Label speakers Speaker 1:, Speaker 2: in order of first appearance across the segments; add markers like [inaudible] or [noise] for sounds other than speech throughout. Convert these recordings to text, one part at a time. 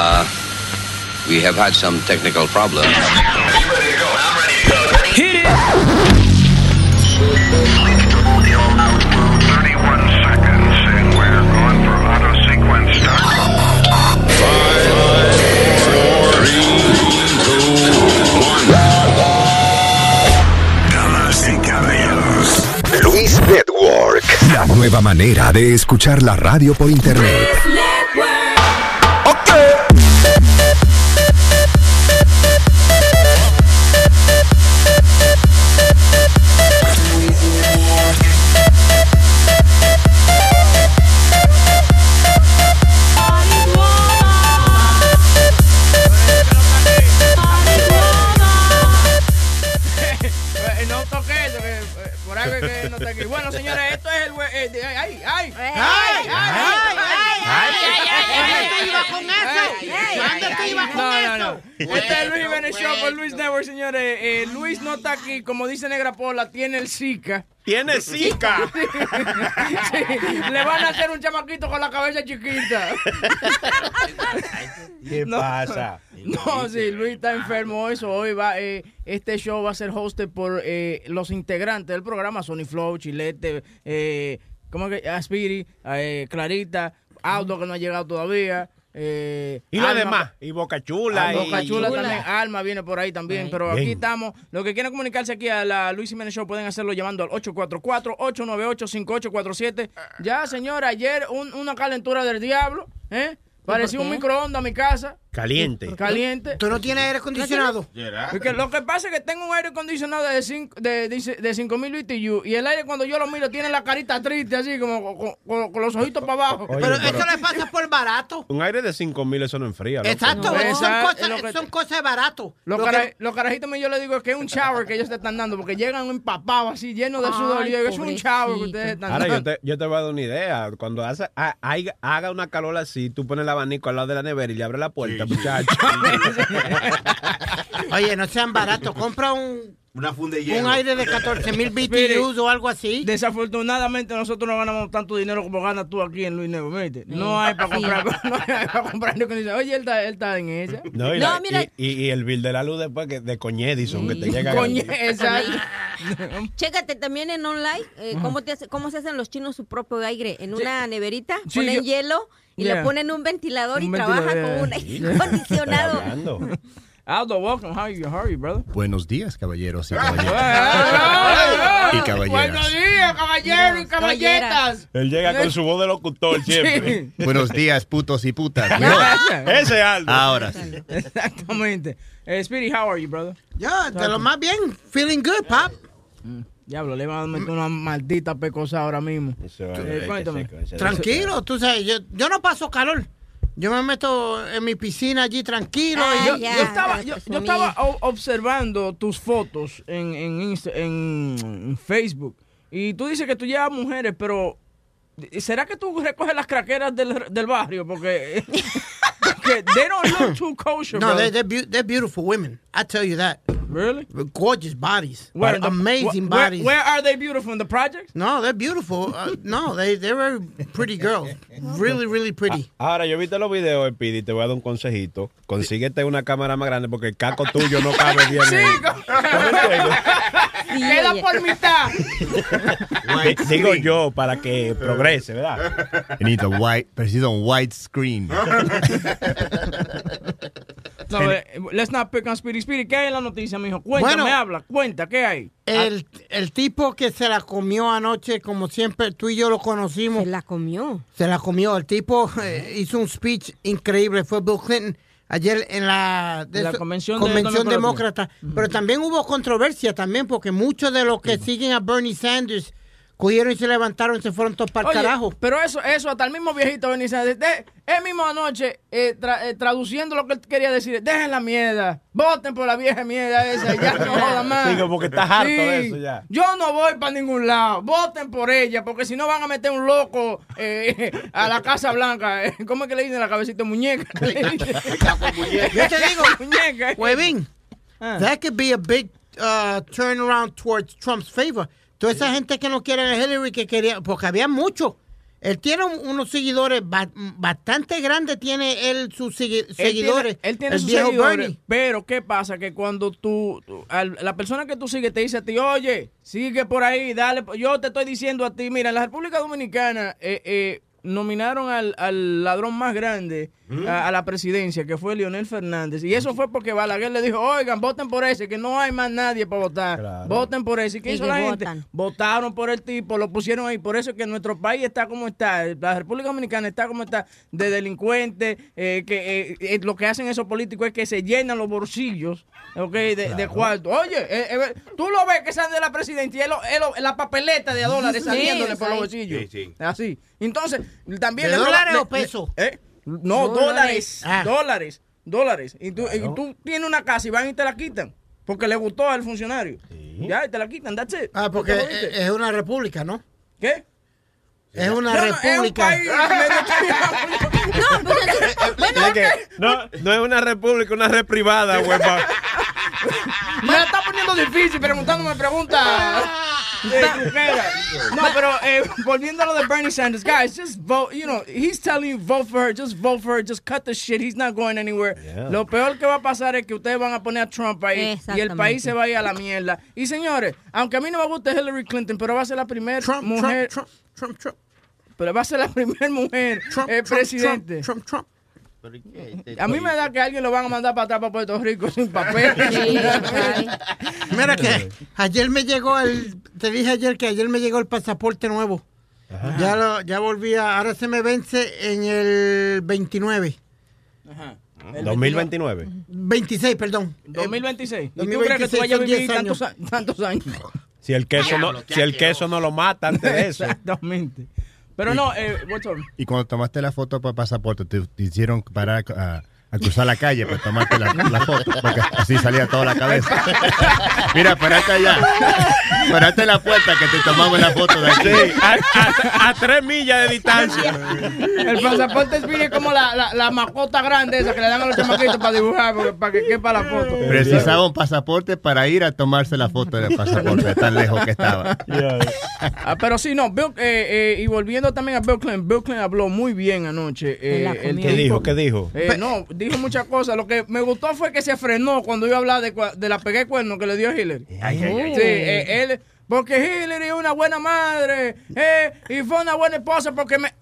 Speaker 1: Uh, we have had some technical problems.
Speaker 2: Hit it!
Speaker 3: Damas y caballeros.
Speaker 4: Luis Network. La nueva manera de escuchar la radio por internet.
Speaker 5: Como dice Negra Pola, tiene el Zika.
Speaker 6: Tiene Zika. [laughs]
Speaker 5: Sí, le van a hacer un chamaquito con la cabeza chiquita.
Speaker 6: ¿Qué [laughs]
Speaker 5: No.
Speaker 6: pasa?
Speaker 5: No, sí, Luis está enfermo. Eso hoy va. eh, este show va a ser hosted por eh, los integrantes del programa: Sony Flow, Chilete, eh, ¿cómo que? Aspiri, eh, Clarita, Aldo que no ha llegado todavía. Eh,
Speaker 6: Y lo
Speaker 5: Alma-
Speaker 6: demás. Y Boca Chula.
Speaker 5: Ah,
Speaker 6: y-
Speaker 5: Boca Chula también, Alma viene por ahí también, pero aquí estamos. Los que quieran comunicarse aquí a la Luis Jiménez Show pueden hacerlo llamando al 844-898-5847. Ya, señora, ayer un- una calentura del diablo, ¿eh? Parecía un microondas a mi casa.
Speaker 6: Caliente.
Speaker 5: Caliente.
Speaker 7: ¿Tú no tienes aire acondicionado?
Speaker 5: Porque lo que pasa es que tengo un aire acondicionado de 5 de, de, de 5000 BTU y el aire cuando yo lo miro tiene la carita triste así como con, con- con los ojitos para abajo.
Speaker 6: Oye,
Speaker 7: Pero
Speaker 6: pero-
Speaker 7: eso le pasa por barato.
Speaker 6: Un aire de 5 mil, eso no enfría. loco.
Speaker 7: Exacto,
Speaker 5: No,
Speaker 7: son,
Speaker 5: esa-
Speaker 7: cosas,
Speaker 5: es que-
Speaker 7: son cosas de barato.
Speaker 5: Los,
Speaker 7: Lo que-
Speaker 5: cara- los carajitos míos yo les digo que es un shower que ellos te están dando porque llegan empapados así, llenos de sudor. Y yo digo, es un shower que ustedes están
Speaker 6: Ahora yo
Speaker 5: dando.
Speaker 6: te, yo te voy a dar una idea. Cuando hace, ha- haga, haga una calor así, tú pones el abanico al lado de la nevera y le abres la puerta, muchacho. [laughs]
Speaker 7: Oye, no sean baratos. Compra un,
Speaker 8: Una funda de
Speaker 7: un aire de 14 mil [laughs] BTUs o algo así.
Speaker 5: Desafortunadamente nosotros no ganamos tanto dinero como ganas tú aquí en Luis Negro, ¿viste? No hay para comprar, [laughs] no hay para comprar. Oye, él está, él está en ella.
Speaker 6: No, y,
Speaker 9: No,
Speaker 6: la-
Speaker 9: mira-
Speaker 6: y, y- y el bill de la luz después que de Coñe Edison, que te llega.
Speaker 5: Coño, exacto. [laughs]
Speaker 9: Chécate también en online eh, cómo, te hace- cómo se hacen los chinos su propio aire. En una neverita
Speaker 5: Sí,
Speaker 9: ponen
Speaker 5: yo-
Speaker 9: hielo y
Speaker 5: Yeah.
Speaker 9: le ponen un ventilador
Speaker 5: Un
Speaker 9: y trabajan
Speaker 5: ventilador,
Speaker 9: con un aire acondicionado.
Speaker 5: Aldo, welcome. How are you, how are you, brother?
Speaker 10: Buenos días, caballeros y [laughs] caballeras. Y caballeras.
Speaker 5: Buenos días, caballeros y caballetas.
Speaker 6: Él llega con su voz de locutor siempre. [laughs]
Speaker 10: Buenos días, putos y putas. [laughs]
Speaker 6: Ese es Aldo.
Speaker 10: Ahora sí.
Speaker 5: Exactamente. Eh, Speedy, how are you, brother?
Speaker 7: Ya, de lo más bien. Feeling good, pap.
Speaker 5: Diablo, le van a meter una maldita pecosa ahora mismo.
Speaker 6: Ese va-
Speaker 5: Eh, cuéntame.
Speaker 6: ese- ese-
Speaker 7: Tranquilo, tú sabes, yo, yo no paso calor. Yo me meto en mi piscina allí tranquilo.
Speaker 9: Ah,
Speaker 7: y
Speaker 5: Yo,
Speaker 7: yo,
Speaker 5: yo estaba, yo, estaba observando tus fotos en, en, Insta- en, en Facebook y tú dices que tú llevas mujeres, pero ¿será que tú recoges las craqueras del, del barrio? Porque, [laughs] porque they don't look too kosher,
Speaker 7: no, they're, they're, they're beautiful women. I tell you that.
Speaker 5: Really?
Speaker 7: Gorgeous bodies.
Speaker 5: Where the-
Speaker 7: Amazing
Speaker 5: where-
Speaker 7: bodies.
Speaker 5: Where are they beautiful? In the projects?
Speaker 7: No, they're beautiful. Uh, no, they, they're very pretty girls. Really, really pretty.
Speaker 6: Ahora, yo viste los videos, Speedy, te voy a dar un consejito. Consíguete una cámara más grande porque el caco tuyo no cabe bien
Speaker 5: Sí, queda por mitad.
Speaker 6: Di- Digo yo, para que progrese, ¿verdad?
Speaker 10: You need a white, preciso un white screen. [laughs]
Speaker 5: No, eh, let's not pick on Speedy. Speedy, ¿qué hay en la noticia, mijo? Cuéntame,
Speaker 7: Bueno.
Speaker 5: habla, cuenta, ¿qué hay?
Speaker 7: El, el tipo que se la comió anoche, como siempre, tú y yo lo conocimos.
Speaker 9: Se la comió.
Speaker 7: Se la comió. El tipo eh, hizo un speech increíble. Fue Bill Clinton ayer en la, de
Speaker 5: La convención de
Speaker 7: convención
Speaker 5: demócrata.
Speaker 7: demócrata. Pero también hubo controversia también porque muchos de los que siguen a Bernie Sanders cogieron y se levantaron y se fueron todos para el carajo.
Speaker 5: Pero eso, eso, hasta el mismo viejito de- él mismo anoche, eh, tra- eh, traduciendo lo que él quería decir, dejen la mierda, voten por la vieja mierda esa, ya no [laughs] jodan más.
Speaker 6: Sí, como que estás harto
Speaker 5: Sí,
Speaker 6: de eso ya.
Speaker 5: Yo no voy para ningún lado, voten por ella, porque si no van a meter un loco eh, [laughs] a la Casa Blanca. eh, ¿Cómo es que le dicen la cabecita de [laughs] muñeca?
Speaker 7: Yo te digo,
Speaker 5: muñeca.
Speaker 7: Huevín,
Speaker 5: Ah.
Speaker 7: that could be a big uh, turnaround towards Trump's favor. Toda esa gente que no quiere a Hillary, que quería, porque había mucho. Él tiene un- unos seguidores ba- bastante grandes, tiene él sus segui-
Speaker 5: Él
Speaker 7: seguidores.
Speaker 5: tiene, él tiene
Speaker 7: el
Speaker 5: sus seguidores,
Speaker 7: Bernie.
Speaker 5: pero ¿qué pasa? Que cuando tú, tú- al- la persona que tú sigues te dice a ti, oye, sigue por ahí, dale, yo te estoy diciendo a ti, mira, en la República Dominicana eh, eh, nominaron al, al ladrón más grande a, a la presidencia, que fue Leonel Fernández, y eso fue porque Balaguer le dijo, oigan, voten por ese, que no hay más nadie para votar, voten por ese. ¿Y qué
Speaker 9: Y
Speaker 5: hizo
Speaker 9: que
Speaker 5: la gente? Votaron por el tipo, lo pusieron ahí. Por eso es que nuestro país está como está. La República Dominicana está como está, de delincuentes, eh, que eh, eh, lo que hacen esos políticos es que se llenan los bolsillos ok, de, de cuarto. Oye, eh, eh, tú lo ves que sale de la presidencia, la papeleta de dólares
Speaker 9: Sí,
Speaker 5: saliéndole por los bolsillos.
Speaker 6: Sí, sí.
Speaker 5: Así. Entonces, también...
Speaker 7: ¿De
Speaker 5: le-
Speaker 7: dólares
Speaker 5: le-
Speaker 7: o pesos?
Speaker 5: ¿eh? No,
Speaker 9: Dólares.
Speaker 5: dólares.
Speaker 7: Ah.
Speaker 5: Dólares. Dólares. Y tú, y tú tienes una casa y van y te la quitan. Porque le gustó al funcionario. Ya, y te la quitan, that's it.
Speaker 7: Ah, porque
Speaker 5: ¿Te
Speaker 7: es, una república, ¿no?
Speaker 5: ¿Qué?
Speaker 7: Es una
Speaker 5: No,
Speaker 7: república.
Speaker 9: No,
Speaker 6: no, es una república, una red privada, huepa. [laughs]
Speaker 5: Me la está poniendo difícil preguntándome preguntas. [laughs] No, pero eh, volviendo a lo de Bernie Sanders, guys, just vote. You know, he's telling you vote for her, just vote for her, just cut the shit. He's not going anywhere. Lo peor que va a pasar es que ustedes van a poner a Trump ahí y el país se va a ir a la mierda. Y señores, aunque a mí no me guste Hillary Clinton, pero va a ser la primera
Speaker 7: Trump,
Speaker 5: mujer,
Speaker 7: Trump, Trump, Trump, Trump,
Speaker 5: pero va a ser la primera mujer
Speaker 7: Trump,
Speaker 5: eh,
Speaker 7: Trump,
Speaker 5: presidente.
Speaker 7: Trump, Trump, Trump.
Speaker 5: A mí me da que alguien lo van a mandar para atrás para Puerto Rico sin [laughs] papel.
Speaker 9: Sí.
Speaker 7: Mira que ayer me llegó el, te dije ayer que ayer me llegó el pasaporte nuevo. Ya lo, ya volví a, ahora se me vence en el 29,
Speaker 5: Ajá. El
Speaker 6: 2029.
Speaker 7: 26, perdón.
Speaker 5: 2026. ¿Y tú
Speaker 7: 2026
Speaker 5: crees que tú vayas a vivir
Speaker 7: 10
Speaker 5: tantos, años?
Speaker 6: Si el queso no, si el queso no lo mata antes de eso.
Speaker 5: Exactamente. Pero no, eh, what's up?
Speaker 10: Y cuando tomaste la foto para pasaporte, te, te hicieron parar a, a cruzar la calle para tomarte la, la foto, porque así salía toda la cabeza. [laughs] Mira, parate allá. Parate en la puerta que te tomamos la foto de aquí.
Speaker 6: Sí, a, a- a tres millas de distancia.
Speaker 5: El pasaporte es como la, la, la mascota grande esa que le dan a los chamaquitos para dibujar, porque- para que quepa la foto.
Speaker 10: Precisaba un pasaporte para ir a tomarse la foto del pasaporte, de tan lejos que estaba.
Speaker 5: Ah, pero sí, no, Bill, eh, eh, y volviendo también a Bill Clinton, Bill Clinton habló muy bien anoche. eh.
Speaker 6: ¿Qué dijo? ¿Qué dijo?
Speaker 5: Eh, no, dijo muchas cosas. Lo que me gustó fue que se frenó cuando iba a hablar de, de la pegué cuerno que le dio Hillary. Sí, eh, él, porque Hillary es una buena madre eh, y fue una buena esposa porque me...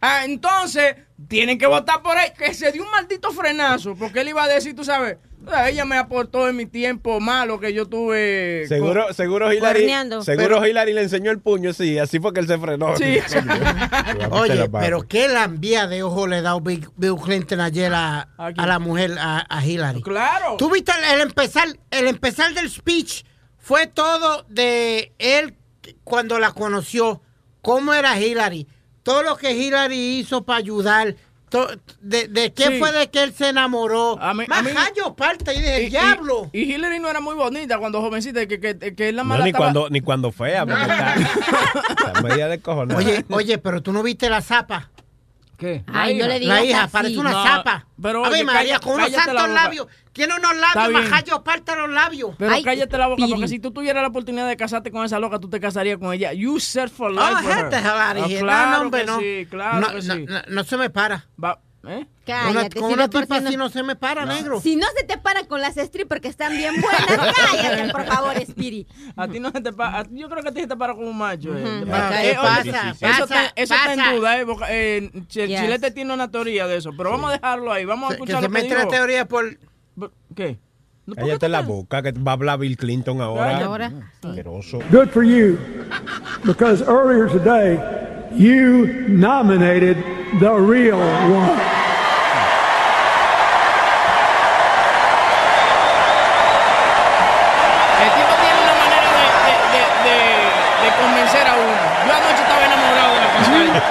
Speaker 5: Ah, entonces, tienen que votar por él. Que se dio un maldito frenazo porque él iba a decir, tú sabes, "Ah, ella me aportó en mi tiempo malo que yo tuve.
Speaker 6: Seguro, seguro Hillary, seguro Hillary le enseñó el puño, sí, así fue que él se frenó.
Speaker 5: Sí. [laughs]
Speaker 7: Oye, pero qué lambía de ojo le da Bill, Clinton ayer a,
Speaker 5: a
Speaker 7: la mujer, a, a Hillary.
Speaker 5: Claro.
Speaker 7: Tú viste el, el empezar, el empezar del speech fue todo de él cuando la conoció, cómo era Hillary, todo lo que Hillary hizo para ayudar, de, de qué
Speaker 5: Sí.
Speaker 7: fue de que él se enamoró.
Speaker 5: A mí- a
Speaker 7: Más
Speaker 5: mí-
Speaker 7: gallo parte y dije,
Speaker 5: Y- y-
Speaker 7: diablo.
Speaker 5: Y, Hillary no era muy bonita cuando jovencita, que, que, que él la
Speaker 6: No,
Speaker 5: mala
Speaker 6: ni
Speaker 5: estaba-
Speaker 6: cuando, ni cuando está, está media de cojones.
Speaker 7: Oye, oye, pero tú no viste la zapa.
Speaker 5: ¿Qué?
Speaker 9: Ay, no le digas
Speaker 7: La hija
Speaker 9: así.
Speaker 7: parece una
Speaker 5: No,
Speaker 7: zapa.
Speaker 5: pero
Speaker 7: a ver,
Speaker 5: oye,
Speaker 7: María, con unos santos labios. Tiene unos labios,
Speaker 5: bien.
Speaker 7: majayo, parta los labios.
Speaker 5: Pero
Speaker 9: Ay,
Speaker 5: cállate la boca,
Speaker 9: Piri.
Speaker 5: porque si tú tuvieras la oportunidad de casarte con esa loca, tú te casarías con ella. You set for life
Speaker 7: Oh,
Speaker 5: for her.
Speaker 7: no,
Speaker 5: claro
Speaker 7: no, hombre, no.
Speaker 5: sí, claro
Speaker 7: no,
Speaker 5: que sí.
Speaker 7: no, no se me para.
Speaker 5: Va- ¿eh?
Speaker 9: Cállate,
Speaker 7: con
Speaker 9: si
Speaker 7: una
Speaker 9: por
Speaker 7: tipa
Speaker 9: sí
Speaker 7: así
Speaker 9: no-
Speaker 7: no se me para, negro.
Speaker 9: Si no se te para con las strippers que están bien buenas, [laughs] cállate, por favor, Spiri.
Speaker 5: A ti no se te para. Yo creo que a ti se te para como un macho. eh. Ah,
Speaker 7: ¿Qué
Speaker 5: eh,
Speaker 7: pasa? Pasa,
Speaker 5: Eso, está, eso está
Speaker 7: pasa.
Speaker 5: en duda. Eh, porque, eh, Ch-
Speaker 9: Yes.
Speaker 5: Chilete tiene una teoría de eso. Pero vamos a dejarlo ahí. Vamos a
Speaker 7: Que- que
Speaker 5: escuchar
Speaker 7: se
Speaker 5: lo que
Speaker 7: mete la teoría por...
Speaker 5: ¿Qué? ¿No, por qué
Speaker 6: Cállate la boca, que va a hablar Bill Clinton ahora.
Speaker 9: Ahora, sí.
Speaker 2: Good for you, because earlier today, you nominated the real one.
Speaker 5: El tipo tiene una manera de, de, de, de- de convencer a uno. Yo anoche estaba enamorado de la pantalla.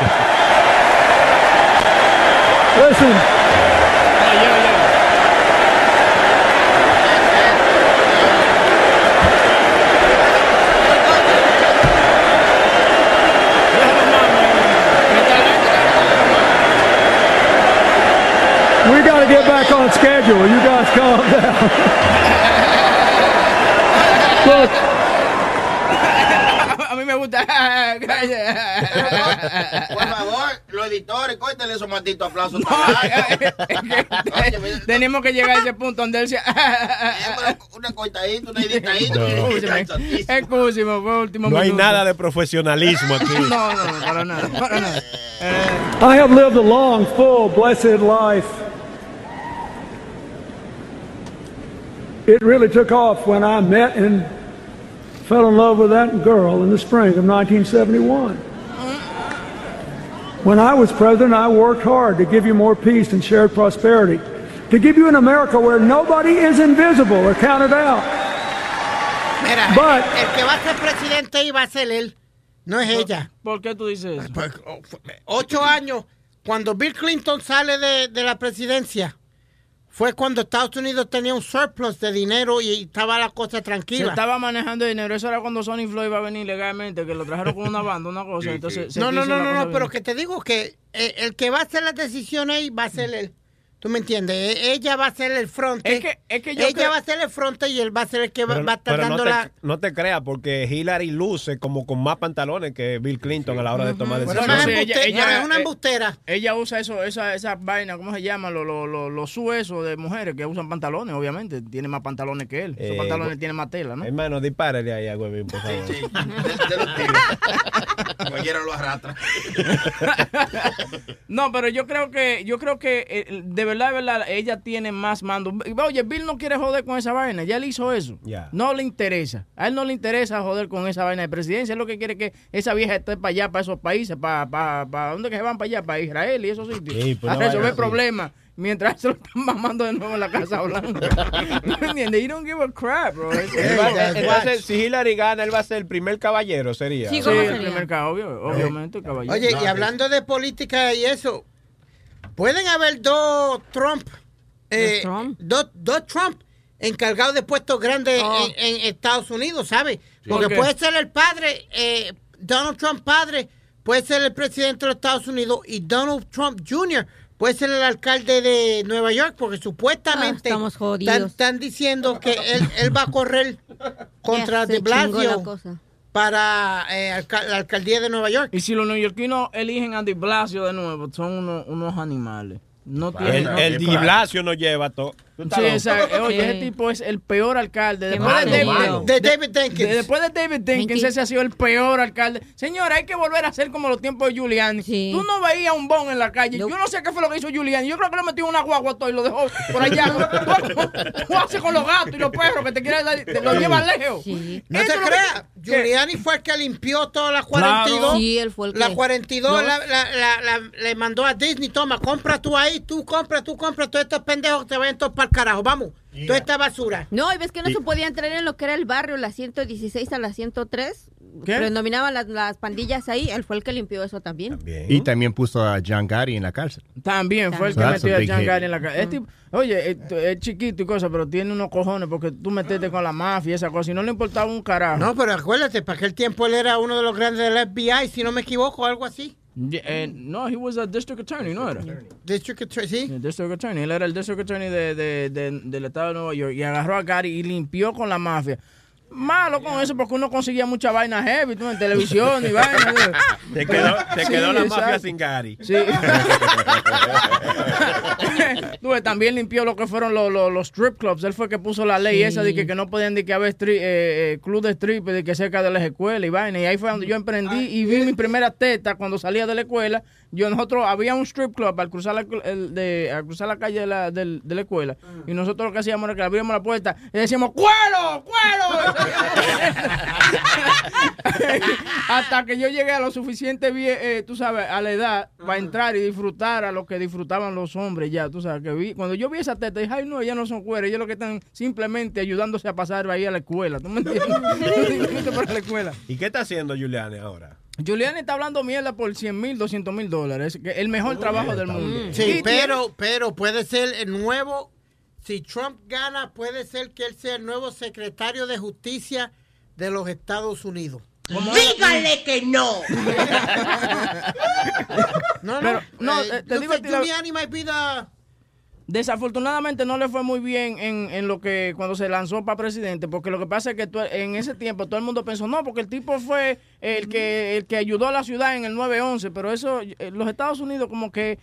Speaker 2: Listen,
Speaker 5: Oye, oye, oye. Déjalo, mami. Me está-
Speaker 2: we got to get back on schedule. You guys calm down. [laughs] Look,
Speaker 5: A mí me gusta. Gracias. [laughs]
Speaker 8: Por favor, los editores, córtenle esos malditos aplausos.
Speaker 5: Tenemos que llegar a ese punto donde él se.
Speaker 8: una cortadita, una editadita. [laughs]
Speaker 5: Excúsimo, fue último
Speaker 6: No hay
Speaker 5: minuto.
Speaker 6: nada de profesionalismo aquí. [laughs]
Speaker 5: No, no, no, para nada, para nada.
Speaker 2: I have lived a long, full, blessed life. It really took off when I met and fell in love with that girl in the spring of 1971. When I was president, I worked hard to give you more peace and shared prosperity, to give you an America where nobody is invisible or counted out.
Speaker 7: Mira,
Speaker 2: But-
Speaker 7: el, el que va a ser presidente iba a ser él, no es ella.
Speaker 5: ¿Por qué tú dices eso?
Speaker 7: Pues, oh, fue- ocho años, cuando Bill Clinton sale de, de la presidencia, fue cuando Estados Unidos tenía un surplus de dinero y estaba la cosa
Speaker 5: Se
Speaker 7: tranquila.
Speaker 5: estaba manejando dinero. Eso era cuando Sony Floyd iba a venir legalmente, que lo trajeron con una banda, una cosa. Entonces, se
Speaker 7: No, no, no, no, no, pero
Speaker 5: bien.
Speaker 7: que te digo que eh, el que va a hacer las decisiones ahí va a ser él. ¿Tú me entiendes? E- Ella va a ser el fronte.
Speaker 5: Es que- es que yo
Speaker 7: Ella
Speaker 5: creo-
Speaker 7: va a ser el fronte y él va a ser el que va,
Speaker 6: Pero,
Speaker 7: va a estar
Speaker 6: pero no,
Speaker 7: dando
Speaker 6: te,
Speaker 7: la...
Speaker 6: no te creas, porque Hillary luce como con más pantalones que Bill Clinton a la hora de tomar
Speaker 7: Pero
Speaker 6: decisiones.
Speaker 7: no es,
Speaker 5: Sí,
Speaker 7: embuste-
Speaker 5: ella-
Speaker 7: no,
Speaker 5: ella-
Speaker 7: es una
Speaker 5: eh,
Speaker 7: embustera.
Speaker 5: Ella usa eso, esa, esa vaina, ¿cómo se llama? Los lo, lo, los suesos de mujeres que usan pantalones, obviamente. Tiene más pantalones que él. Esos
Speaker 6: Eh,
Speaker 5: pantalones tienen más tela, ¿no?
Speaker 6: Hermano, dispárele ahí a Huevín, por favor.
Speaker 8: Cualquiera lo arrastra. [laughs]
Speaker 5: No, pero yo creo que, yo creo que eh, de verdad, de verdad, ella tiene más mando. Oye, Bill no quiere joder con esa vaina, ya él hizo eso.
Speaker 6: Ya.
Speaker 5: No le interesa. A él no le interesa joder con esa vaina de presidencia. Él lo que quiere es que esa vieja esté para allá, para esos países, para, para, para ¿dónde que se van para allá? Para Israel y esos sitios.
Speaker 6: Sí, pues
Speaker 5: a
Speaker 6: no
Speaker 5: resolver problemas. Mientras se lo están mamando de nuevo en la Casa Blanca. [laughs] ¿No me entiendes? You don't give a crap, bro.
Speaker 6: Entonces, si Hillary gana, él va a ser el primer caballero, sería.
Speaker 9: Sí,
Speaker 5: Sí,
Speaker 9: ¿cómo
Speaker 5: el primer ca- obvio, obviamente, caballero.
Speaker 7: Oye,
Speaker 5: No,
Speaker 7: y hablando de política y eso, pueden haber dos Trump, eh,
Speaker 9: ¿Dos Trump?
Speaker 7: Dos, dos Trump encargados de puestos grandes
Speaker 9: Oh.
Speaker 7: en, en Estados Unidos, ¿sabes?
Speaker 5: ¿Por
Speaker 7: Porque puede ser el padre, eh, Donald Trump padre, puede ser el presidente de los Estados Unidos y Donald Trump Jr. puede ser el alcalde de Nueva York, porque supuestamente
Speaker 9: Ah, estamos jodidos.
Speaker 7: están, están diciendo que él, él va a correr [laughs] contra De Blasio. Para eh, alca- la alcaldía de Nueva York.
Speaker 5: Y si los neoyorquinos eligen a Di Blasio de nuevo, son unos, unos animales. No tienen.
Speaker 6: El,
Speaker 5: no-
Speaker 6: el Di Blasio no lleva todo.
Speaker 5: Sí, esa- eh, oye,
Speaker 9: Sí.
Speaker 5: ese tipo es el peor alcalde. Después de,
Speaker 9: malo,
Speaker 5: David,
Speaker 9: malo.
Speaker 7: De David Jenkins.
Speaker 5: de- después de David Dinkins,
Speaker 9: Jenkins.
Speaker 5: ese ha sido el peor alcalde. Señora, hay que volver a ser como los tiempos de Giuliani.
Speaker 9: Sí.
Speaker 5: Tú no veías un bon en la calle. Yo no sé qué fue lo que hizo Giuliani. Yo creo que le metió una guagua todo y lo dejó por allá. [laughs] tú, haces con los gatos y los perros que te quieren dar, te los llevan lejos.
Speaker 9: Sí.
Speaker 7: No te
Speaker 5: que-
Speaker 7: creas. Giuliani fue el que limpió todas las 42.
Speaker 9: Sí, él fue el que...
Speaker 7: La 42
Speaker 5: No.
Speaker 7: la, la, la, la- le mandó a Disney, toma, compra tú ahí, tú compra, tú compra, todos estos pendejos te vayan todos para carajo, vamos, toda esta basura.
Speaker 9: No, y ves que no se podía entrar en lo que era el barrio, la 116 a la 103.
Speaker 5: ¿Qué?
Speaker 9: Predominaban las, las pandillas ahí. Él fue el que limpió eso también.
Speaker 10: Y también puso a John Gotti en la cárcel.
Speaker 5: También fue el que
Speaker 10: a
Speaker 5: metió a
Speaker 10: hit.
Speaker 5: Gary en la casa. Oye, es, es chiquito y cosas, pero tiene unos cojones porque tú metiste con la mafia y esa cosa y no le importaba un carajo.
Speaker 7: No, pero acuérdate, para aquel tiempo él era uno de los grandes del FBI, si no me equivoco, algo así.
Speaker 5: Yeah, eh, no, he was a district attorney, ¿no era?
Speaker 7: District Attorney, ¿sí?
Speaker 5: El district attorney. Él era el district attorney de, de- de- del estado de Nueva York y agarró a Gary y limpió con la mafia. Malo con eso porque uno conseguía mucha vaina heavy, tú, en televisión y vaina. ¿sí? [laughs]
Speaker 6: Te quedó, te
Speaker 5: Sí,
Speaker 6: quedó la
Speaker 5: exacto.
Speaker 6: mafia sin Gary.
Speaker 5: Sí. [laughs] Tú también limpió lo que fueron los, los, los strip clubs. Él fue el que puso la ley
Speaker 9: Sí.
Speaker 5: esa de que, que no podían de que haber stri- eh, eh, club de strip de que cerca de las escuelas y vaina. Y ahí fue donde yo emprendí y vi mi primera teta cuando salía de la escuela. Yo nosotros había un strip club al cruzar la, el- de, al cruzar la calle de la, del- de la escuela y nosotros lo que hacíamos era que abríamos la puerta y decíamos ¡Cuero! ¡Cuero! [laughs] Hasta que yo llegué a lo suficiente bien, eh, tú sabes, a la edad para entrar y disfrutar a lo que disfrutaban los hombres ya, tú sabes, que vi, cuando yo vi esa teta, dije, ay no, ellas no son cueras, ellos lo que están simplemente ayudándose a pasar ahí a la escuela, ¿tú me entiendes? [laughs] [laughs] Para la escuela.
Speaker 6: ¿Y qué está haciendo Giuliani ahora?
Speaker 5: Julián está hablando mierda por 100 mil, 200 mil dólares, el mejor trabajo del mundo.
Speaker 7: Sí, pero, pero puede ser el nuevo, si Trump gana, puede ser que él sea el nuevo secretario de justicia de los Estados Unidos.
Speaker 11: Dígale que no. [laughs]
Speaker 7: No, no,
Speaker 5: Pero, no,
Speaker 7: eh,
Speaker 5: eh, te digo
Speaker 7: Giuliani might be the,
Speaker 5: Desafortunadamente no le fue muy bien en, en lo que cuando se lanzó para presidente, porque lo que pasa es que en ese tiempo todo el mundo pensó, no, porque el tipo fue el que el que ayudó a la ciudad en el 9-11, pero eso, eh, los Estados Unidos como que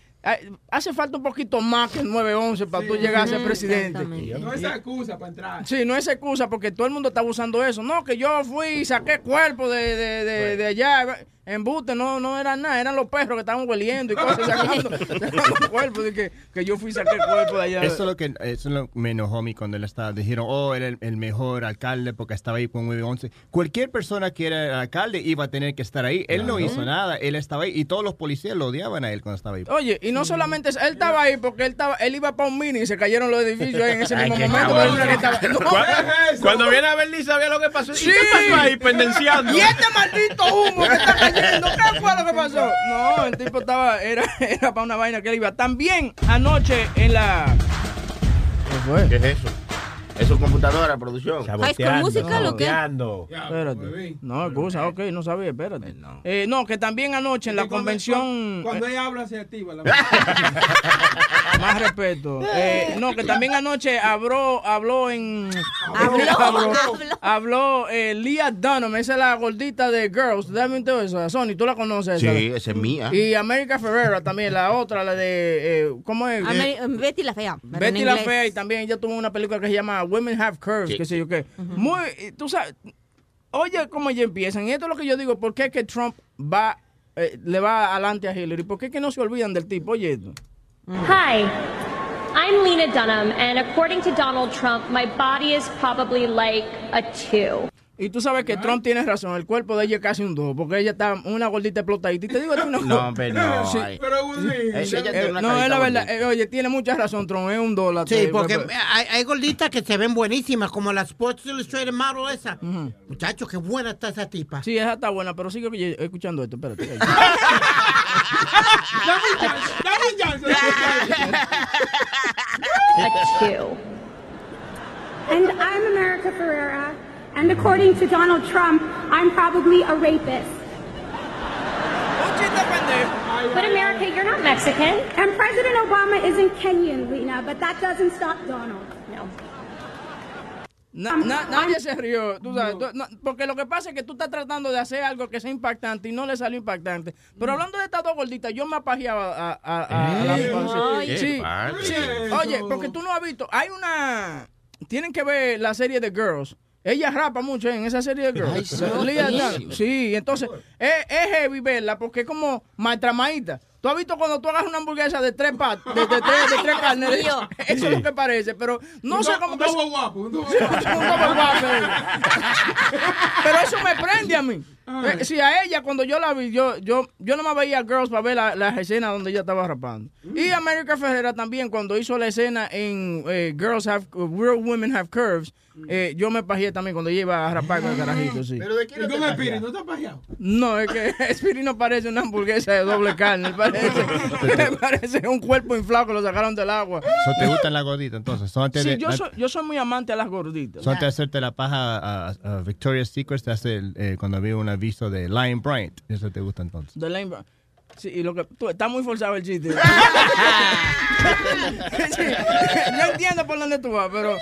Speaker 5: hace falta un poquito más que el 9-11 para tú llegar a ser presidente.
Speaker 12: No es excusa para entrar.
Speaker 5: Sí, no es excusa porque todo el mundo está usando eso. No, que yo fui y saqué cuerpo de, de, de, de allá. En Bute no, no era nada, eran los perros que estaban hueliendo y cosas sacando, [laughs] [laughs] sacando cuerpos de que, que yo fui y saqué cuerpo de allá.
Speaker 10: Eso es lo que eso es lo que me enojó a mí cuando él estaba. Dijeron, oh, era el, el mejor alcalde porque estaba ahí con 911. Cualquier persona que era el alcalde iba a tener que estar ahí. Él no hizo nada, él estaba ahí y todos los policías lo odiaban a él cuando estaba ahí.
Speaker 5: Oye, y no solamente eso, él estaba ahí porque él estaba, él iba para un mini y se cayeron los edificios ahí en ese [laughs] mismo momento.
Speaker 6: cabrón.
Speaker 5: estaba- No. [laughs]
Speaker 6: Cuando viene a ver ni sabía lo que pasó. ¿Y
Speaker 5: Sí.
Speaker 6: qué pasó ahí pendenciando?
Speaker 5: Y este maldito humo que está cayendo, ¿qué fue lo que pasó? No, el tipo estaba, era, era para una vaina que él iba. También anoche en la. ¿Qué fue?
Speaker 8: ¿Qué es eso? ¿Es su computadora, producción?
Speaker 9: High School Musical o qué?
Speaker 5: Espérate. No, excusa, ok, no sabía, espérate. Eh, no, que también anoche en la
Speaker 12: Cuando-
Speaker 5: convención.
Speaker 12: Cuando ella habla, se activa la [laughs]
Speaker 5: Más respeto. Eh, no, que también anoche habló, habló en.
Speaker 9: Habló, [laughs]
Speaker 5: habló,
Speaker 9: habló.
Speaker 5: eh, Leah Dunham, esa es la gordita de Girls. Dame un todo eso, Sony, tú la conoces.
Speaker 8: Sí,
Speaker 5: esa?
Speaker 8: esa es mía.
Speaker 5: Y America Ferrera también, la otra, la de. eh, ¿Cómo es?
Speaker 9: Ameri- Betty la fea.
Speaker 5: Betty la. Fea y también ella tuvo una película que se llama Women Have Curves,
Speaker 8: Sí.
Speaker 5: qué sé yo qué. Muy, tú sabes, oye cómo ya empiezan. Y esto es lo que yo digo, ¿por qué es que Trump va, eh, le va adelante a Hillary? ¿Por qué es que no se olvidan del tipo? Oye esto.
Speaker 13: Hi, I'm Lena Dunham, and according to Donald Trump, my body is probably like a two.
Speaker 5: Y tú sabes que Trump tiene razón, el cuerpo de ella es casi un 2, porque ella está una gordita explotadita. Y te digo ti una [laughs]
Speaker 8: No, hombre, no. [laughs]
Speaker 5: Sí.
Speaker 12: Pero sí.
Speaker 8: Ella tiene
Speaker 5: eh,
Speaker 8: una
Speaker 5: no, es la verdad. eh, oye, tiene mucha razón, Trump, es un dólar.
Speaker 7: Sí,
Speaker 5: te-
Speaker 7: porque
Speaker 5: pues,
Speaker 7: hay, hay gorditas que se ven buenísimas, como la Sports Illustrated model esa. Muchachos, qué buena está esa tipa.
Speaker 5: Sí, esa está buena, pero sigo que- escuchando esto, espérate. [laughs]
Speaker 12: Dame chance, dame.
Speaker 14: And I'm America Ferrera, and according to Donald Trump, I'm probably a rapist.
Speaker 13: But America, you're not Mexican.
Speaker 14: And President Obama isn't Kenyan, Lena, but that doesn't stop Donald.
Speaker 13: No.
Speaker 5: Na- na- nadie se rió, tú sabes, tú- no, porque lo que pasa es que tú estás tratando de hacer algo que sea impactante y no le salió impactante. Pero hablando de estas dos gorditas, yo me apajeaba a, a, a- a la
Speaker 8: ¿Eh?
Speaker 5: sí, sí,
Speaker 8: ¿Qué pasa?
Speaker 5: sí. Oye, porque tú no has visto, hay una, tienen que ver la serie de Girls. Ella rapa mucho en esa serie de Girls.
Speaker 8: sí.
Speaker 5: Entonces es, es heavy verla porque es como maltramadita. ¿Tú has visto cuando tú hagas una hamburguesa de tres pat, de, de tres, de tres [laughs] carnes? Eso es lo que parece, pero no
Speaker 12: Un
Speaker 5: sé cómo
Speaker 12: un
Speaker 5: que...
Speaker 12: guapo, un doble
Speaker 5: Sí, un guapo. [laughs] Pero eso me prende a mí. Eh, sí, a ella cuando yo la vi, yo, yo, yo no me veía a Girls para ver la- las escenas donde ella estaba rapando. Y América Ferrera también cuando hizo la escena en eh, Girls Have, Real Women Have Curves, eh, yo me pajeé también cuando ella iba a rapar con el carajito, sí.
Speaker 8: ¿Pero de quién
Speaker 12: ¿Y con? Piri? ¿No te has pajeado?
Speaker 5: No, es que [laughs] Spirit no parece una hamburguesa de doble carne, [laughs] parece, [laughs] parece un cuerpo inflado que lo sacaron del agua.
Speaker 10: So, ¿Te gustan las gorditas entonces? So, antes
Speaker 5: Sí,
Speaker 10: de,
Speaker 5: yo soy, yo soy muy amante a las gorditas.
Speaker 10: so, antes de hacerte la paja a, a Victoria's Secret, te hace el, eh, cuando vi un aviso de Lion Bryant. Eso te gusta entonces.
Speaker 5: De Lane Brown. Sí, y lo que tú, está muy forzado el chiste. [laughs] [laughs] Sí, yo entiendo por dónde tú vas, pero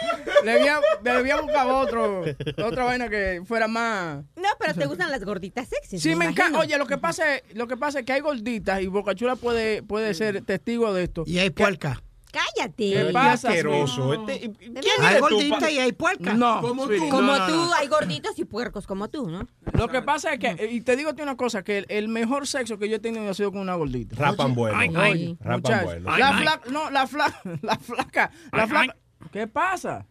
Speaker 5: le había, le había buscado otro, otra vaina que fuera más.
Speaker 9: No, pero te gustan las gorditas sexy.
Speaker 5: Sí, me encanta. Oye, lo que pasa es, lo que pasa es que hay gorditas y Bocachula puede, puede ser testigo de esto.
Speaker 7: Y hay puerca.
Speaker 9: Cállate.
Speaker 5: ¿Qué pasa?
Speaker 6: asqueroso. Este-
Speaker 9: ¿Quién
Speaker 7: Hay gordita y hay puerca.
Speaker 5: No,
Speaker 12: Como tú.
Speaker 5: no,
Speaker 9: Como
Speaker 5: no,
Speaker 9: tú,
Speaker 5: no.
Speaker 9: hay gorditos y puercos como tú, ¿no?
Speaker 5: Lo que pasa es que, y te digo una cosa, que el, el mejor sexo que yo he tenido ha sido con una gordita.
Speaker 6: Rapan bueno.
Speaker 5: Oye,
Speaker 6: Rapan
Speaker 5: muchacho,
Speaker 6: bueno.
Speaker 5: la flaca, no, la flaca, [laughs] la flaca, la flaca. ¿Qué pasa?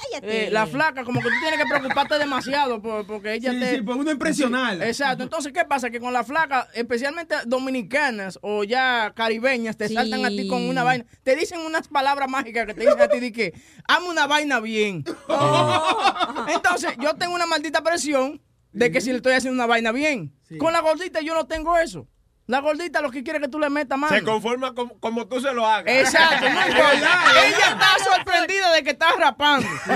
Speaker 9: Cállate.
Speaker 5: Eh, la flaca, como que tú tienes que preocuparte demasiado por- porque ella
Speaker 12: Sí,
Speaker 5: te...
Speaker 12: sí, por uno impresionarla.
Speaker 5: Sí, exacto. Entonces, ¿qué pasa? Que con la flaca, especialmente dominicanas o ya caribeñas, te
Speaker 9: Sí.
Speaker 5: saltan a ti con una vaina. Te dicen unas palabras mágicas que te dicen a ti de que, hazme una vaina bien. [laughs]
Speaker 9: Oh.
Speaker 5: Entonces, yo tengo una maldita presión de que si le estoy haciendo una vaina bien. Con la gordita yo no tengo eso. La gordita lo que quiere es que tú le metas mano.
Speaker 6: Se conforma como, como tú se lo hagas.
Speaker 5: Exacto, no [laughs] importa. Ella está sorprendida de que estás rapando. [laughs]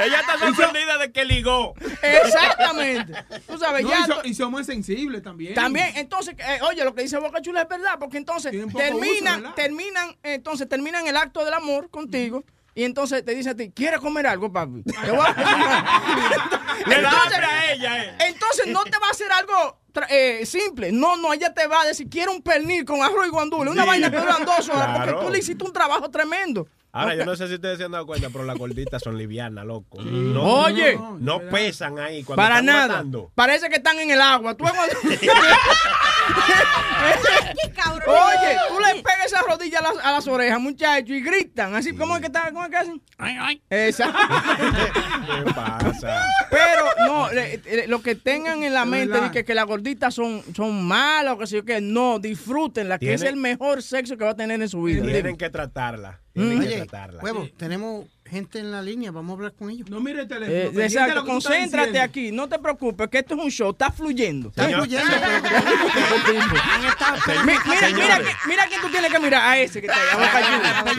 Speaker 6: Ella está sorprendida de que ligó.
Speaker 5: Exactamente. Tú sabes,
Speaker 12: No,
Speaker 5: ya.
Speaker 12: y, so-
Speaker 5: to-
Speaker 12: y somos sensibles también.
Speaker 5: También, entonces, eh, oye, lo que dice Boca Chula es verdad, porque entonces
Speaker 12: uso,
Speaker 5: terminan, terminan, entonces terminan el acto del amor contigo. Y entonces te dice a ti, ¿quieres comer algo, papi? [laughs] Te voy a-
Speaker 6: Le da
Speaker 5: Entonces-
Speaker 6: hambre a ella, eh.
Speaker 5: Entonces no te va a hacer algo eh, simple. No, no, ella te va a decir, quiero un pernil con arroz y guandule. Una
Speaker 6: Sí.
Speaker 5: vaina que duran dos horas
Speaker 6: Claro.
Speaker 5: porque tú le hiciste un trabajo tremendo.
Speaker 6: Ahora, yo no sé si ustedes se han dado cuenta, pero las gorditas son livianas, loco.
Speaker 5: Oye.
Speaker 6: No pesan ahí cuando
Speaker 5: Para
Speaker 6: están
Speaker 5: nada.
Speaker 6: matando.
Speaker 5: Parece que están en el agua. Tú [laughs] Oye, tú le pegas esa rodilla a las, a las orejas, muchachos, y gritan. Así, ¿cómo es que está? ¿Cómo es que hacen? Ay, ay. Exacto. [laughs]
Speaker 6: ¿Qué pasa?
Speaker 5: Pero no, le- le- lo que tengan en la
Speaker 6: Es
Speaker 5: mente de que, que las gorditas son, son malas o que sé yo qué, no, disfrútenla, que es el mejor sexo que va a tener en su vida.
Speaker 6: Tienen que tratarla. Tienen que
Speaker 7: Oye,
Speaker 6: tratarla.
Speaker 7: huevo, tenemos gente en la línea, vamos a hablar con ellos.
Speaker 12: No mire el teléfono.
Speaker 5: Eh, exacto,
Speaker 12: que
Speaker 5: concéntrate aquí, no te preocupes, que esto es un show, está fluyendo.
Speaker 7: Está fluyendo, [laughs]
Speaker 5: Mi- mira, mira, que- mira quién tú tienes que mirar, a ese que está ahí,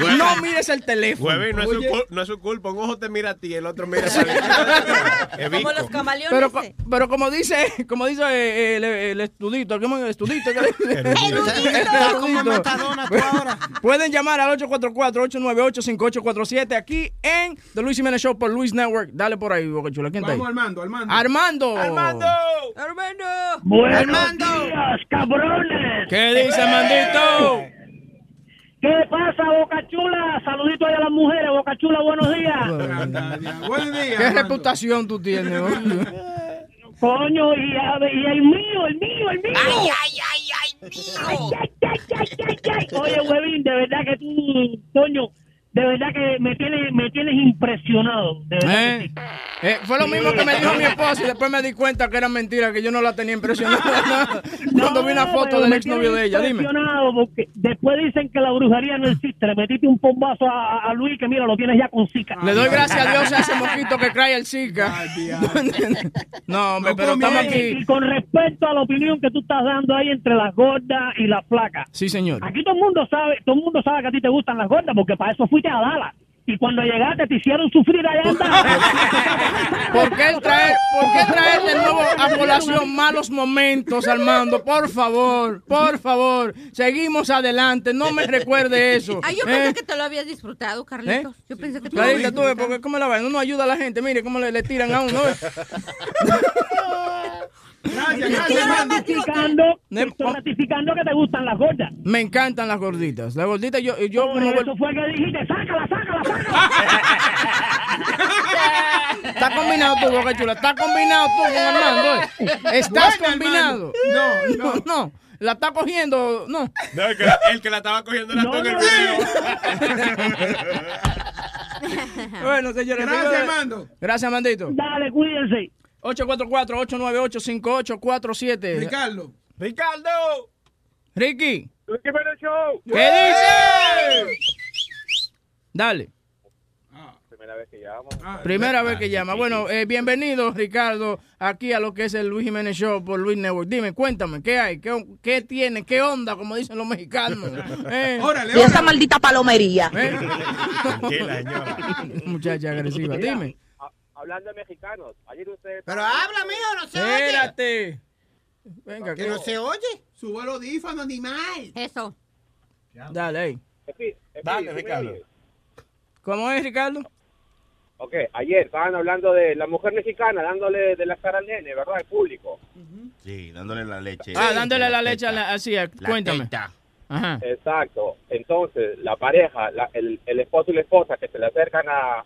Speaker 5: a. No mires el teléfono.
Speaker 6: No, es su no es su culpa. Un ojo te mira a ti y el otro mira para [laughs] Es
Speaker 9: Como los camaleones.
Speaker 5: Pero, co- pero como dice, como dice eh, el, el estudito, ¿cómo es el estudito? [laughs]
Speaker 7: Está como Matadona tú ahora.
Speaker 5: Pueden llamar al 844-898-5847 aquí en The Luis Jiménez Show por Luis Network. Dale por ahí, Boca Chula. ¿Quién está ahí?
Speaker 12: Vamos, Armando, Armando.
Speaker 5: Armando.
Speaker 6: Armando.
Speaker 9: Armando.
Speaker 15: Buenos
Speaker 5: Armando.
Speaker 15: días, cabrones.
Speaker 5: ¿Qué dice, Mandito?
Speaker 15: ¿Qué pasa, Boca Chula? Saludito a las mujeres, Boca Chula, buenos días.
Speaker 12: Buenos días.
Speaker 5: ¿Qué
Speaker 12: Armando.
Speaker 5: reputación tú tienes?
Speaker 15: Coño, y el mío, el mío, el mío.
Speaker 11: Ay, ay, ay, ay, mío.
Speaker 15: Ay, ay, ay, ay, ay, ay. Oye, huevín, de verdad que tú, coño, de verdad que me tienes, me tienes impresionado. De verdad que
Speaker 5: ¿Eh?
Speaker 15: sí.
Speaker 5: Eh, fue lo mismo que me dijo mi esposa y después me di cuenta que era mentira, que yo no la tenía impresionada. [laughs] Cuando vi una
Speaker 15: No,
Speaker 5: foto del exnovio de ella, dime.
Speaker 15: impresionado porque después dicen que la brujería no existe. Le metiste un pombazo a, a Luis que mira, lo tienes ya con Zika.
Speaker 5: Le doy gracias a Dios a ese mosquito que trae el Zika. [laughs] No, hombre, pero estamos
Speaker 15: Y
Speaker 5: aquí.
Speaker 15: con respecto a la opinión que tú estás dando ahí entre las gordas y las flacas.
Speaker 5: Sí, señor.
Speaker 15: Aquí todo el mundo sabe, todo el mundo sabe que a ti te gustan las gordas porque para eso fuiste a Dallas. Y cuando llegaste te hicieron sufrir allá en Dallas. [laughs]
Speaker 5: ¿Por qué traer, por qué traer de nuevo a colación malos momentos, Armando? Por favor, por favor. Seguimos adelante. No me recuerde eso.
Speaker 9: Ay, yo
Speaker 5: ¿eh?
Speaker 9: pensé que te lo habías disfrutado, Carlitos. Yo pensé que te lo habías
Speaker 5: tú
Speaker 9: disfrutado.
Speaker 5: porque cómo la vaina, uno ayuda a la gente, mire cómo le, le tiran a uno. [laughs]
Speaker 12: Gracias,
Speaker 15: Estoy
Speaker 12: gracias,
Speaker 15: ratificando, estoy ratificando que te gustan las gordas.
Speaker 5: Me encantan las gorditas. Las gorditas, yo, yo
Speaker 15: Por
Speaker 5: como
Speaker 15: eso fue que dijiste, sácala, sácala, [laughs]
Speaker 5: Está combinado tú, Boca Chula. Está combinado tú con Armando. ¿eh? Estás
Speaker 12: Bueno,
Speaker 5: combinado. [laughs]
Speaker 12: No,
Speaker 5: No, no. La está cogiendo. No.
Speaker 6: No, el que, el que la estaba cogiendo era
Speaker 15: No,
Speaker 6: el
Speaker 15: no. [laughs]
Speaker 5: Bueno, señores.
Speaker 12: Gracias. Armando.
Speaker 5: Gracias, Mandito.
Speaker 15: Dale, cuídense.
Speaker 5: 844-898-5847.
Speaker 12: Ricardo.
Speaker 6: Ricardo.
Speaker 5: Ricky.
Speaker 15: Show.
Speaker 5: ¿Qué dice? Dale.
Speaker 16: Primera vez que llamo.
Speaker 5: Primera vez que llama. Bueno, eh, bienvenido, Ricardo, aquí a lo que es el Luis Jiménez Show por Luis Network. Dime, cuéntame, ¿qué hay? ¿Qué, qué tiene? ¿Qué onda? Como dicen los mexicanos. [laughs] Eh,
Speaker 12: Órale,
Speaker 11: Y esa maldita palomería.
Speaker 5: eh. [laughs] Muchacha agresiva, dime.
Speaker 16: Ha- Hablando de mexicanos, ayer usted...
Speaker 7: Pero habla, mijo, no se oye.
Speaker 5: Espérate. Venga,
Speaker 7: Que no se oye.
Speaker 12: Suba el audífono, animal.
Speaker 9: Eso.
Speaker 5: Dale, ahí.
Speaker 6: Dale,
Speaker 16: ¿tú me
Speaker 6: Ricardo.
Speaker 5: ¿Cómo es, Ricardo?
Speaker 16: Ok, ayer estaban hablando de la mujer mexicana dándole de la cara al nene, ¿verdad? Al público.
Speaker 8: Sí, dándole la leche.
Speaker 5: Ah, dándole la leche a la, así, a-
Speaker 8: La
Speaker 5: cuéntame.
Speaker 8: teta.
Speaker 5: Ajá.
Speaker 16: Exacto. Entonces, la pareja, la- el, el esposo y la esposa que se le acercan a,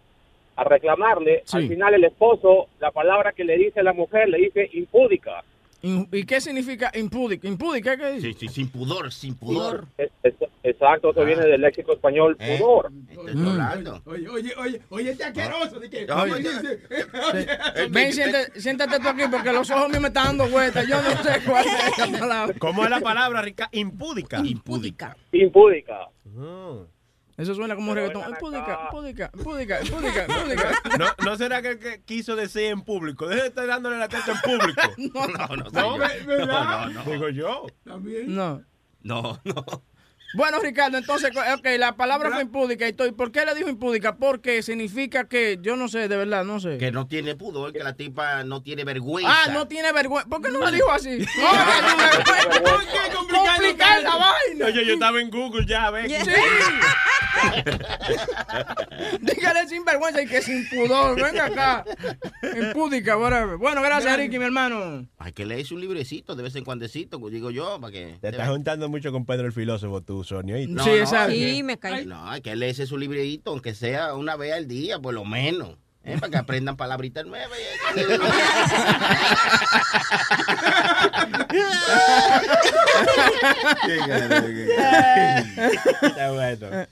Speaker 16: a reclamarle,
Speaker 5: Sí.
Speaker 16: al final el esposo, la palabra que le dice a la mujer, le dice impúdica.
Speaker 5: ¿Y qué significa impúdica? ¿Impúdica qué dice?
Speaker 8: Sí, sí, sin pudor, sin pudor.
Speaker 16: Es- es- exacto, eso viene del léxico español
Speaker 8: Eh.
Speaker 16: pudor.
Speaker 8: Te estoy hablando.
Speaker 12: Oye, oye, oye, oye, este asqueroso. De que,
Speaker 8: Oye.
Speaker 12: oye, oye,
Speaker 5: Ven, siéntate, siéntate tú aquí porque los ojos míos me están dando vueltas. Yo no sé cuál es la palabra.
Speaker 6: ¿Cómo es la palabra, Rica? Impúdica.
Speaker 8: Impúdica.
Speaker 16: Impúdica.
Speaker 6: Mm.
Speaker 5: Eso suena como un reggaetón.
Speaker 16: acá.
Speaker 5: impúdica, impúdica, impúdica, impúdica. [laughs]
Speaker 6: ¿No, ¿No será que, que quiso decir en público? Deje de estar dándole la teta en público. [laughs]
Speaker 8: No, no,
Speaker 6: No,
Speaker 8: no.
Speaker 12: ¿verdad?
Speaker 8: No, no, no.
Speaker 6: Digo yo.
Speaker 12: También.
Speaker 5: No.
Speaker 8: No, no.
Speaker 5: Bueno, Ricardo, entonces, ok, la palabra fue impúdica. y todo. ¿Y ¿Por qué le dijo impúdica? Porque significa que, yo no sé, de verdad, no sé.
Speaker 8: Que no tiene pudor, que la tipa no tiene vergüenza.
Speaker 5: Ah, no tiene vergüenza. ¿Por qué no le dijo así? No, [laughs] ¿Por qué complicar la vaina?
Speaker 6: Oye, yo estaba en Google ya, ve.
Speaker 5: Sí. [laughs] Dígale sin vergüenza y que sin pudor. Venga acá. Impúdica, whatever. Bueno, gracias, Ricky, mi hermano.
Speaker 8: Hay que leerse un librecito de vez en cuando, digo yo, para que...
Speaker 6: Te estás juntando mucho con Pedro el filósofo, tú, Sonia. ¿oíste?
Speaker 8: No, no, No, hay que leerse su librito, aunque sea una vez al día, por lo menos. ¿eh? Para que aprendan palabritas nuevas. [laughs]
Speaker 6: Está bueno.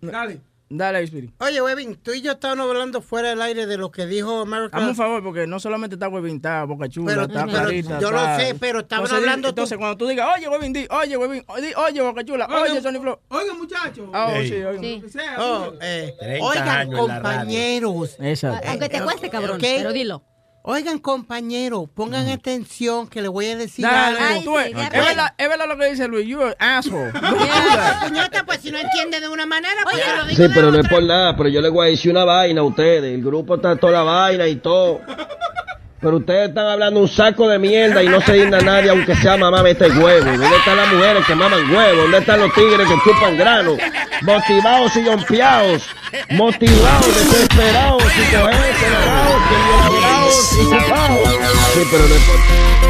Speaker 5: Dale. Dale, Spirit.
Speaker 7: Oye, Webin, tú y yo estábamos hablando fuera del aire de lo que dijo America.
Speaker 5: Hazme un favor, porque no solamente está Webin, está Boca Chula,
Speaker 7: Pero-
Speaker 5: está
Speaker 7: pero
Speaker 5: Clarita.
Speaker 7: yo lo sé, pero estaban
Speaker 5: Entonces,
Speaker 7: hablando tú-
Speaker 5: Entonces, cuando tú digas, oye, Webin, di, oye, Webin, di, oye, Boca Chula,
Speaker 12: Oiga,
Speaker 5: oye, Sony Flow.
Speaker 12: Oiga, muchachos.
Speaker 5: Ah, oh,
Speaker 12: Ey.
Speaker 5: sí, oiga.
Speaker 12: Lo que sea,
Speaker 7: Oh,
Speaker 12: oiga.
Speaker 7: eh,
Speaker 6: 30
Speaker 7: oigan, compañeros.
Speaker 5: Exacto.
Speaker 9: Aunque te cueste, cabrón, pero dilo.
Speaker 7: Oigan, compañeros, pongan atención que les voy a decir
Speaker 5: Dale,
Speaker 7: algo.
Speaker 5: tú, es, es verdad, es verdad lo que dice Luis, you an asshole. [laughs]
Speaker 7: Puñeta, pues si no entiende de una manera, pues yo lo digo
Speaker 17: Sí, pero no es por nada, pero yo les voy a decir una vaina a ustedes. El grupo está toda la vaina y todo. Pero ustedes están hablando un saco de mierda y no se digna nadie, aunque sea mamá mete huevo. ¿Dónde están las mujeres que maman huevo? ¿Dónde están los tigres que chupan grano? Motivados y yompeados. Motivados, desesperados y y. Sí, pero no.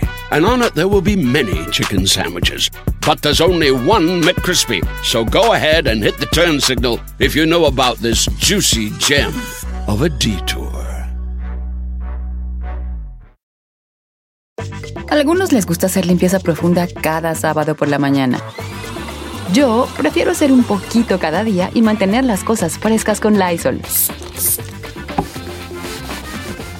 Speaker 18: and on it there will be many chicken sandwiches. But there's only one McCrispy. So go ahead and hit the turn signal if you know about this juicy gem of a detour.
Speaker 19: Algunos les gusta hacer limpieza profunda cada sábado por la mañana. Yo prefiero hacer un poquito cada día y mantener las cosas frescas con Lysol.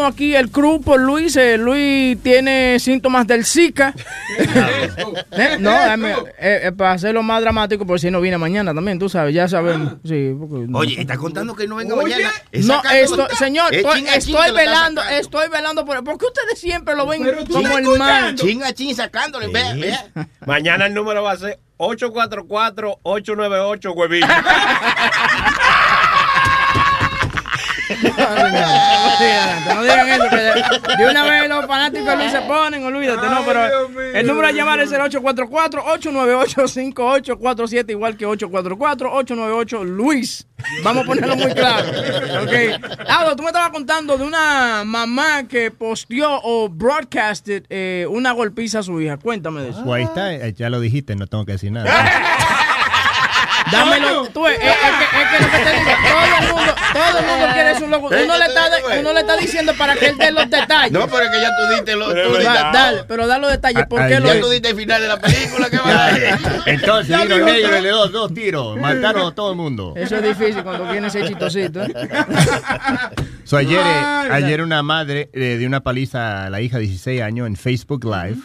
Speaker 5: Estamos aquí, el crew por Luis. Eh, Luis tiene síntomas del Zika. [laughs] Eh, no, dame, eh, eh, para hacerlo más dramático, por si no viene mañana también, tú sabes, ya sabemos. Sí, porque-
Speaker 8: Oye, está contando que no venga
Speaker 5: Oye.
Speaker 8: mañana.
Speaker 5: No, esto, señor,
Speaker 8: Es
Speaker 5: estoy, velando, estoy velando por ¿Por qué ustedes siempre lo ven
Speaker 8: Pero
Speaker 5: como
Speaker 8: estás
Speaker 5: el mal?
Speaker 8: escuchando. Chin a chin sacándole. Vea, vea. [laughs]
Speaker 6: Mañana el número va a ser 844-898 huevito. [laughs]
Speaker 5: No digan, no digan eso, que de, de una vez los fanáticos Luis se ponen, olvídate, no, pero el número a llamar es el 844-898-5847, igual que 844-898-LUIS. Vamos a ponerlo muy claro. Ok. Aldo, tú me estabas contando de una mamá que posteó o broadcasted eh, una golpiza a su hija. Cuéntame de eso.
Speaker 10: Pues ahí está, eh, ya lo dijiste, no tengo que decir nada.
Speaker 5: Dámelo, tú, eh, es, que, es que lo que te digo, todo el mundo, todo el mundo quiere su logo. Uno le está, uno le está diciendo para que él dé los detalles.
Speaker 8: No, pero es que ya tú diste los.
Speaker 5: Pero
Speaker 8: tú
Speaker 5: es
Speaker 8: diste-
Speaker 5: verdad. Dale, pero da los detalles. ¿Por qué lo
Speaker 10: ya
Speaker 8: tú diste el final de la película. ¿Qué va a?
Speaker 10: Entonces vino el negro y le dio dos tiros, mataron a todo el mundo.
Speaker 5: Eso es difícil cuando viene ese chistosito. ¿eh? [laughs]
Speaker 10: So, ayer, eh, ayer una madre eh, dio una paliza a la hija de 16 años en Facebook Live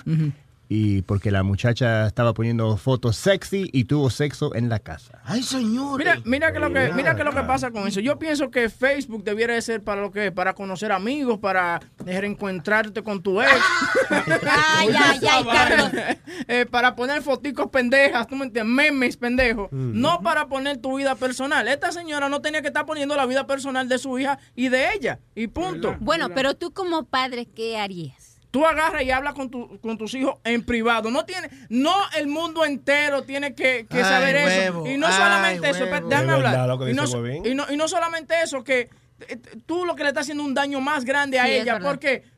Speaker 10: y porque la muchacha estaba poniendo fotos sexy y tuvo sexo en la casa.
Speaker 8: Ay, señor.
Speaker 5: Mira, mira que lo que, mira que lo que pasa con eso. Yo pienso que Facebook debiera de ser para lo que, para conocer amigos, para reencontrarte con tu ex. [laughs]
Speaker 9: Ay, ay, ay, Carlos.
Speaker 5: Eh, para poner foticos pendejas, tú me entiendes, memes pendejos,
Speaker 8: Mm.
Speaker 5: no para poner tu vida personal. Esta señora no tenía que estar poniendo la vida personal de su hija y de ella, y punto.
Speaker 9: Bueno, pero tú como padre, ¿qué harías?
Speaker 5: Tú agarras y hablas con, tu- con tus hijos en privado. No tiene, no el mundo entero tiene que, que
Speaker 7: Ay,
Speaker 5: saber
Speaker 7: huevo.
Speaker 5: eso. Y no
Speaker 7: Ay,
Speaker 5: solamente eso,
Speaker 7: huevo.
Speaker 5: déjame
Speaker 6: Es verdad
Speaker 5: hablar. y, no, y no- y no solamente eso, que eh, tú lo que le estás haciendo un daño más grande a
Speaker 9: Sí,
Speaker 5: ella,
Speaker 9: verdad.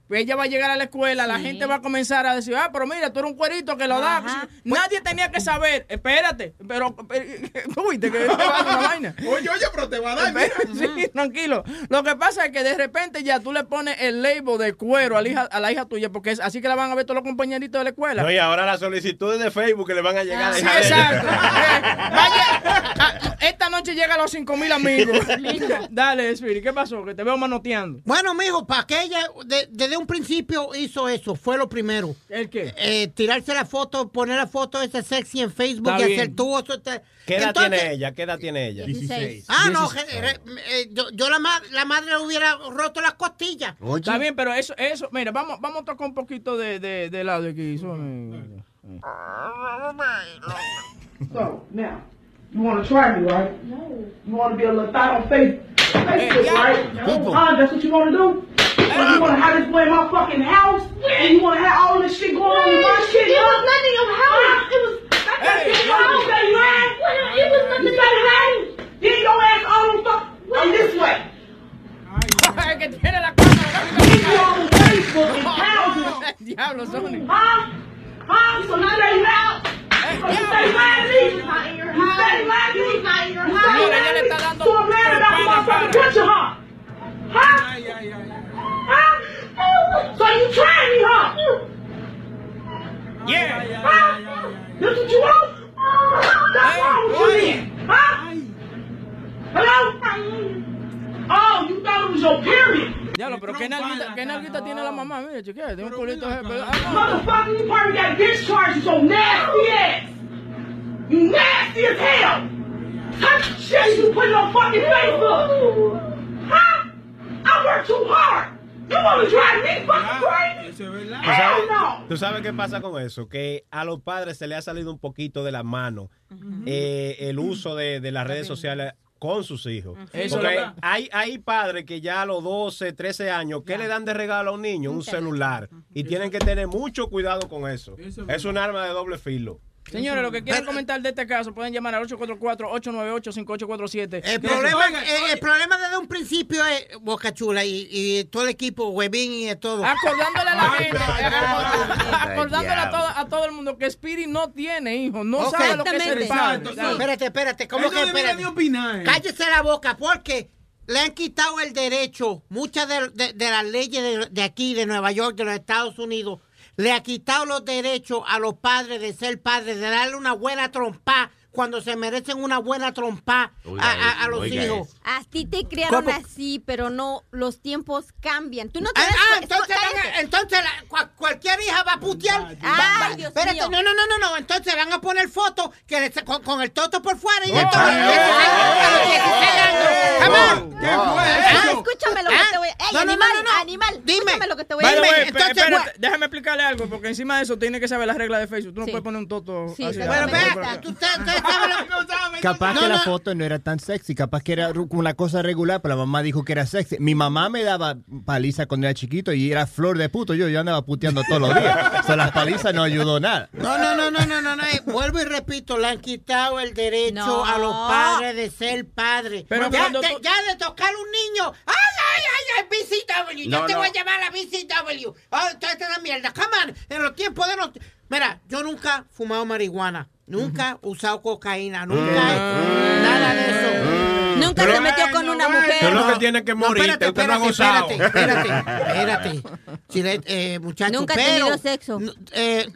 Speaker 5: Porque ella va a llegar a la escuela, la
Speaker 9: Sí.
Speaker 5: gente va a comenzar a decir, ah, pero mira, tú eres un cuerito que lo da.
Speaker 9: Ajá.
Speaker 5: Nadie tenía que saber, espérate, pero, tú [laughs] viste que te va a dar una vaina. [laughs]
Speaker 12: Oye, oye, pero te va a dar. mira.
Speaker 5: Sí, tranquilo. Lo que pasa es que de repente ya tú le pones el label de cuero a la hija, a la hija tuya, porque es así que la van a ver todos los compañeritos de la escuela.
Speaker 6: No, y ahora las solicitudes de Facebook que le van a llegar.
Speaker 5: Sí,
Speaker 6: a ella.
Speaker 5: exacto. Eh, vaya, ah, esta noche llega a los 5 mil amigos. [laughs] Dale, Spirit, ¿qué pasó? Que te veo manoteando.
Speaker 7: Bueno, mijo, para que ella de- desde un principio hizo eso, fue lo primero.
Speaker 5: ¿El qué?
Speaker 7: Eh, tirarse la foto, poner la foto esa sexy en Facebook
Speaker 6: Está
Speaker 7: y
Speaker 6: bien.
Speaker 7: hacer tú eso. te-
Speaker 6: ¿Qué edad
Speaker 7: Entonces-
Speaker 6: tiene ella? ¿Qué edad tiene ella?
Speaker 9: 16.
Speaker 7: Ah, no, re- eh, yo, yo la, ma- la madre le hubiera roto las costillas.
Speaker 5: Está bien, pero eso, eso, mira, vamos, vamos a tocar un poquito de, de, de lado aquí. suave. [laughs]
Speaker 20: So, now, you want to try me, right? No. You want to be a little thought on face, Facebook, right? No. Huh? That's what you want to do? So you want to have this boy in my fucking house? And you want to have all this shit going on in my shit? It was nothing of house. It was... Hey, it was steady lying. It was nothing steady lying. Then your ass all on fuck... I'm this way.
Speaker 5: que tiene la
Speaker 20: You on Facebook and [laughs] houses.
Speaker 5: Diablo, Sony.
Speaker 20: Huh? Huh? So now they mad? So you stay mad at me? You stay mad at me?
Speaker 5: Señora, ella le está dando
Speaker 20: So I'm mad about my motherfucking picture, huh? Huh? Huh? So you trying me, huh?
Speaker 5: Yeah.
Speaker 20: Huh? This what you want? That's wrong with you then. Huh? Hello? Oh, you thought it was your period.
Speaker 5: Diablo, pero qué nalguita, qué nalguita tiene la mamá, mira, chequea, tiene un culito. pero- ah.
Speaker 20: Motherfucker, you probably got discharged, you so nasty ass. You nasty as hell. How shit you put it on fucking Facebook? Huh? I work too hard. You wanna drive me fucking crazy?
Speaker 6: ¿Tú sabes, tú sabes qué pasa con eso? Que a los padres se le ha salido un poquito de la mano eh, el uso de, de las redes sociales con sus hijos.
Speaker 5: Eso
Speaker 6: Porque hay, hay padres que ya a los 12, 13 años, ¿qué le dan de regalo a un niño? Un celular. Y tienen que tener mucho cuidado con eso. Es un arma de doble filo.
Speaker 5: Señores, lo que quieran comentar de este caso, pueden llamar al 844-898-5847.
Speaker 7: El problema, el, el problema desde un principio es Boca Chula y, y todo el equipo, Webin y todo.
Speaker 5: Acordándole a la gente, acor- acordándole a todo, a todo el mundo que Spirit no tiene hijos, no sabe lo que es el padre.
Speaker 7: Espérate, espérate, ¿cómo que espérate? Cállese la boca, porque le han quitado el derecho, muchas de, de- de las leyes de, de aquí, de Nueva York, de los Estados Unidos, le ha quitado los derechos a los padres de ser padres, de darle una buena trompa cuando se merecen una buena trompa a, a- a los
Speaker 9: Oiga
Speaker 7: hijos.
Speaker 9: A ti te criaron
Speaker 7: ¿Cómo?
Speaker 9: así, pero no, los tiempos cambian. Tú no te
Speaker 7: Ah, ah, entonces,
Speaker 9: cállate.
Speaker 7: van a- entonces la- cua- cualquier hija va a putear. Va-
Speaker 9: Dios
Speaker 7: espérate,
Speaker 9: mío.
Speaker 7: no, no, no, no, no. Entonces van a poner fotos que con, con el toto por fuera y de
Speaker 9: Oh,
Speaker 7: todo.
Speaker 9: ay,
Speaker 7: a los 16 años. Come on.
Speaker 9: Ah, escúchame lo que
Speaker 7: Ah,
Speaker 9: te voy a... ¡Ey,
Speaker 7: no, no,
Speaker 9: animal, animal!
Speaker 7: Dime.
Speaker 9: Escúchame lo que te voy a decir.
Speaker 5: déjame explicarle algo, porque encima de eso tiene que saber las reglas de Facebook. Tú no puedes poner un toto
Speaker 9: Sí,
Speaker 5: así.
Speaker 7: Pero tú
Speaker 10: Capaz
Speaker 7: No,
Speaker 10: que la foto no era tan sexy, capaz que era una cosa regular, pero la mamá dijo que era sexy. Mi mamá me daba paliza cuando era chiquito y era flor de puto. Yo, yo andaba puteando todos los días. O sea, las palizas no ayudó nada.
Speaker 7: No, no, no, no, no, no, no. eh, Vuelvo y repito, le han quitado el derecho
Speaker 9: No.
Speaker 7: a los padres de ser padres.
Speaker 5: Pero
Speaker 7: ya,
Speaker 5: cuando
Speaker 7: de, ya de tocar un niño. ¡Ay, ay, ay, ay! BCW.
Speaker 8: No,
Speaker 7: yo te
Speaker 8: no.
Speaker 7: voy a llamar a BCW. ¡Ay, esta es la mierda! ¡Come on! En los tiempos de los... Mira, yo nunca he fumado marihuana. Nunca he usado cocaína. Nunca he... Nada de eso.
Speaker 9: Nunca se metió con una
Speaker 6: Tú
Speaker 9: mujer.
Speaker 6: lo que tiene que
Speaker 7: No,
Speaker 6: morir,
Speaker 7: espérate,
Speaker 6: usted no ha
Speaker 7: espérate,
Speaker 6: gozado.
Speaker 7: espérate, espérate, espérate. [laughs] Eh, muchacho,
Speaker 9: Nunca tenido sexo.
Speaker 7: eh,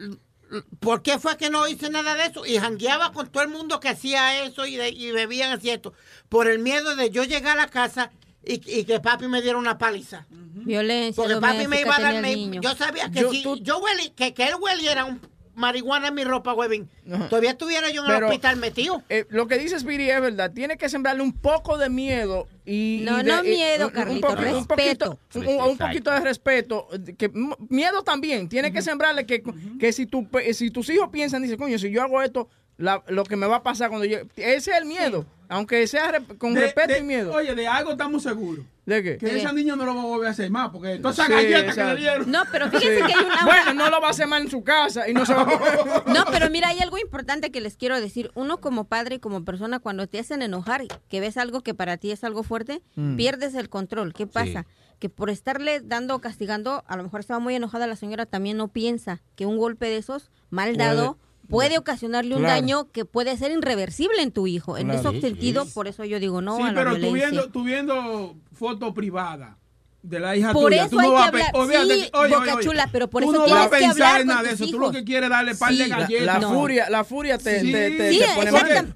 Speaker 7: ¿Por qué fue que no hice nada de eso? Y jangueaba con todo el mundo que hacía eso y, de- y bebían así esto. Por el miedo de yo llegar a la casa y, y que papi me diera una paliza.
Speaker 9: Violencia
Speaker 7: Porque papi me iba a
Speaker 9: tenía
Speaker 7: dar...
Speaker 9: el
Speaker 7: me-
Speaker 9: niño.
Speaker 7: yo sabía que
Speaker 5: Yo-
Speaker 7: si
Speaker 5: tú-
Speaker 7: yo hueli- que, que él hueliera un marihuana en mi ropa, huevín, todavía estuviera yo en el hospital metido.
Speaker 5: Eh, lo que dice Speedy es verdad. Tiene que sembrarle un poco de miedo y.
Speaker 9: No,
Speaker 5: y de-
Speaker 9: no
Speaker 5: y-
Speaker 9: miedo,
Speaker 5: un- un
Speaker 9: Carlito,
Speaker 5: poco- un
Speaker 9: respeto.
Speaker 5: poquito- un, un poquito de respeto. eh, Que, miedo también. Tiene que sembrarle que, que si, tu, pe- si tus hijos piensan, dicen, coño, si yo hago esto, la- lo que me va a pasar cuando yo. Ese es el miedo. Aunque sea rep- con
Speaker 12: De-
Speaker 5: respeto
Speaker 12: de-
Speaker 5: y miedo.
Speaker 12: Oye, de algo estamos seguros.
Speaker 5: ¿De qué?
Speaker 12: Que esa niña no lo va a volver a hacer más, porque todas esas
Speaker 5: Sí,
Speaker 12: galletas que
Speaker 5: exacto.
Speaker 12: le dieron.
Speaker 9: No, pero fíjense
Speaker 5: Sí.
Speaker 9: que hay una... [laughs]
Speaker 5: Bueno, no lo va a hacer más en su casa y no se va a... [laughs]
Speaker 9: No, pero mira, hay algo importante que les quiero decir. Uno como padre y como persona, cuando te hacen enojar, que ves algo que para ti es algo fuerte,
Speaker 21: Mm.
Speaker 9: pierdes el control. ¿Qué pasa? Que por estarle dando o castigando, a lo mejor estaba muy enojada la señora, también no piensa que un golpe de esos mal
Speaker 21: Puede-
Speaker 9: dado puede ocasionarle un
Speaker 12: Claro.
Speaker 9: daño que puede ser irreversible en tu hijo. En
Speaker 12: Claro.
Speaker 9: ese
Speaker 12: Sí,
Speaker 9: sentido,
Speaker 12: sí.
Speaker 9: por eso yo digo no
Speaker 12: sí,
Speaker 9: a la
Speaker 12: pero tú
Speaker 9: violencia.
Speaker 12: viendo, tú viendo foto privada de la hija
Speaker 9: Por
Speaker 12: tuya,
Speaker 9: eso
Speaker 12: tú no vas
Speaker 9: que
Speaker 12: a
Speaker 9: hablar. Sí,
Speaker 12: que- oye,
Speaker 9: Boca
Speaker 12: oye, oye,
Speaker 9: Chula, pero por
Speaker 12: tú
Speaker 9: eso
Speaker 12: no
Speaker 9: tienes
Speaker 12: vas a
Speaker 9: que
Speaker 12: pensar
Speaker 9: hablar
Speaker 12: en
Speaker 9: con
Speaker 12: nada de
Speaker 9: tus
Speaker 12: eso. Tú lo que quieres es darle par de
Speaker 9: Sí.
Speaker 12: Galletas.
Speaker 5: La
Speaker 9: No.
Speaker 5: furia, la furia te,
Speaker 12: Sí.
Speaker 5: te, te-
Speaker 9: Sí,
Speaker 5: te pone mal.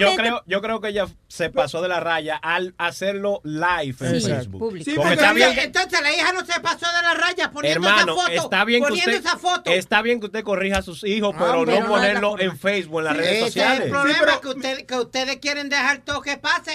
Speaker 6: Yo creo, yo creo que ella se pasó de la raya al hacerlo live en
Speaker 5: Sí,
Speaker 6: Facebook.
Speaker 9: público.
Speaker 7: Sí,
Speaker 6: Porque
Speaker 7: pero
Speaker 6: está bien que-
Speaker 7: entonces la hija no se pasó de la raya poniendo
Speaker 6: Hermano,
Speaker 7: esa foto.
Speaker 6: está bien que
Speaker 7: poniendo
Speaker 6: usted
Speaker 7: esa foto.
Speaker 6: está bien que usted corrija a sus hijos,
Speaker 7: Ah,
Speaker 6: pero, no
Speaker 7: es
Speaker 6: ponerlo en Facebook, en las redes
Speaker 7: es
Speaker 6: sociales.
Speaker 7: el problema, que, usted- que ustedes quieren dejar todo que pase.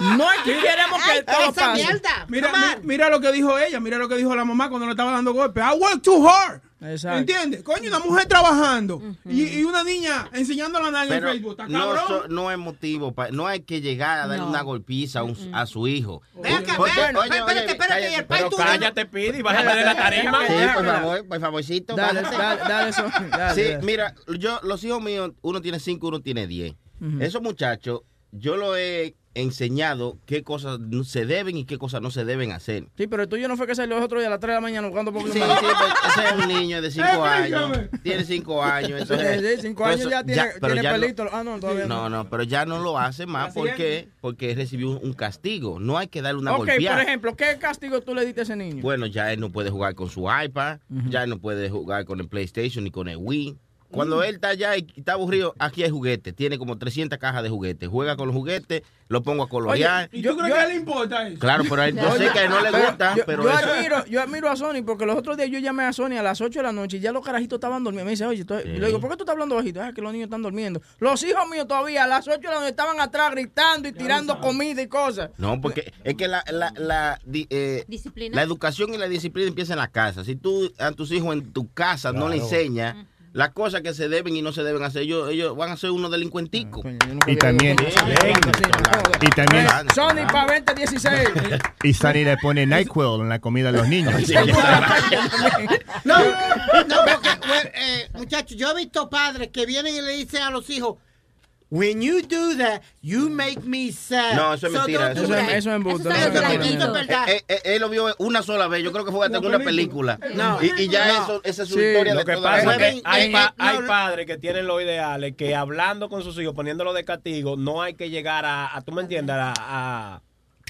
Speaker 5: No es que queremos que todo
Speaker 7: esa
Speaker 5: pase.
Speaker 7: mierda.
Speaker 12: Mira,
Speaker 7: Come
Speaker 12: mi-
Speaker 7: on.
Speaker 12: Mira lo que dijo ella, mira lo que dijo la mamá cuando le estaba dando golpes. I work too hard.
Speaker 5: Exacto.
Speaker 12: ¿Entiendes? Coño, una mujer trabajando y, y una niña enseñando la nalga en Facebook. ¿Está
Speaker 8: no,
Speaker 12: cabrón?
Speaker 8: so- no es motivo, pa- no hay que llegar a darle
Speaker 9: No.
Speaker 8: una golpiza a, un- a su hijo.
Speaker 7: Ven acá,
Speaker 8: oye,
Speaker 7: espérate, espérate, y
Speaker 8: cállate.
Speaker 7: el
Speaker 6: Pero
Speaker 7: tuyo.
Speaker 6: cállate, Pidi, bájate de la tarima.
Speaker 8: Sí, por favor, por favorcito.
Speaker 5: Dale, dale, dale eso. Dale,
Speaker 8: Sí,
Speaker 5: dale.
Speaker 8: mira, yo, los hijos míos, uno tiene cinco, uno tiene diez.
Speaker 5: Ujú.
Speaker 8: Esos muchachos, yo lo he enseñado qué cosas se deben y qué cosas no se deben hacer.
Speaker 5: Sí, pero el tuyo no fue que salió los otros días a las 3 de la mañana buscando Pokémon.
Speaker 8: Sí, sí, pues, ese es un niño de cinco años.
Speaker 12: Explícame.
Speaker 8: Tiene cinco años. Entonces,
Speaker 5: Sí, sí, cinco años
Speaker 8: entonces,
Speaker 5: ya tiene,
Speaker 8: pero
Speaker 5: tiene
Speaker 8: ya no-.
Speaker 5: Ah, no, todavía no.
Speaker 8: No, no, pero ya no lo hace más. ¿Por qué? Porque recibió un, un castigo. No hay que darle una
Speaker 5: ok,
Speaker 8: golpeada.
Speaker 5: por ejemplo, ¿qué castigo tú le diste a ese niño?
Speaker 8: Bueno, ya él no puede jugar con su iPad, ya él no puede jugar con el PlayStation ni con el Wii. Cuando
Speaker 5: Mm.
Speaker 8: él está allá y está aburrido, aquí hay juguetes. Tiene como 300 cajas de juguetes. Juega con los juguetes, lo pongo a colorear.
Speaker 12: ¿Y tú crees que a él le importa eso?
Speaker 8: Claro, pero a él, yo [laughs] sé que a él no le gusta,
Speaker 5: yo,
Speaker 8: pero
Speaker 5: yo
Speaker 8: eso-
Speaker 5: admiro, yo admiro a Sony porque los otros días yo llamé a Sony a las 8 de la noche y ya los carajitos estaban durmiendo. Me dice, oye, estoy- y le digo, ¿por qué tú estás hablando bajito? Ah, que los niños están durmiendo. Los hijos míos todavía a las 8 de la noche estaban atrás gritando y tirando comida y cosas.
Speaker 8: No, porque es que la, la, la, di- eh,
Speaker 9: Disciplina.
Speaker 8: la educación y la disciplina empieza en la casa. Si tú a tus hijos en tu casa no le enseñas las cosas que se deben y no se deben hacer, ellos, ellos van a ser unos delincuenticos.
Speaker 10: Y también, y también,
Speaker 5: Sony para 2016.
Speaker 10: y Sunny le pone NyQuil en la comida de los niños. [laughs] [laughs]
Speaker 7: No, no, porque, bueno, eh, muchachos, yo he visto padres que vienen y le dicen a los hijos, When you do that, you make me sad.
Speaker 8: No, eso es
Speaker 7: So
Speaker 8: mentira. Eso es-
Speaker 7: that.
Speaker 5: eso es embuste,
Speaker 7: Eso
Speaker 5: eso
Speaker 7: es
Speaker 5: es
Speaker 7: mentira,
Speaker 5: mentira.
Speaker 7: eso es verdad.
Speaker 8: Él lo vio una sola vez. Yo creo que fue hasta una película.
Speaker 7: No.
Speaker 8: y, y ya
Speaker 7: No.
Speaker 8: eso, esa es su
Speaker 5: Sí,
Speaker 8: historia
Speaker 6: Lo
Speaker 8: de
Speaker 6: que pasa es que hay, pa- hay
Speaker 7: no,
Speaker 6: padres que tienen los ideales que hablando con sus hijos, poniéndolo de castigo, no hay que llegar a, a tú me entiendes, a, a,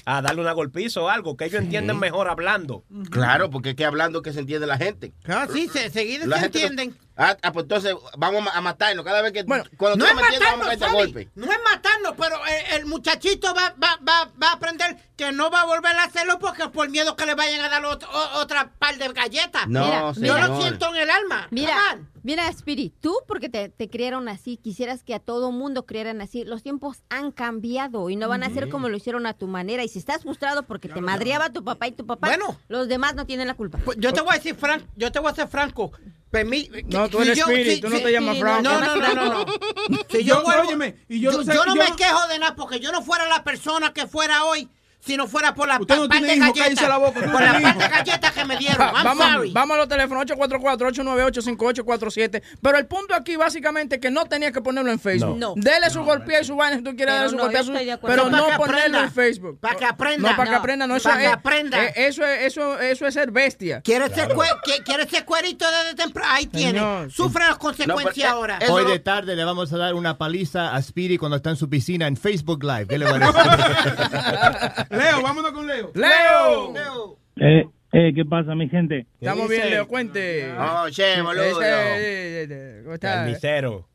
Speaker 6: a darle una golpiza o algo, que ellos entienden mejor hablando.
Speaker 8: Claro, porque es que hablando que se entiende la gente.
Speaker 7: Claro, sí, se, seguido
Speaker 8: La
Speaker 7: se
Speaker 8: no-
Speaker 7: entienden.
Speaker 8: Ah, ah, pues entonces vamos a matarnos cada vez que cuando
Speaker 7: no
Speaker 8: tú
Speaker 7: es
Speaker 8: vamos a
Speaker 7: Fanny,
Speaker 8: golpe.
Speaker 7: no es matarnos, pero el, el muchachito va, va, va, va a aprender que no va a volver a hacerlo porque por miedo que le vayan a dar ot- o- otra par de galletas.
Speaker 8: No,
Speaker 7: Mira, yo lo siento en el alma.
Speaker 9: Mira, mira, Spirit, tú porque te, te criaron así, quisieras que a todo mundo criaran así. Los tiempos han cambiado y no van a ser como lo hicieron a tu manera. Y si estás frustrado porque te madreaba tu papá y tu papá, los demás no tienen la culpa.
Speaker 7: Pues yo te voy a decir, Frank, yo te voy a ser franco. Permi-
Speaker 5: No, tú
Speaker 7: si
Speaker 5: eres
Speaker 7: yo-
Speaker 5: Spirit,
Speaker 7: si-
Speaker 5: tú no
Speaker 7: si-
Speaker 5: te llamas
Speaker 7: si-
Speaker 5: Frank.
Speaker 7: No, no, no, no. no. [laughs] Si yo,
Speaker 12: Yo-
Speaker 7: vuelvo-
Speaker 12: óyeme, y yo
Speaker 7: yo,
Speaker 12: no sé-
Speaker 7: yo no me quejo de nada porque yo no fuera la persona que fuera hoy si no fuera por la
Speaker 12: Usted no tiene hijo, cállese la boca,
Speaker 7: por
Speaker 12: no
Speaker 7: la
Speaker 12: tienes
Speaker 7: par de galletas que me dieron. I'm
Speaker 5: vamos,
Speaker 7: sorry.
Speaker 5: vamos a los teléfonos 844-898-5847. Pero el punto aquí básicamente es que no tenía que ponerlo en Facebook.
Speaker 7: No.
Speaker 5: Dele su golpea y su vaina si tú quieres
Speaker 7: Pero
Speaker 5: darle su
Speaker 7: no,
Speaker 5: golpea, su- pero no ponerlo en Facebook.
Speaker 7: Para que aprenda.
Speaker 5: No, para que
Speaker 7: No,
Speaker 5: aprenda, no eso
Speaker 7: para que aprenda.
Speaker 5: eh, eso es eso eso es ser bestia.
Speaker 7: ¿Quieres ser, cue- qui- ¿Quieres ser cuerito desde temprano? Ahí tiene.
Speaker 10: Señor.
Speaker 7: Sufre las consecuencias ahora.
Speaker 10: Hoy de tarde le vamos a dar una paliza a Speedy cuando está en su piscina en Facebook Live. ¿Qué le [laughs] parece? [laughs]
Speaker 12: Leo, vámonos con Leo.
Speaker 5: Leo.
Speaker 21: Eh, eh, ¿Qué pasa, mi gente?
Speaker 5: Estamos bien, Leo, cuente.
Speaker 8: Oh, che, boludo.
Speaker 5: Ese, eh, eh, eh, ¿Cómo está?
Speaker 6: Carnicero.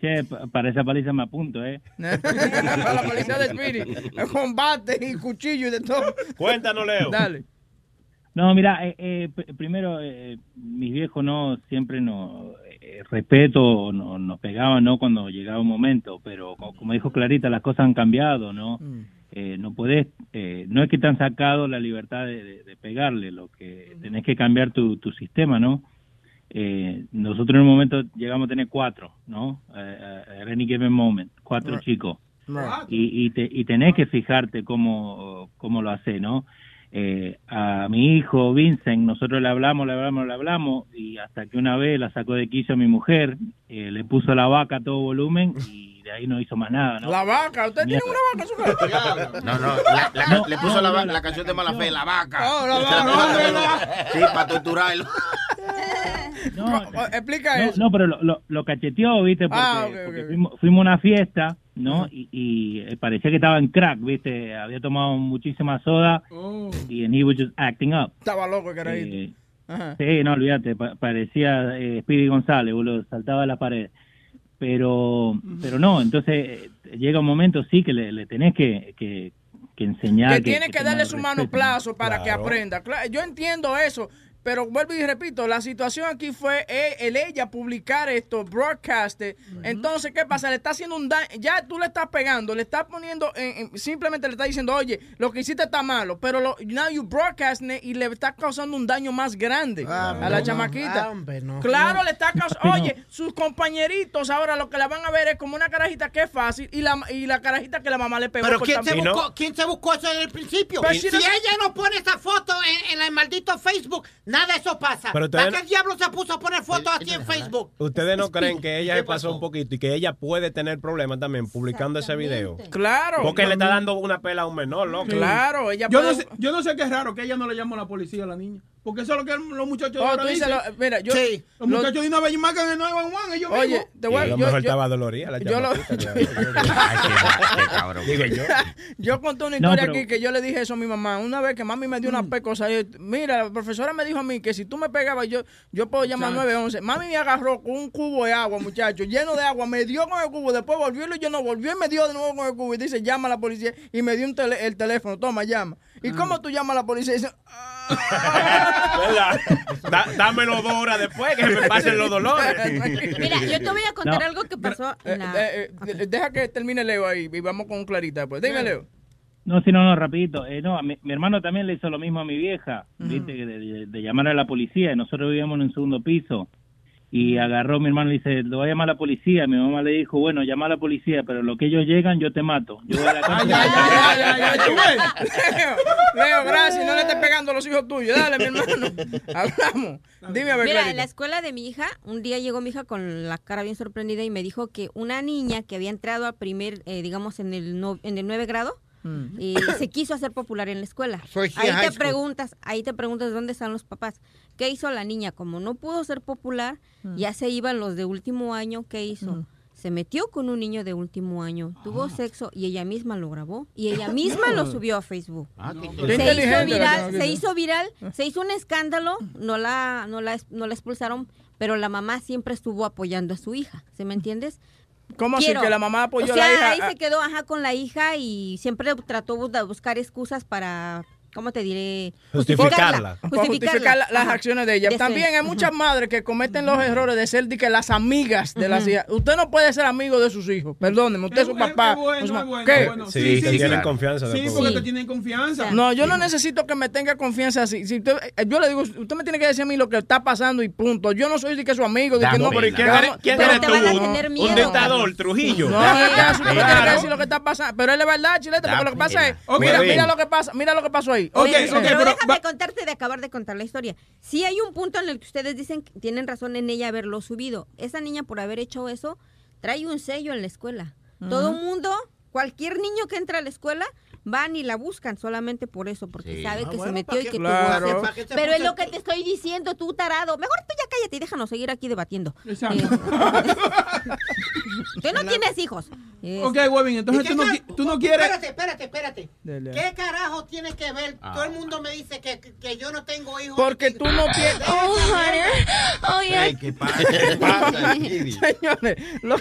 Speaker 21: Che, pa- para esa paliza me apunto, ¿eh? [laughs]
Speaker 5: Para la policía de Spirit. Combate y cuchillo y de todo.
Speaker 6: Cuéntanos, Leo.
Speaker 5: Dale.
Speaker 21: No, mira, eh, eh, pr- primero, eh, mis viejos no siempre nos eh, respeto, no- nos pegaban, ¿no? Cuando llegaba un momento, pero co- como dijo Clarita, las cosas han cambiado, ¿no? Eh, no podés, eh, no es que te han sacado la libertad de, de- de pegarle, lo que tenés que cambiar tu, tu sistema, ¿no? Eh, nosotros en un momento llegamos a tener cuatro, ¿no? At any given moment, cuatro
Speaker 5: Right.
Speaker 21: chicos y, y, te- y tenés que fijarte cómo, cómo lo hace, ¿no? Eh, a mi hijo Vincent, nosotros le hablamos, le hablamos, le hablamos, y hasta que una vez la sacó de quicio a mi mujer, eh, le puso la vaca a todo volumen y de ahí no hizo más nada, ¿no?
Speaker 5: La vaca, ¿usted tiene una vaca en su casa?
Speaker 8: No, no, la, la-
Speaker 21: No,
Speaker 8: le puso
Speaker 21: no,
Speaker 8: la,
Speaker 21: no, la-
Speaker 8: la canción de mala fe, la vaca.
Speaker 5: Oh, la [laughs] vaca, no, no,
Speaker 8: Sí, para torturarlo. [laughs]
Speaker 21: No,
Speaker 5: Explica
Speaker 21: no,
Speaker 5: eso.
Speaker 21: no, pero lo, lo, lo cacheteó, ¿viste? Porque,
Speaker 5: Ah, ok, ok,
Speaker 21: porque. Fuimos, fuimos a una fiesta, ¿no? Y, y, eh, parecía que estaba en crack, ¿viste? Había tomado muchísima soda
Speaker 5: Oh.
Speaker 21: y he was just acting up.
Speaker 5: Estaba loco el carajito.
Speaker 21: Eh,
Speaker 5: Ajá.
Speaker 21: Sí, no, olvídate, pa- parecía eh, Speedy González, boludo, saltaba de la pared. Pero, pero no, entonces eh, llega un momento, sí, que le, le tenés que, que, que enseñar.
Speaker 5: que tiene que darle su mano plazo para que aprenda. Claro, yo entiendo eso, pero vuelvo y repito, la situación aquí fue eh, el ella publicar esto, broadcast. it. Entonces, ¿qué pasa? Le está haciendo un daño, ya tú le estás pegando, le estás poniendo, en- en- simplemente le estás diciendo, oye, lo que hiciste está malo, pero lo, now you broadcast it y le estás causando un daño más grande a la
Speaker 7: no,
Speaker 5: chamaquita.
Speaker 7: ah, hombre, no.
Speaker 5: Claro,
Speaker 7: No.
Speaker 5: le está causando, [laughs] oye, sus compañeritos ahora lo que la van a ver es como una carajita que es fácil y la, y la carajita que la mamá le pegó.
Speaker 7: Pero ¿quién se, buscó, ¿quién se buscó eso desde el principio?
Speaker 5: Pero
Speaker 7: si
Speaker 5: si no-
Speaker 7: ella no pone esa foto en, en el maldito Facebook, nada de eso pasa.
Speaker 6: Pero ustedes
Speaker 7: ¿Para
Speaker 6: no-
Speaker 7: qué diablo se puso a poner fotos así en Facebook?
Speaker 6: ¿Ustedes no [laughs] creen que ella
Speaker 7: ¿Qué
Speaker 6: se pasó un poquito y que ella puede tener problemas también publicando ese video?
Speaker 5: Claro.
Speaker 6: Porque le está dando una pela a un menor, loco.
Speaker 5: Claro, ella
Speaker 12: Yo
Speaker 5: puede-
Speaker 12: no, sé, yo no sé qué es raro que ella no le llamó a la policía a la niña. Porque eso es lo que los muchachos de
Speaker 5: Oh,
Speaker 12: ahora
Speaker 5: dices
Speaker 12: dicen.
Speaker 5: lo- mira, yo-
Speaker 12: Sí. Los
Speaker 5: lo-
Speaker 12: muchachos de una vez marcan el 911 ellos
Speaker 5: Oye,
Speaker 12: mismos.
Speaker 5: te voy a-
Speaker 6: lo
Speaker 5: yo-
Speaker 6: mejor
Speaker 5: yo-
Speaker 6: estaba dolorida la
Speaker 5: yo lo-
Speaker 6: yo. [laughs]
Speaker 5: Yo conté una
Speaker 6: No,
Speaker 5: historia
Speaker 6: pero-
Speaker 5: aquí que yo le dije eso a mi mamá. Una vez que mami me dio una pecosa. yo, Mira, la profesora me dijo a mí que si tú me pegabas, yo, yo puedo llamar
Speaker 12: Muchacho.
Speaker 5: 911. Mami me agarró con un cubo de agua, muchacho, lleno de agua. Me dio con el cubo, después volvió y yo no volvió y me dio de nuevo con el cubo. Y dice, llama a la policía. Y me dio un tele- el teléfono, toma, llama. ¿Y cómo tú llamas a la policía? Y dice, [laughs]
Speaker 6: ¿Verdad? Da- dámelo dos horas después que me pasen los dolores. [laughs]
Speaker 9: Mira, yo te voy a contar
Speaker 5: No.
Speaker 9: algo que pasó
Speaker 5: Eh,
Speaker 9: la...
Speaker 5: eh, eh, Deja que termine Leo ahí y vamos con Clarita después. Dime, Leo.
Speaker 21: No, sí, no, no, rapidito. Eh, no, a mi, mi hermano también le hizo lo mismo a mi vieja, ¿viste? De, de- de llamar a la policía. Y nosotros vivíamos en un segundo piso. Y agarró mi hermano y le dice, lo voy a llamar a la policía. Mi mamá le dijo, bueno, llama a la policía, pero lo que ellos llegan, yo te mato. Yo voy a la [laughs] cárcel.
Speaker 5: Leo, [laughs] [laughs] Leo, gracias. No le estés pegando a los hijos tuyos. Dale, mi hermano. Hablamos. Dime a ver,
Speaker 9: Mira, en la escuela de mi hija, un día llegó mi hija con la cara bien sorprendida y me dijo que una niña que había entrado al primer, eh, digamos, en el, no- en el 9 grado, y se quiso hacer popular en la escuela. Ahí te
Speaker 7: school.
Speaker 9: preguntas, ahí te preguntas dónde están los papás. ¿Qué hizo la niña? Como no pudo ser popular, ya se iban los de último año, ¿qué hizo? se metió con un niño de último año, tuvo sexo y ella misma lo grabó y ella [laughs] misma lo subió a Facebook.
Speaker 8: Ah,
Speaker 9: Se hizo, viral, se hizo viral, se hizo un escándalo, no la, no la, no la expulsaron, pero la mamá siempre estuvo apoyando a su hija, ¿se me entiendes?
Speaker 5: ¿Cómo así que la mamá apoyó
Speaker 9: o
Speaker 5: a la
Speaker 9: sea,
Speaker 5: hija?
Speaker 9: ahí
Speaker 5: Ah.
Speaker 9: se quedó ajá con la hija y siempre trató de buscar excusas para, ¿cómo te diré?
Speaker 5: Justificarla. Justificar la- las
Speaker 9: Ajá.
Speaker 5: acciones de ella.
Speaker 9: De
Speaker 5: También
Speaker 9: ser.
Speaker 5: hay muchas madres que cometen los errores de ser de que las amigas de las hijas. Usted no puede ser amigo de sus hijos. Perdóneme, usted es su papá.
Speaker 12: es bueno,
Speaker 5: su
Speaker 12: es bueno,
Speaker 5: ¿Qué?
Speaker 12: es bueno. Sí, Sí, sí, te tienen
Speaker 6: confianza
Speaker 12: Sí, porque
Speaker 6: Sí.
Speaker 12: te tienen confianza.
Speaker 5: No, yo no necesito que me tenga confianza así. Si usted- eh, yo le digo, usted me tiene que decir a mí lo que está pasando y punto. Yo no soy de que su amigo, de que no, pero
Speaker 6: ¿Quién eres- quién eres
Speaker 5: te
Speaker 6: tú?
Speaker 5: van a
Speaker 6: Un- dictador, Trujillo.
Speaker 5: No, usted tiene que decir lo que está pasando. Pero él es verdad, chilete, porque lo que pasa es, mira lo que pasa, mira lo que pasó ahí.
Speaker 9: Pero-
Speaker 5: Oye,
Speaker 9: pero, déjame contarte de acabar de contar la historia. Sí hay un punto en el que ustedes dicen que tienen razón en ella haberlo subido. Esa niña por haber hecho eso trae un sello en la escuela. Todo mundo, cualquier niño que entra a la escuela van y la buscan solamente por eso, porque
Speaker 8: Sí.
Speaker 9: sabe
Speaker 8: Ah,
Speaker 9: que
Speaker 8: bueno,
Speaker 9: se metió
Speaker 8: ¿pa'
Speaker 9: y que
Speaker 8: Claro.
Speaker 9: tuvo
Speaker 8: ¿Pa'
Speaker 9: sexo.
Speaker 8: qué se
Speaker 9: Pero es lo que te estoy diciendo, tú tarado. Mejor tú ya cállate y déjanos seguir aquí debatiendo. [laughs] Tú no tienes hijos.
Speaker 12: Ok, Webin, entonces
Speaker 7: ¿Y
Speaker 12: tú no, tú no quieres...
Speaker 7: Espérate, espérate, espérate.
Speaker 5: Dele.
Speaker 7: ¿Qué carajo tiene que ver?
Speaker 5: Ah.
Speaker 7: Todo el mundo me dice que, que, que yo no tengo hijos.
Speaker 5: Porque tú no tienes.
Speaker 7: Oh,
Speaker 9: Oh,
Speaker 8: Ey, ¿qué pasa? ¿Qué pasa, [laughs] Speedy?
Speaker 5: Señores, lo-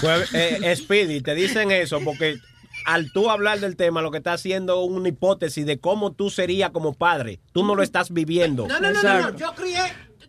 Speaker 6: Pues, eh, eh, Speedy, te dicen eso porque al tú hablar del tema, lo que está haciendo es una hipótesis de cómo tú serías como padre. Tú no lo estás viviendo.
Speaker 7: No, no, no, no, no, yo crié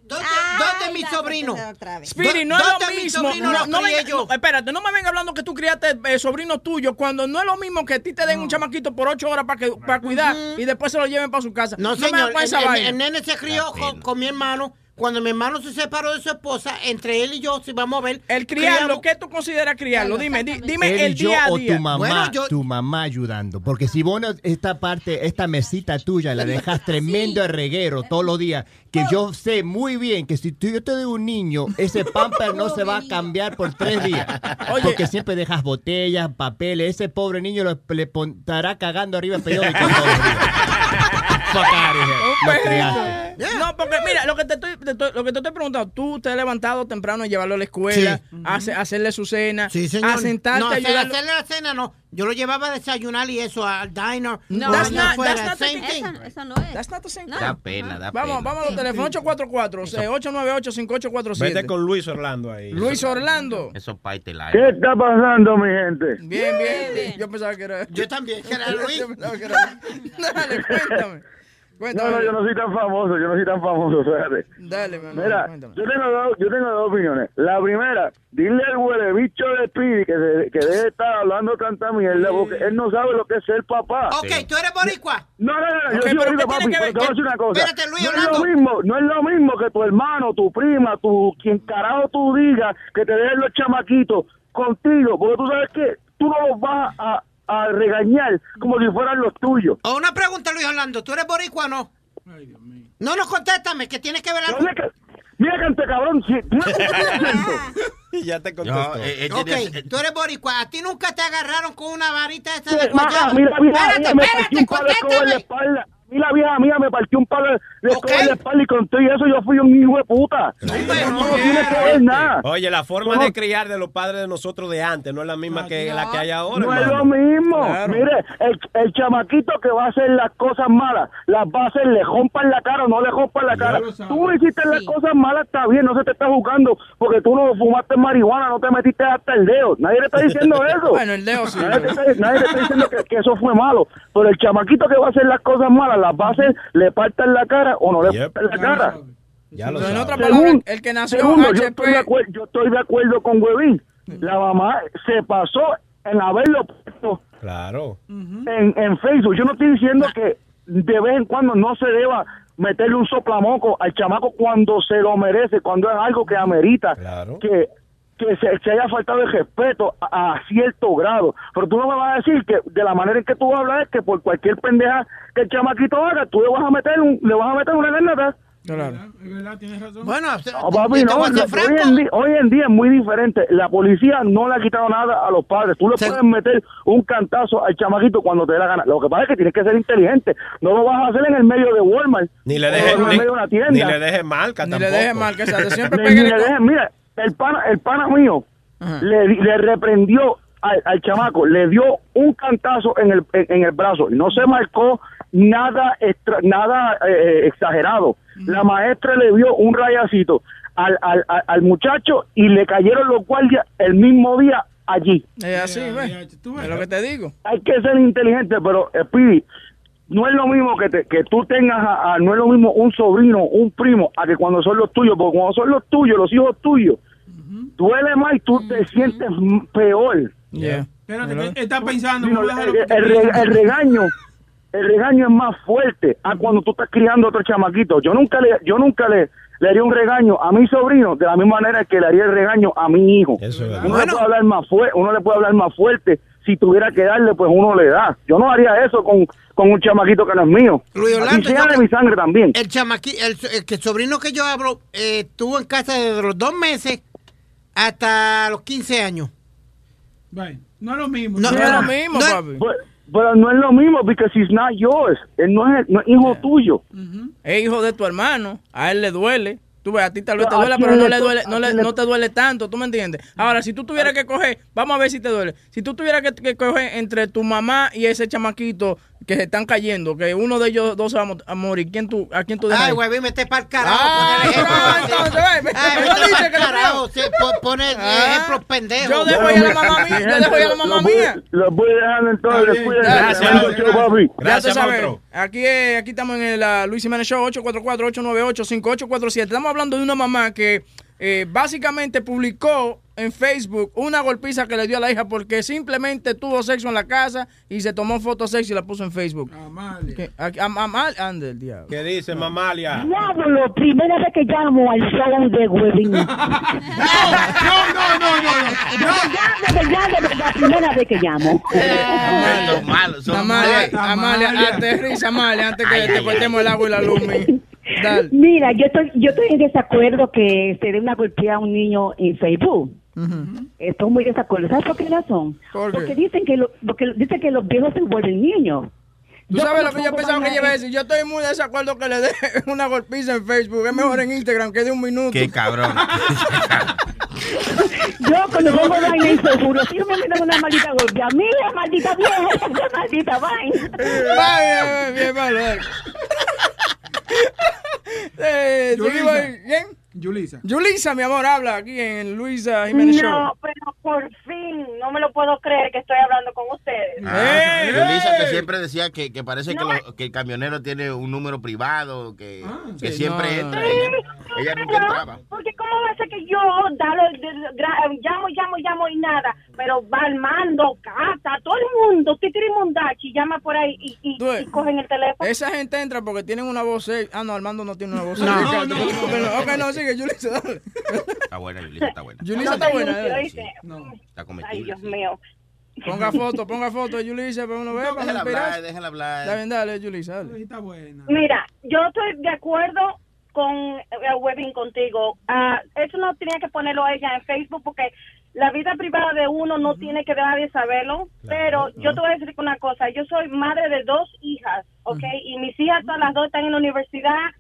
Speaker 7: dos de, dos de mis sobrinos.
Speaker 5: Speedy, no es lo
Speaker 7: mis
Speaker 5: mismo. No, no venga-
Speaker 7: yo.
Speaker 5: no, espérate, no me venga hablando que tú criaste eh, sobrinos tuyos cuando no es lo mismo que a ti te den un chamaquito por ocho horas para que para cuidar y después se lo lleven para su casa.
Speaker 7: No,
Speaker 5: me
Speaker 7: señor,
Speaker 5: esa
Speaker 7: el, el- el nene se crió con, con mi hermano. Cuando mi hermano se separó de su esposa, entre él y yo, si vamos a ver.
Speaker 5: El criarlo, ¿qué tú consideras criarlo? Dime, di- dime
Speaker 10: Él
Speaker 5: el
Speaker 10: y yo
Speaker 5: día a
Speaker 10: o tu mamá,
Speaker 7: Bueno, yo-
Speaker 10: tu mamá ayudando. Porque si vos no- esta parte, esta mesita tuya la dejas [laughs] tremendo reguero todos los días, que yo sé muy bien que si tú, yo te doy un niño, ese [laughs] pamper no se va a cambiar por tres días. [laughs]
Speaker 5: Oye.
Speaker 10: Porque siempre dejas botellas, papeles, ese pobre niño lo- le estará cagando arriba el periódico todos los días. Fuck out of here.
Speaker 5: Un
Speaker 10: Lo
Speaker 5: perrito.
Speaker 10: criaste.
Speaker 5: No, porque mira, lo que te estoy, te estoy- lo que te estoy preguntando, tú te has levantado temprano a llevarlo a la escuela,
Speaker 7: Sí.
Speaker 5: a hace- a hacerle su cena,
Speaker 7: Sí, señor.
Speaker 5: a sentarte
Speaker 7: no,
Speaker 5: a ayudarlo.
Speaker 7: hacerle la cena no. Yo lo llevaba a desayunar y eso al diner.
Speaker 5: No, that's not-
Speaker 7: afuera,
Speaker 5: that's not
Speaker 7: same
Speaker 5: thing.
Speaker 7: thing.
Speaker 9: Esa, esa no es.
Speaker 5: That's not the same thing.
Speaker 8: Da pena, da
Speaker 5: Vamos,
Speaker 8: pena.
Speaker 5: vamos a los teléfonos 844 898
Speaker 6: Vete con Luis Orlando ahí.
Speaker 5: Luis Orlando.
Speaker 8: Eso paite la.
Speaker 22: ¿Qué está pasando, mi gente?
Speaker 5: Bien, bien. Yo pensaba que era.
Speaker 7: Yo también, que era [laughs] Luis.
Speaker 5: Yo pensaba que era. [laughs] Dale, cuéntame.
Speaker 22: No,
Speaker 5: Cuéntame.
Speaker 22: no, yo no soy tan famoso, yo no soy tan famoso, [laughs] fíjate.
Speaker 5: Dale, mi
Speaker 22: Mira,
Speaker 5: cuéntame.
Speaker 22: yo tengo, dos, yo tengo dos opiniones. La primera, dile al huele bicho de Pidi que, se- que debe estar hablando tanta mierda porque él no sabe lo que es ser papá.
Speaker 7: Ok, ¿tú eres boricua?
Speaker 22: No, no, no,
Speaker 7: Ok,
Speaker 22: yo soy ahorita,
Speaker 7: ¿qué
Speaker 22: papi,
Speaker 7: tiene que
Speaker 22: pero
Speaker 7: ver?
Speaker 22: te voy a decir una cosa.
Speaker 7: Espérate, Luis,
Speaker 22: no es
Speaker 7: Orlando.
Speaker 22: lo mismo, no es lo mismo que tu hermano, tu prima, tu quien carajo tú digas que te dejen los chamaquitos contigo, porque tú sabes que tú no los vas a, a regañar como si fueran los tuyos.
Speaker 7: O una pregunta, Luis Orlando. ¿Tú eres boricua o no? No, no, contéstame, que tienes que ver algo.
Speaker 22: Mira, que- mira cante cabrón, si, mira [laughs]
Speaker 6: ya te contestó.
Speaker 8: No, eh, eh,
Speaker 7: Ok,
Speaker 8: tiene-
Speaker 7: tú eres boricua. ¿A ti nunca te agarraron con una varita esa de guayaba?
Speaker 22: mira, mira,
Speaker 7: Espérate,
Speaker 22: mira, me
Speaker 7: espérate,
Speaker 22: un palo de escoba en la
Speaker 7: contéstame.
Speaker 22: espalda. Mí la vieja mía me partió un palo de en la espalda y con todo y eso yo fui un hijo de puta. No tiene que ver nada.
Speaker 6: Oye, la forma de criar de los padres de nosotros de antes no es la misma que la que hay ahora.
Speaker 22: No es lo mismo.
Speaker 6: Claro.
Speaker 22: Mire, el, el chamaquito que va a hacer las cosas malas, las va a hacer, le rompan la cara o no le rompan la cara. Tú hiciste las cosas malas, está bien, no se te está juzgando porque tú no fumaste marihuana, no te metiste hasta el dedo. Nadie le está diciendo [laughs] eso.
Speaker 5: Bueno, el dedo sí.
Speaker 22: Nadie te está, nadie te está diciendo que, que eso fue malo. Pero el chamaquito que va a hacer las cosas malas, las hacer, le partan la cara o no le
Speaker 6: Yep.
Speaker 22: partan la cara.
Speaker 6: Ya lo
Speaker 5: en
Speaker 6: sabes.
Speaker 5: otra palabra, el que nació
Speaker 22: segundo, yo, estoy de acuer- yo estoy de acuerdo con Huevín. La mamá se pasó en haberlo puesto
Speaker 6: Claro.
Speaker 22: en, en Facebook. Yo no estoy diciendo que de vez en cuando no se deba meterle un soplamoco al chamaco cuando se lo merece, cuando es algo que amerita que que se, se haya faltado el respeto a, a cierto grado. Pero tú no me vas a decir que de la manera en que tú hablas es que por cualquier pendeja que el chamaquito haga, tú le vas a meter un, le vas a meter una granada.
Speaker 5: Claro.
Speaker 12: Es verdad, tienes razón.
Speaker 7: Bueno,
Speaker 22: No, papi, no, hoy, en día, hoy en día es muy diferente. La policía no le ha quitado nada a los padres. Tú le puedes meter un cantazo al chamaquito cuando te dé la gana. Lo que pasa es que tienes que ser inteligente. No lo vas a hacer en el medio de Walmart.
Speaker 6: Ni le dejes ni,
Speaker 22: medio de una tienda.
Speaker 6: ni le dejes marca [laughs]
Speaker 5: Ni
Speaker 6: tampoco.
Speaker 5: le dejes marca. Siempre
Speaker 22: Ni- ni le dejes- mira, el pana, el pana mío le, di- le reprendió al, al chamaco, le dio un cantazo en el, en, en el brazo. No se marcó nada extra- nada eh, exagerado. La maestra le dio un rayacito al, al, al, al muchacho y le cayeron los guardias el mismo día allí.
Speaker 5: Es así, ¿ves? Es lo que te digo.
Speaker 22: Hay que ser inteligente, pero eh, Speedy, no es lo mismo que, te- que tú tengas, a- a- no es lo mismo un sobrino, un primo, a que cuando son los tuyos, porque cuando son los tuyos, los hijos tuyos, duele más y tú te sientes peor.
Speaker 12: Espérate, que está pensando.
Speaker 22: Sí, no, el, el el regaño, el regaño es más fuerte a cuando tú estás criando a otro chamaquito. Yo nunca le, yo nunca le, le haría un regaño a mi sobrino de la misma manera que le haría el regaño a mi hijo. uno le puede hablar más fuerte, uno le puede hablar más fuerte. Si tuviera que darle, pues uno le da. Yo no haría eso con, con un chamaquito que no es mío.
Speaker 7: Luis
Speaker 22: y
Speaker 7: Orlando,
Speaker 22: sea
Speaker 7: yo-
Speaker 22: de mi sangre también.
Speaker 7: El chamaqui, el, el que sobrino que yo hablo, eh, estuvo en casa desde los dos meses hasta los 15 años.
Speaker 12: No es lo mismo.
Speaker 7: No,
Speaker 12: No
Speaker 7: es lo
Speaker 5: mismo,
Speaker 7: no
Speaker 5: papi.
Speaker 22: Pero, pero no es lo mismo, because he's not yours. Él no es, no es hijo tuyo.
Speaker 5: Es hijo de tu hermano, a él le duele. Tú ves, a ti tal vez te
Speaker 22: ¿A
Speaker 5: duele, pero no
Speaker 22: le
Speaker 5: duele, no, le no te duele tanto, ¿tú me entiendes? Ahora, si tú tuvieras que coger, vamos a ver si te duele. Si tú tuvieras que, que coger entre tu mamá y ese chamaquito que se están cayendo, que uno de ellos dos se va a mo- a morir, ¿quién tú, ¿a quién tú dejas?
Speaker 7: Ay, güey, mete para el carajo.
Speaker 5: Ah, no, entonces, ve,
Speaker 7: Ay, vete carajo. po- Pone
Speaker 5: Ah,
Speaker 7: ejemplos pendejos.
Speaker 5: yo dejo ir a la mamá mía, yo dejo ir a la mamá mía.
Speaker 22: Lo voy dejando entonces.
Speaker 5: Gracias,
Speaker 22: papi.
Speaker 5: Ya tú sabes, Aquí, aquí estamos en el ah, Luis Jiménez Show, 844-898-5847. Estamos hablando de una mamá que eh, básicamente publicó en Facebook una golpiza que le dio a la hija porque simplemente tuvo sexo en la casa y se tomó fotos sexy y la puso en Facebook. ¿Qué? A- a- Amal, ande el diablo.
Speaker 6: ¿Qué dice Mamalia?
Speaker 11: Diablo, primera vez que llamo al show de Huevín. [laughs] no, no,
Speaker 12: no, no, no.
Speaker 11: Ya, de verdad, de verdad, primera vez que llamo. [laughs]
Speaker 8: Son
Speaker 5: Amalia. Amalia, aterriza, Amalia, antes que te cortemos el agua y la luz. mi. Dale.
Speaker 11: Mira, yo estoy, yo estoy en desacuerdo que se dé una golpeada a un niño en Facebook. Estoy muy desacuerdo. ¿Sabes por qué razón?
Speaker 5: ¿Por qué?
Speaker 11: Porque dicen que, lo, porque dicen que los viejos se vuelven niños.
Speaker 5: Tú
Speaker 11: Yo
Speaker 5: sabes lo que yo pensaba que iba a decir. Yo estoy muy de desacuerdo que le dé [laughs] una golpiza en Facebook. Es mejor en Instagram que de un minuto.
Speaker 8: Qué cabrón. [laughs]
Speaker 11: Yo cuando pongo vaina en Facebook, los hijos me dan una maldita golpeada. Mira, maldita vieja, [laughs] esa maldita vaina.
Speaker 5: Vaya, bien malo. dale. [laughs] Eh,
Speaker 12: Yulisa.
Speaker 5: seguimos ahí. ¿Quién?
Speaker 12: Yulisa.
Speaker 5: Yulisa, mi amor, habla aquí en Luisa Jiménez Show.
Speaker 23: No, pero por fin, no me lo puedo creer que estoy hablando con ustedes.
Speaker 8: Ah. Yulisa que siempre decía que, que parece
Speaker 23: No.
Speaker 8: que, lo- que el camionero tiene un número privado, que, que
Speaker 5: sí,
Speaker 8: siempre
Speaker 5: no,
Speaker 8: entra. Ella, ella nunca entraba.
Speaker 23: Porque cómo va a ser que yo dalo, de- de- gra- llamo, llamo, llamo y nada, pero va Armando, Cata, todo el mundo, Titiri Mundachi, llama por ahí y, y, y cogen el teléfono.
Speaker 5: Esa gente entra porque tienen una voz. sex- Ah, no, Armando no tiene una voz. [laughs]
Speaker 23: No, no, no.
Speaker 5: Ok, no, sigue, Yulisa, dale.
Speaker 8: Está buena, Yulisa, está buena.
Speaker 5: Yulisa
Speaker 23: No
Speaker 5: está buena.
Speaker 23: Ay. Dios mío.
Speaker 5: Ponga foto, ponga foto de Yulisa para uno ver. para
Speaker 8: déjala hablar, déjala hablar.
Speaker 5: Está bien, dale, Yulisa, dale.
Speaker 12: Está buena.
Speaker 23: Mira, yo estoy de acuerdo con el webbing contigo. Ah, eso no tenía que ponerlo a ella en Facebook porque la vida privada de uno no tiene que nadie saberlo. pero yo te voy a decir una cosa. Yo soy madre de dos hijas, ¿ok? Y mis hijas todas las dos están en la universidad.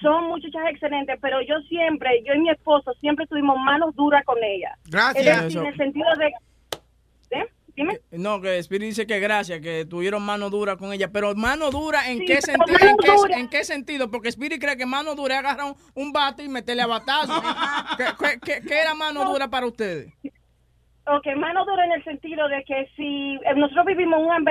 Speaker 23: Son muchachas excelentes, pero yo siempre, yo y mi esposo siempre tuvimos manos duras con ella.
Speaker 7: Gracias.
Speaker 23: Decir, en el sentido de... ¿Eh? Dime.
Speaker 5: No, que Spirit dice que gracias, que tuvieron mano dura con ella. Pero mano dura, ¿en
Speaker 23: Sí,
Speaker 5: qué sentido?
Speaker 23: mano
Speaker 5: ¿En qué,
Speaker 23: dura.
Speaker 5: en qué sentido? Porque Spirit cree que mano dura es agarrar un, un bate y meterle a batazo. [laughs] ¿Qué, qué- qué- qué era mano dura para ustedes?
Speaker 23: Ok, mano dura en el sentido de que si eh, nosotros vivimos en un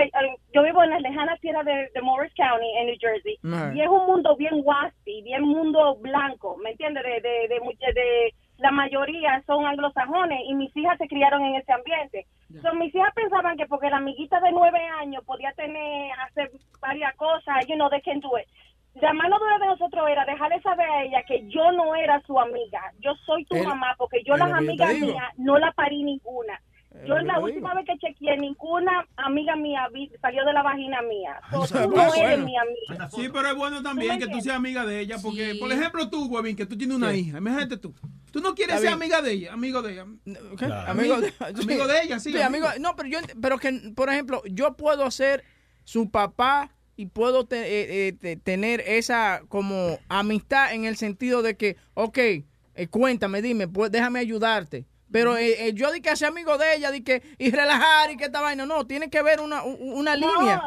Speaker 23: yo vivo en la lejana tierra de, de Morris County, en New Jersey, y es un mundo bien waspy, bien mundo blanco, ¿me entiendes? De, de, de, de- la mayoría son anglosajones y mis hijas se criaron en ese ambiente. So, mis hijas pensaban que porque la amiguita de nueve años podía tener, hacer varias cosas, you know, they can do it. La mano dura de nosotros era dejarle saber a ella que yo no era su amiga. Yo soy tu
Speaker 5: El-
Speaker 23: mamá porque yo las amigas mías no la parí ninguna. Yo la última
Speaker 5: digo.
Speaker 23: vez que chequeé, ninguna amiga mía vi- salió de la vagina mía. So, tú no
Speaker 12: bueno.
Speaker 23: eres mi amiga.
Speaker 12: Sí, pero es bueno también que tú seas amiga de ella, porque, por ejemplo, tú, Webin, que tú tienes una
Speaker 5: Sí.
Speaker 12: hija, imagínate tú. Tú no quieres ser amiga de ella, amigo de ella.
Speaker 5: ¿Qué?
Speaker 12: Claro.
Speaker 5: Amigo, de,
Speaker 12: Amigo de ella, sí,
Speaker 5: amigo.
Speaker 12: amigo.
Speaker 5: No, pero yo, pero que, por ejemplo, yo puedo ser su papá y puedo te- eh, eh, te- tener esa como amistad en el sentido de que, ok, eh, cuéntame, dime, pues, déjame ayudarte. Pero eh, eh, yo di que hacer amigo de ella, di que y relajar y que esta vaina. No, tiene que haber una, una
Speaker 23: No,
Speaker 5: línea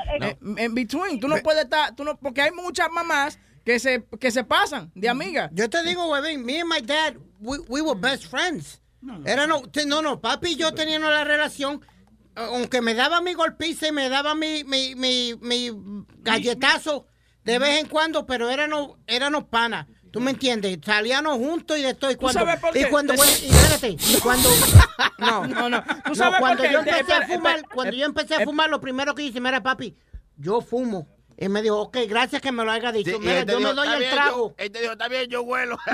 Speaker 5: en between. Tú no puedes estar, tú no, porque hay muchas mamás que se, que se pasan de amigas.
Speaker 7: Yo te digo, huevín, me and my dad, we, we were best friends. Era no, no, no, papi y yo teníamos la relación, aunque me daba mi golpiza y me daba mi, mi, mi, mi galletazo de vez en cuando, pero éramos, éramos panas. ¿Tú me entiendes? Salíamos juntos y de todo. Y
Speaker 5: ¿Tú
Speaker 7: cuando,
Speaker 5: sabes por
Speaker 7: y
Speaker 5: qué?
Speaker 7: cuando,
Speaker 5: Te- [laughs]
Speaker 7: bueno, y espérate, y cuando, [laughs] no,
Speaker 5: No, no. ¿Tú
Speaker 7: no,
Speaker 5: sabes por
Speaker 7: cuando
Speaker 5: qué?
Speaker 7: yo empecé a fumar, cuando yo empecé a
Speaker 5: eh,
Speaker 7: fumar, lo primero que hice, mira, papi, yo fumo. Y me dijo, ok, gracias que me lo haya dicho.
Speaker 8: Sí,
Speaker 7: Mira,
Speaker 8: él te
Speaker 7: yo
Speaker 8: dijo,
Speaker 7: me doy
Speaker 8: "Está
Speaker 7: el
Speaker 8: bien,
Speaker 7: trago.
Speaker 8: yo- Él te dijo, está bien, yo huelo. [laughs]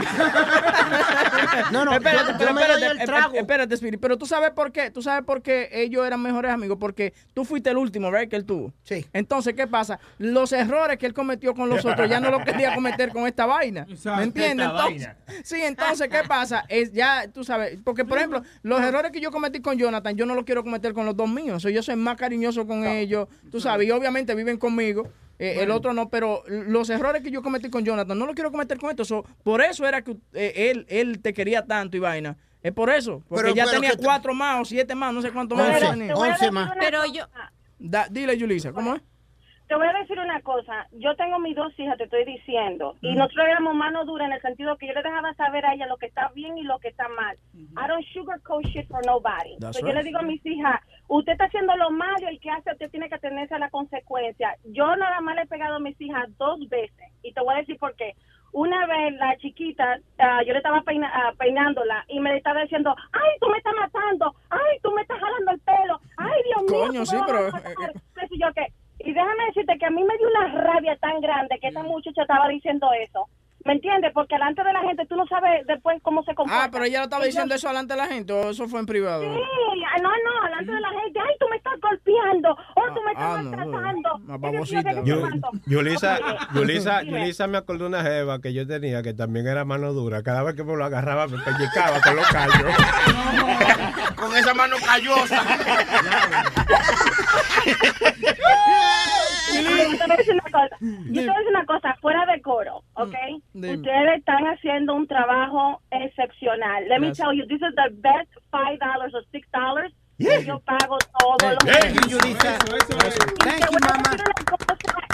Speaker 7: No, no,
Speaker 5: Espérate,
Speaker 7: yo,
Speaker 5: pero
Speaker 7: yo me doy
Speaker 5: espérate,
Speaker 7: el
Speaker 5: esp-
Speaker 7: trago.
Speaker 5: espérate, Spirit, pero tú sabes por qué, tú sabes por qué ellos eran mejores amigos, porque tú fuiste el último, ¿verdad? Que él tuvo.
Speaker 7: Sí.
Speaker 5: Entonces, ¿qué pasa? Los errores que él cometió con los otros ya no los quería cometer con esta vaina. ¿Me entiendes? Sí, entonces, ¿qué pasa? Es ya, tú sabes, porque por ejemplo, los errores que yo cometí con Jonathan, yo no los quiero cometer con los dos míos. O sea, yo soy más cariñoso con ellos, tú sabes, y obviamente viven conmigo. Eh, El otro no, pero los errores que yo cometí con Jonathan no los quiero cometer con esto. So, por eso era que eh, él, él te quería tanto y vaina. Es por eso. Porque
Speaker 7: Pero-
Speaker 5: ya
Speaker 7: pero
Speaker 5: tenía cuatro más o siete más, no sé cuánto más.
Speaker 7: Once,
Speaker 5: tenía.
Speaker 7: once más.
Speaker 9: Pero yo,
Speaker 5: Da- dile, Yulisa, ¿cómo es?
Speaker 23: Te voy a decir una cosa. Yo tengo mis dos hijas, te estoy diciendo. Y nosotros éramos mano dura en el sentido que yo le dejaba saber a ella lo que está bien y lo que está mal. I don't sugarcoat shit for nobody. So Yo le digo a mis hijas, usted está haciendo lo malo y el que hace, usted tiene que atenerse a la consecuencia. Yo nada más le he pegado a mis hijas dos veces. Y te voy a decir por qué. Una vez la chiquita, ah, yo le estaba peina- ah, peinándola y me estaba diciendo, ay, tú me estás matando, ay, tú me estás jalando el pelo, ay, Dios mío.
Speaker 5: Coño, sí, pero-
Speaker 23: matar". Qué sé yo qué. Y déjame decirte que a mí me dio una rabia tan grande que esa muchacha estaba diciendo eso. ¿Me entiendes? Porque delante de la gente tú no sabes después cómo se comporta.
Speaker 5: Ah, pero ella lo estaba diciendo eso delante de la gente o eso fue en privado.
Speaker 23: Sí, ah, no, no, delante de la gente. Ay, tú me estás golpeando. O tú me estás
Speaker 6: ah, no,
Speaker 23: maltratando. Qué sé yo.
Speaker 6: Yulisa, Yulisa. Yulisa me acordó una jeva que yo tenía que también era mano dura. Cada vez que me lo agarraba me pellizcaba con los callos. [laughs]
Speaker 8: Con esa mano callosa.
Speaker 23: Yo te voy a decir una cosa, yo te voy a decir una cosa, fuera de coro, ¿ok? Ustedes están haciendo un trabajo excepcional. Let me tell you, this is the best five dollars or six dollars
Speaker 7: Yeah.
Speaker 23: que yo pago
Speaker 7: Thank
Speaker 23: meses.
Speaker 7: you, Yulisa. Thank you, mama.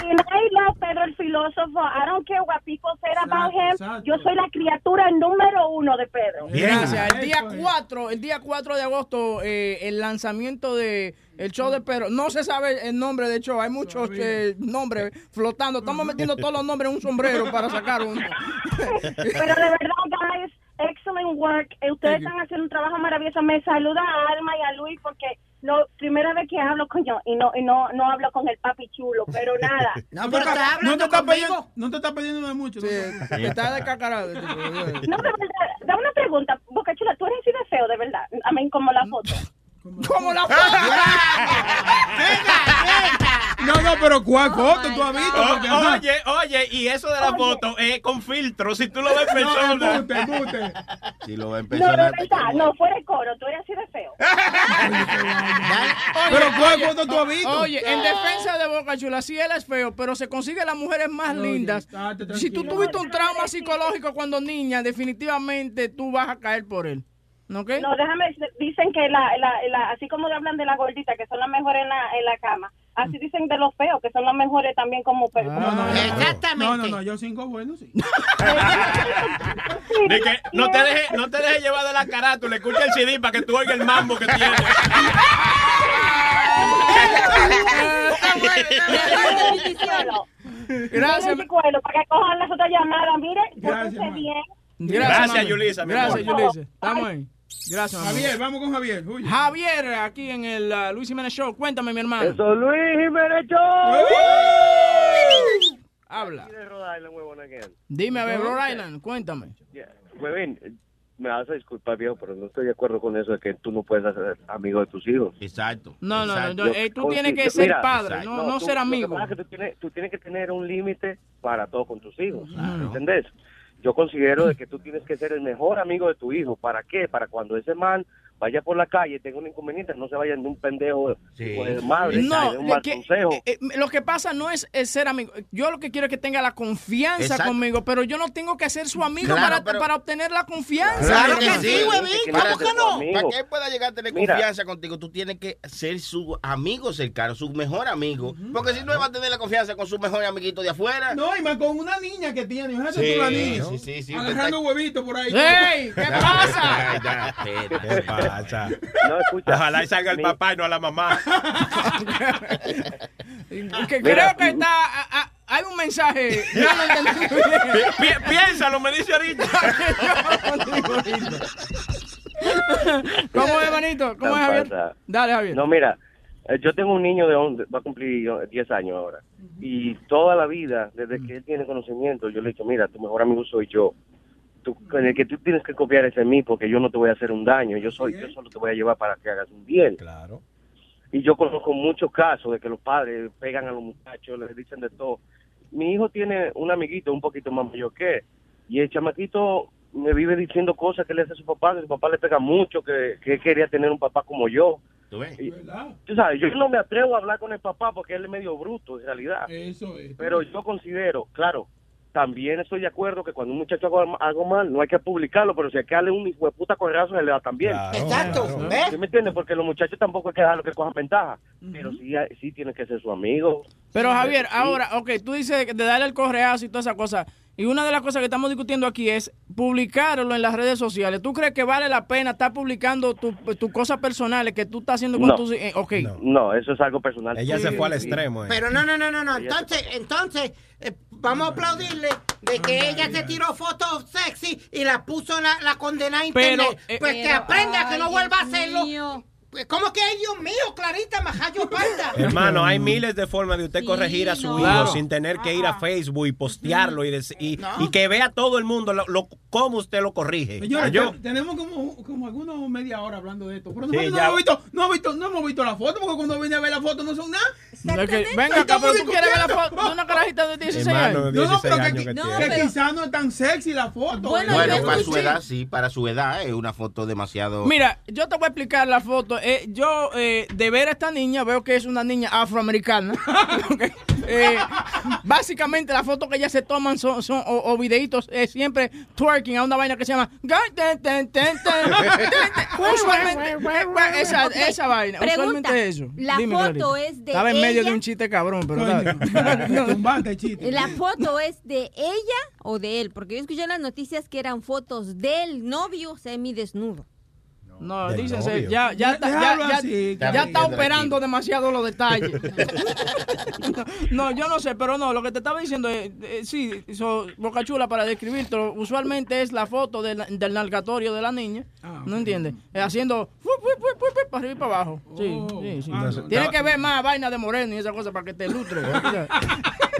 Speaker 23: And I love Pedro el filósofo. I don't care what people say about him. Yo soy la criatura número uno de Pedro.
Speaker 5: Gracias. El día 4, el día 4 de agosto, eh, el lanzamiento de el show de Pedro. No se sabe el nombre del show. Hay muchos eh, nombres flotando. Estamos metiendo todos los nombres en un sombrero para sacar uno. [laughs]
Speaker 23: Pero de verdad, guys, excellent work. Eh, Ustedes están haciendo un trabajo maravilloso. Me saluda a Alma y a Luis porque no, primera vez que hablo con yo y no y no no hablo con el papi chulo, pero [laughs] nada.
Speaker 7: No,
Speaker 12: pero está- no te está pidiendo, no te está pidiendo de mucho.
Speaker 5: Está de cacarado.
Speaker 23: No, de verdad, da una pregunta, Boca Chula, tú eres así de feo, de verdad. A mí como la foto. [laughs]
Speaker 5: Como la [laughs]
Speaker 12: No, no, pero ¿cuál foto tú has visto?
Speaker 6: Oye, oye, y eso de la foto es con filtro. Si tú lo ves en
Speaker 12: No,
Speaker 6: persona.
Speaker 12: embute, embute.
Speaker 8: Si lo ven en
Speaker 23: No,
Speaker 8: persona.
Speaker 23: verdad, no, fuera de coro, tú eres así de feo. [laughs]
Speaker 12: Pero ¿cuál foto tú has visto?
Speaker 5: Oye, en defensa de Boca Chula, sí él es feo, pero se consigue las mujeres más lindas. Si tú tuviste un trauma psicológico cuando niña, definitivamente tú vas a caer por él.
Speaker 23: No, déjame, dicen que la, la, la, así como hablan de la gordita, que son las mejores en la, en la cama, así dicen de los feos, que son las mejores también como
Speaker 5: Ah,
Speaker 23: como-
Speaker 12: No, no, no, yo cinco buenos, sí. [laughs]
Speaker 6: De que no te dejes no te deje llevar de la carátula. Escucha el CD para que tú oigas el mambo que tiene. [laughs]
Speaker 5: Gracias.
Speaker 23: Para que cojan las otras llamadas, mire,
Speaker 12: Gracias,
Speaker 23: pórtense bien.
Speaker 6: Gracias,
Speaker 5: mami.
Speaker 6: Yulisa,
Speaker 5: Gracias. Yulisa. Estamos ahí. Gracias, mi amor.
Speaker 12: Javier, vamos con Javier. Uy.
Speaker 5: Javier, aquí en el uh, Luis Jiménez Show. Cuéntame, mi hermano.
Speaker 24: Eso, Luis Jiménez
Speaker 5: Habla.
Speaker 24: de Rhode Island, huevón, again.
Speaker 5: Dime, a ver, Rhode Island, cuéntame.
Speaker 24: Yeah. Huevín, me vas a disculpar, viejo, pero no estoy de acuerdo con eso de que tú no puedes hacer amigo de tus hijos.
Speaker 8: Exacto.
Speaker 5: No, no, no,
Speaker 24: Exacto.
Speaker 5: no, eh, tú tienes que ser
Speaker 24: mira,
Speaker 5: padre,
Speaker 24: exacto.
Speaker 5: no, no
Speaker 24: tú-
Speaker 5: ser
Speaker 24: lo que
Speaker 5: amigo.
Speaker 24: pasa es que tú, tienes, tú tienes que tener un límite para todo con tus hijos.
Speaker 5: Claro.
Speaker 24: ¿Entendés? Yo considero de que tú tienes que ser el mejor amigo de tu hijo. ¿Para qué? Para cuando ese man vaya por la calle, tenga un inconveniente, no se vayan de un pendejo hijo de madre,
Speaker 5: No,
Speaker 24: de un mal
Speaker 5: que-
Speaker 24: consejo.
Speaker 5: eh, eh, lo que pasa no es, es ser amigo. Yo lo que quiero es que tenga la confianza
Speaker 8: Exacto.
Speaker 5: conmigo, pero yo no tengo que ser su amigo
Speaker 8: Claro,
Speaker 5: para,
Speaker 8: pero-
Speaker 5: para obtener la confianza.
Speaker 8: Claro que sí, huevín.
Speaker 5: Para-
Speaker 8: ¿Cómo que no? Para que él pueda llegar a tener
Speaker 24: Mira.
Speaker 8: confianza contigo, tú tienes que ser su amigo cercano, su mejor amigo. Porque si no, él va a tener la confianza con su mejor amiguito de afuera.
Speaker 12: No, y más con una niña que tiene. Imagínate
Speaker 8: Sí,
Speaker 12: tú la niña.
Speaker 8: sí, sí, sí.
Speaker 12: Agarrando huevitos por ahí.
Speaker 5: ¡Ey! ¿Qué [laughs] pasa?
Speaker 6: ¿Qué pasa?
Speaker 24: No, escucha.
Speaker 6: Ojalá y salga el
Speaker 24: Mi-
Speaker 6: papá y no la mamá. [laughs]
Speaker 5: Que
Speaker 6: Mira.
Speaker 5: creo que está. a- a- hay un mensaje. Yo no bien.
Speaker 6: Pi- piénsalo, me dice ahorita. [laughs]
Speaker 5: ¿Cómo es, manito? ¿Cómo
Speaker 24: ¿Qué
Speaker 5: es, Javier?
Speaker 24: pasa?
Speaker 5: Dale, Javier.
Speaker 24: No, mira, eh, yo tengo un niño de 11, va a cumplir eh, 10 años ahora. Y toda la vida, desde que él tiene conocimiento, yo le he dicho, mira, tu mejor amigo soy yo. Tú, en el que tú tienes que confiar es en mí porque yo no te voy a hacer un daño. Yo soy, yo solo te voy a llevar para que hagas un bien.
Speaker 6: Claro.
Speaker 24: Y yo conozco muchos casos de que los padres pegan a los muchachos, les dicen de todo. Mi hijo tiene un amiguito un poquito más mayor que él, y el chamaquito me vive diciendo cosas que le hace a su papá, que su papá le pega mucho, que, que él quería tener un papá como yo. Y- tú sabes, yo no me atrevo a hablar con el papá porque él es medio bruto en realidad.
Speaker 12: Eso es.
Speaker 24: Pero yo considero, claro, también estoy de acuerdo que cuando un muchacho haga algo mal, no hay que publicarlo, pero si hay que darle un hijo de puta correazo, se le da también.
Speaker 7: Exacto, claro. ¿ves?
Speaker 24: ¿Sí me entiendes? Porque los muchachos tampoco hay que dejarlo que cojan ventaja, pero sí, hay- sí tiene que ser su amigo.
Speaker 5: Pero Javier,
Speaker 24: Sí.
Speaker 5: ahora, ok, tú dices de darle el correazo y toda esa cosa. Y una de las cosas que estamos discutiendo aquí es publicarlo en las redes sociales. ¿Tú crees que vale la pena estar publicando tus tu cosas personales que tú estás haciendo con
Speaker 24: No.
Speaker 5: tus... eh, ok.
Speaker 24: No, eso es algo personal.
Speaker 6: Ella se fue al extremo. eh.
Speaker 7: Pero no, no, no, no, no. Entonces, entonces, eh, vamos a aplaudirle de que ella se tiró fotos sexy y la puso la, la condena a internet.
Speaker 5: Pero, eh,
Speaker 7: pues que aprenda que no
Speaker 9: ay,
Speaker 7: vuelva a hacerlo.
Speaker 9: mío.
Speaker 7: Pues, ¿Cómo que, ay, Dios mío, Clarita, majayo parda? [laughs]
Speaker 6: Hermano, hay miles de formas de usted corregir a su
Speaker 7: no.
Speaker 6: hijo
Speaker 7: Claro.
Speaker 6: sin tener que ir a Facebook y postearlo y, dec- y, y que vea todo el mundo lo, lo- cómo usted lo corrige. Yo-
Speaker 12: te- tenemos como, como algunos media hora hablando de esto. Pero
Speaker 6: Sí,
Speaker 12: nosotros no,
Speaker 6: ya.
Speaker 12: hemos visto, no, hemos visto, no hemos visto la foto porque cuando vine a ver la foto no son nada.
Speaker 5: Es que- venga acá, pero tú quieres ver la foto de una carajita de 16
Speaker 6: Hermano,
Speaker 5: años.
Speaker 12: No, no, pero
Speaker 6: 16
Speaker 12: que, quizás no es tan sexy la foto.
Speaker 9: Bueno,
Speaker 8: Bueno,
Speaker 9: yo
Speaker 8: para su edad, sí, para su edad es una foto demasiado.
Speaker 5: Mira, yo te voy a explicar la foto. Eh, yo, eh, de ver a esta niña, veo que es una niña afroamericana. [laughs] Eh, básicamente, las fotos que ellas se toman son, son o, o videitos eh, siempre twerking a una vaina que se llama. Usualmente, esa, esa vaina.
Speaker 9: Pregunta,
Speaker 5: Usualmente eso.
Speaker 9: la
Speaker 5: Dime,
Speaker 9: foto
Speaker 5: Clarita.
Speaker 9: es de
Speaker 5: Estaba en medio
Speaker 9: ella.
Speaker 5: de un chiste cabrón, pero. [laughs]
Speaker 12: Chiste.
Speaker 9: ¿La foto es de ella o de él? Porque yo escuché en las noticias que eran fotos del novio semidesnudo.
Speaker 5: No,
Speaker 6: Del
Speaker 5: dícense,
Speaker 6: novio.
Speaker 5: ya, ya, está- ya, ya,
Speaker 8: Está
Speaker 5: operando demasiado los detalles. [laughs] [laughs] no, yo no sé, pero no, lo que te estaba diciendo es, eh, sí, so, Boca Chula para describirlo, usualmente es la foto del, del nalgatorio de la niña, ¿no entiendes? Eh, haciendo para arriba y para abajo. Sí, sí, sí.
Speaker 12: Ah, no.
Speaker 5: Tiene que ver más vaina de moreno y esa cosa para que te ilustre. [laughs]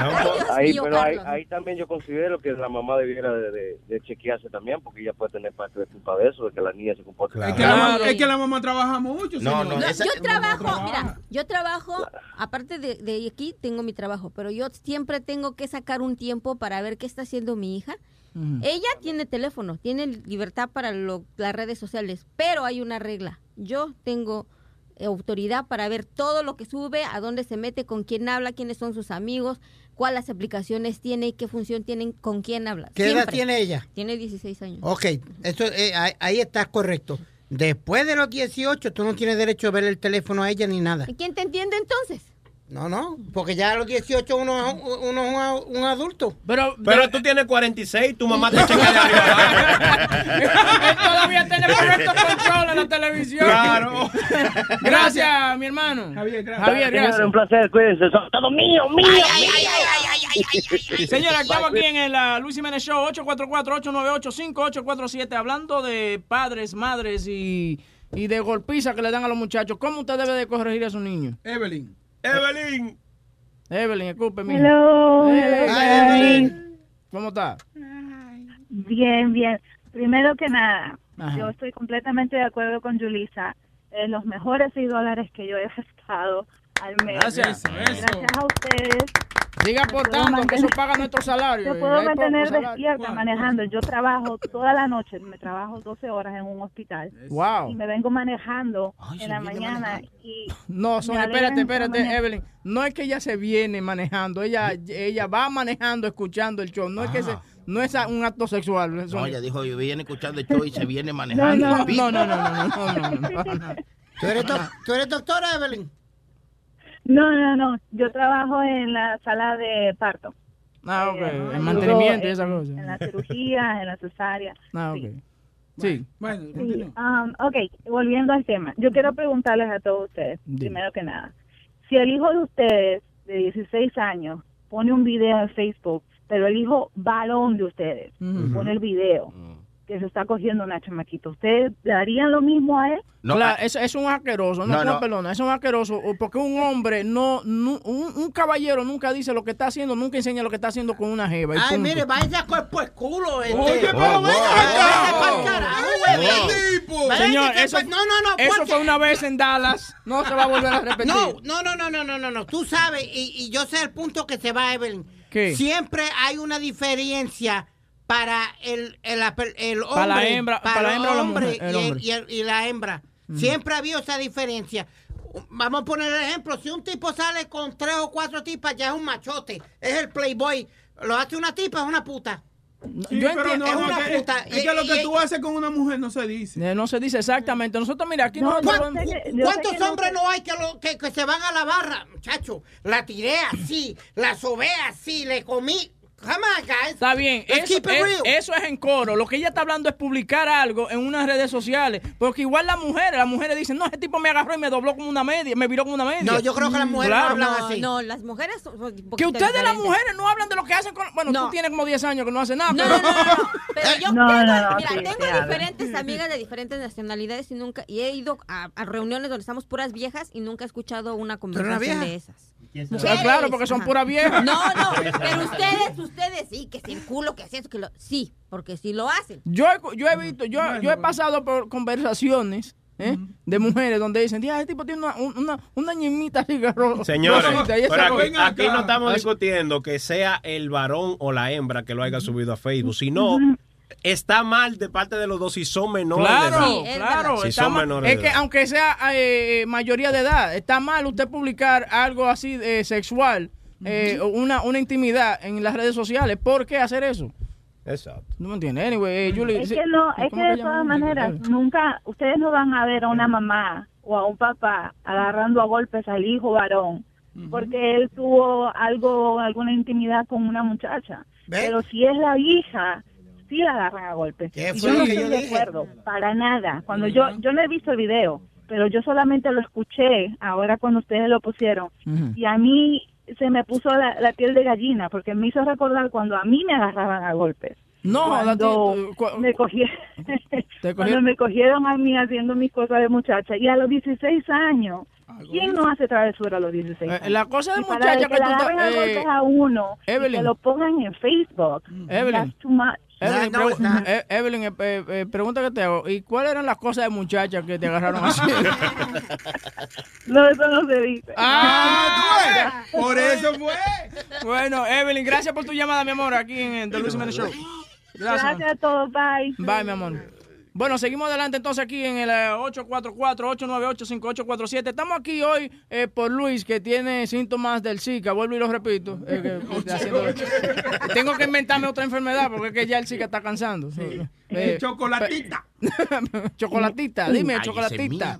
Speaker 24: Ahí,
Speaker 9: mío,
Speaker 24: pero ahí, ahí también yo considero que la mamá debiera de, de- de chequearse también, porque ella puede tener parte de culpa de eso, de que la niña se comporte.
Speaker 12: Es, que
Speaker 6: Claro.
Speaker 12: la, mamá- es que la mamá trabaja mucho,
Speaker 8: No, no,
Speaker 9: Yo,
Speaker 8: esa-
Speaker 9: yo trabajo, mira, yo trabajo, aparte de, de aquí, tengo mi trabajo, pero yo siempre tengo que sacar un tiempo para ver qué está haciendo mi hija. Ella tiene teléfono, tiene libertad para lo- las redes sociales, pero hay una regla. Yo tengo autoridad para ver todo lo que sube, a dónde se mete, con quién habla, quiénes son sus amigos, cuáles aplicaciones tiene y qué función tienen, con quién habla.
Speaker 7: ¿Qué edad tiene ella?
Speaker 9: Tiene 16 años.
Speaker 7: Ok, eso, eh, ahí, ahí estás correcto. Después de los 18, tú no tienes derecho a ver el teléfono a ella ni nada.
Speaker 9: ¿Y quién te entiende entonces?
Speaker 7: No, no, porque ya a los 18 uno, es un- uno un, adulto.
Speaker 5: Pero,
Speaker 6: Pero tú tienes 46, tu mamá te [laughs] checa de arriba.
Speaker 5: Él [laughs] todavía tiene correcto control en la televisión.
Speaker 6: Claro.
Speaker 5: Gracias, mi hermano.
Speaker 12: Javier, gracias.
Speaker 5: Javier, gracias.
Speaker 24: un placer, cuídense, son todos míos, míos,
Speaker 5: Señora, estamos aquí en el ah, Luis Jiménez Show, 844-898-5847, hablando de padres, madres y, y de golpiza que le dan a los muchachos. ¿Cómo usted debe de corregir a su niño?
Speaker 12: Evelyn.
Speaker 6: Evelyn.
Speaker 5: Evelyn, escupe, mi.
Speaker 11: Hello, hello.
Speaker 7: Evelyn.
Speaker 5: ¿Cómo está?
Speaker 11: Bien, bien. Primero que nada,
Speaker 5: Ajá.
Speaker 11: yo estoy completamente de acuerdo con Julisa. Es los mejores 6 dólares que yo he gastado al mes.
Speaker 5: Gracias.
Speaker 11: Gracias a ustedes.
Speaker 5: Siga aportando, que eso paga nuestro salario.
Speaker 25: Yo puedo mantener despierta manejando. Yo trabajo toda la noche, me trabajo 12 horas en un hospital.
Speaker 5: Wow.
Speaker 25: Y me vengo manejando en la mañana y
Speaker 5: No,
Speaker 25: alegran
Speaker 5: espérate, espérate. Evelyn. No es que ella se viene manejando, ella, ella va manejando, escuchando el show. No es que se, no es un acto sexual.
Speaker 8: No, ella dijo, yo viene escuchando el show y se viene manejando.
Speaker 5: no, no, no, no, no, no, no, no, no.
Speaker 7: ¿Tú eres, doc- ¿Tú eres doctora, Evelyn?
Speaker 25: No, no, no. Yo trabajo en la sala de parto.
Speaker 5: Ah, ok.
Speaker 25: Eh,
Speaker 5: El mantenimiento y
Speaker 25: en-
Speaker 5: esa cosa.
Speaker 25: En la cirugía, en la cesárea. [laughs]
Speaker 5: Ah, ok. Sí.
Speaker 25: Sí, um, ok, volviendo al tema. Yo quiero preguntarles a todos ustedes,
Speaker 5: Dime.
Speaker 25: primero que nada. Si el hijo de ustedes, de 16 años, pone un video en Facebook, pero el hijo varón de ustedes pone el video que se está cogiendo una chamaquita, ¿ustedes le darían lo mismo a él?
Speaker 5: Claro, es, es un asqueroso, no,
Speaker 25: No,
Speaker 5: no,
Speaker 25: no.
Speaker 5: perdona, es un asqueroso, porque un hombre, no, un, un caballero nunca dice lo que está haciendo, nunca enseña lo que está haciendo con una jeva.
Speaker 7: Ay,
Speaker 5: punto.
Speaker 7: mire, vaya a cuerpo el culo. Este.
Speaker 5: Oye, pero venga Señor, eso,
Speaker 7: no, no, no.
Speaker 5: eso
Speaker 7: porque-
Speaker 5: fue una vez en Dallas, no se va a volver a repetir.
Speaker 7: No, no, no, no, no, no, no, no. Tú sabes, y, y yo sé el punto que se va, Evelyn.
Speaker 5: ¿Qué?
Speaker 7: Siempre hay una diferencia para el, el, el hombre.
Speaker 5: Para la hembra- para la hembra la
Speaker 7: hombre
Speaker 5: mujer, el
Speaker 7: y,
Speaker 5: hombre.
Speaker 7: y el- y la hembra. Siempre ha habido esa diferencia. Vamos a poner el ejemplo. Si un tipo sale con tres o cuatro tipas, ya es un machote. Es el playboy. Lo hace una tipa, es una puta.
Speaker 12: Sí,
Speaker 7: Yo
Speaker 12: pero
Speaker 7: entiendo,
Speaker 12: no,
Speaker 7: es
Speaker 12: no,
Speaker 7: una
Speaker 12: que-
Speaker 7: puta.
Speaker 12: Es que lo que tú haces con una mujer no se dice.
Speaker 5: Eh, No se dice exactamente. Nosotros, mira, aquí
Speaker 7: No,
Speaker 5: nosotros...
Speaker 7: ¿cuán- ¿Cuántos hombres no hay que, lo- que, que se van a la barra? Muchacho, la tiré así, la sobé así, le comí. Come on, guys.
Speaker 5: Está bien,
Speaker 7: Let's
Speaker 5: eso,
Speaker 7: keep it
Speaker 5: es,
Speaker 7: real.
Speaker 5: eso es en coro. Lo que ella está hablando es publicar algo en unas redes sociales. Porque igual las mujeres, las mujeres dicen, no, ese tipo me agarró y me dobló como una media, me viró como una media.
Speaker 7: No, yo creo que las mujeres no hablan
Speaker 9: no,
Speaker 7: así.
Speaker 9: No, las mujeres son
Speaker 5: Que ustedes las
Speaker 9: diferentes.
Speaker 5: mujeres no hablan de lo que hacen con... Bueno, tú tienes como 10 años que no haces nada.
Speaker 9: No,
Speaker 5: pero...
Speaker 9: no, no, no, [laughs] Pero yo
Speaker 25: No,
Speaker 9: tengo,
Speaker 25: no, no,
Speaker 9: mira,
Speaker 25: sí,
Speaker 9: tengo
Speaker 25: sí
Speaker 9: diferentes amigas de diferentes nacionalidades y nunca y he ido a, a reuniones donde estamos puras viejas y nunca he escuchado una conversación de esas.
Speaker 5: Ah, claro, porque son puras viejas.
Speaker 9: No, no, pero ustedes, ustedes sí, que si el culo, que eso, que lo... Sí, porque sí lo hacen.
Speaker 5: Yo he, yo he visto, yo, yo he pasado por conversaciones ¿eh? de mujeres donde dicen, "Tía, ese tipo tiene una, un- una, una ñemita así
Speaker 6: Señores,
Speaker 5: rosita", y esa
Speaker 6: pero aquí, aquí no estamos discutiendo que sea el varón o la hembra que lo haya subido a Facebook, sino está mal de parte de los dos si son menores de
Speaker 5: Claro,
Speaker 6: edad.
Speaker 5: claro.
Speaker 6: Si
Speaker 5: está
Speaker 6: son
Speaker 5: mal.
Speaker 6: menores
Speaker 5: Es
Speaker 6: de
Speaker 5: que
Speaker 6: edad.
Speaker 5: aunque sea eh, mayoría de edad, está mal usted publicar algo así eh, sexual, eh, o una, una intimidad en las redes sociales. ¿Por qué hacer eso?
Speaker 6: Exacto.
Speaker 5: No me entiendes. Anyway, eh, Julie,
Speaker 25: Es que no, es que
Speaker 5: ¿cómo
Speaker 25: de todas maneras, nunca, ustedes no van a ver a una mamá o a un papá agarrando a golpes al hijo varón porque él tuvo algo, alguna intimidad con una muchacha. Pero si es la hija, sí la agarran a golpes. Y
Speaker 7: fue
Speaker 25: yo no
Speaker 7: que
Speaker 25: estoy
Speaker 7: yo
Speaker 25: de
Speaker 7: dije?
Speaker 25: acuerdo, para nada. Cuando yo, yo no he visto el video, pero yo solamente lo escuché ahora cuando ustedes lo pusieron. Y a mí se me puso la, la piel de gallina porque me hizo recordar cuando a mí me agarraban a golpes.
Speaker 5: No,
Speaker 25: cuando
Speaker 5: la-
Speaker 25: me [laughs] cogieron, cuando me cogieron a mí haciendo mis cosas de muchacha y a los 16 años. ¿Quién no hace travesura a los 16
Speaker 5: Eh,
Speaker 25: años?
Speaker 5: la cosa de
Speaker 25: Y
Speaker 5: muchacha
Speaker 25: que,
Speaker 5: que tú estás-
Speaker 25: agarren a
Speaker 5: eh,
Speaker 25: golpes a uno y
Speaker 5: Evelyn.
Speaker 25: que lo pongan en Facebook.
Speaker 5: Evelyn.
Speaker 25: That's too much.
Speaker 5: Evelyn, pregu- eh, Evelyn, eh, eh, eh, pregunta que te hago. ¿Y cuáles eran las cosas de muchachas que te agarraron así? [laughs]
Speaker 25: No, eso no se dice.
Speaker 5: ¡Ah!
Speaker 25: tú ves.
Speaker 5: Por eso fue. Bueno, Evelyn, gracias por tu llamada, mi amor, aquí en el The Luis Show. Gracias.
Speaker 25: Gracias a todos. Bye.
Speaker 5: Bye, mi amor. Bueno, seguimos adelante entonces aquí en el eh, 844-898-5847. Estamos aquí hoy eh, por Luis, que tiene síntomas del Zika. Vuelvo y lo repito. eh, que- [laughs] que haciendo- Tengo que inventarme otra enfermedad porque es que ya el Zika está cansando. Eh,
Speaker 12: chocolatita. [laughs]
Speaker 5: chocolatita, dime, chocolatita.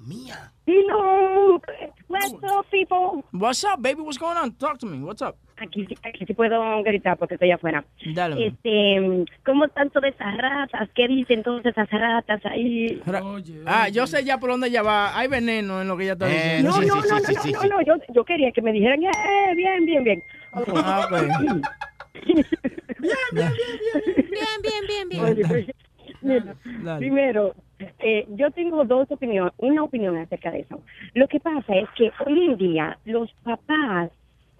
Speaker 26: Hello, what's up, people?
Speaker 5: What's up, baby? What's going on? Talk to me. What's up?
Speaker 26: Aquí, aquí sí puedo gritar porque estoy afuera.
Speaker 5: Dale.
Speaker 26: Este, ¿cómo están todas esas ratas? ¿Qué dicen todas esas ratas ahí?
Speaker 5: Ah, yo sé ya por dónde ella va. Hay veneno en lo que ella está
Speaker 26: Eh,
Speaker 5: diciendo.
Speaker 26: no, no, no, no, no, no, no, yo, yo quería que me dijeran, eh, bien, bien, bien.
Speaker 5: Ah, ok. [laughs]
Speaker 26: bien,
Speaker 9: bien, bien, bien.
Speaker 26: Oye, pues, mira,
Speaker 9: Dale.
Speaker 26: primero, eh, yo tengo dos opiniones, una opinión acerca de eso. Lo que pasa es que hoy en día los papás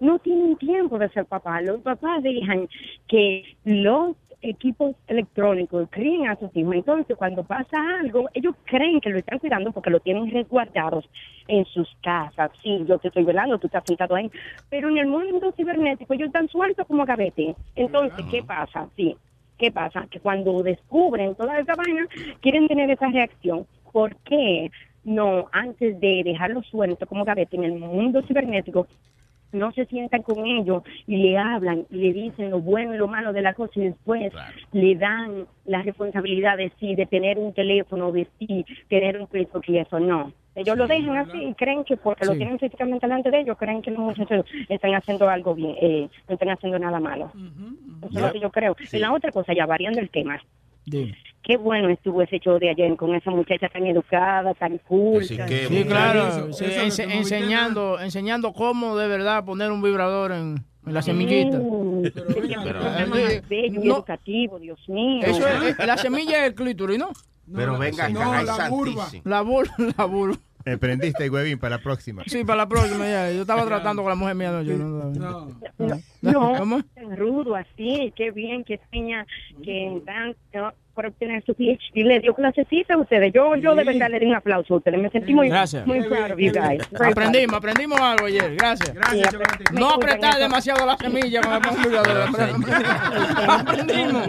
Speaker 26: no tienen tiempo de ser papás. Los papás dejan que los equipos electrónicos, crían a sus hijos. Entonces, cuando pasa algo, ellos creen que lo están cuidando porque lo tienen resguardados en sus casas. Sí, yo te estoy velando, tú estás sentado ahí. Pero en el mundo cibernético, ellos están sueltos como gavete. Entonces, ¿qué pasa? Sí. ¿Qué pasa? Que cuando descubren toda esa vaina, quieren tener esa reacción. ¿Por qué no, antes de dejarlo suelto como gavete en el mundo cibernético, no se sientan con ellos y le hablan y le dicen lo bueno y lo malo de la cosa y después le dan la responsabilidad de sí, de tener un teléfono, de sí, tener un Facebook y eso no. Ellos lo dejan así y creen que porque lo tienen físicamente delante de ellos, creen que los muchachos están haciendo algo bien, eh, no están haciendo nada malo. Eso es lo que yo creo. Y la otra cosa, ya variando el tema,
Speaker 5: Dime.
Speaker 26: Qué bueno estuvo ese show de ayer con esa muchacha tan educada, tan cool. tan-
Speaker 5: Sí, claro. sí, ense- enseñando, enseñando cómo de verdad poner un vibrador en, en la semillita.
Speaker 26: Programa más bello y
Speaker 5: No.
Speaker 26: educativo, Dios mío.
Speaker 5: Eso es, eh, la semilla es el clítoris, ¿no?
Speaker 8: Pero venga
Speaker 5: No,
Speaker 8: acá,
Speaker 5: la
Speaker 8: santísimo.
Speaker 5: La vulva, [laughs] la vulva.
Speaker 10: Me prendiste, huevín, para la próxima.
Speaker 5: Sí, para la próxima ya. Yo estaba tratando con la mujer mía. No, yo no, no.
Speaker 26: No,
Speaker 5: ¿Cómo?
Speaker 26: tan rudo así, qué bien que enseña que en por obtener su PhD le dio clasecita a ustedes. Yo, yo de verdad le di un aplauso a ustedes. Me sentí muy,
Speaker 5: Gracias.
Speaker 26: muy proud of you guys. Very [laughs]
Speaker 5: Aprendimos, aprendimos algo ayer. Gracias.
Speaker 26: Gracias,
Speaker 5: No
Speaker 26: Me
Speaker 5: apretar demasiado la semilla con. [laughs] [laughs] Aprendimos.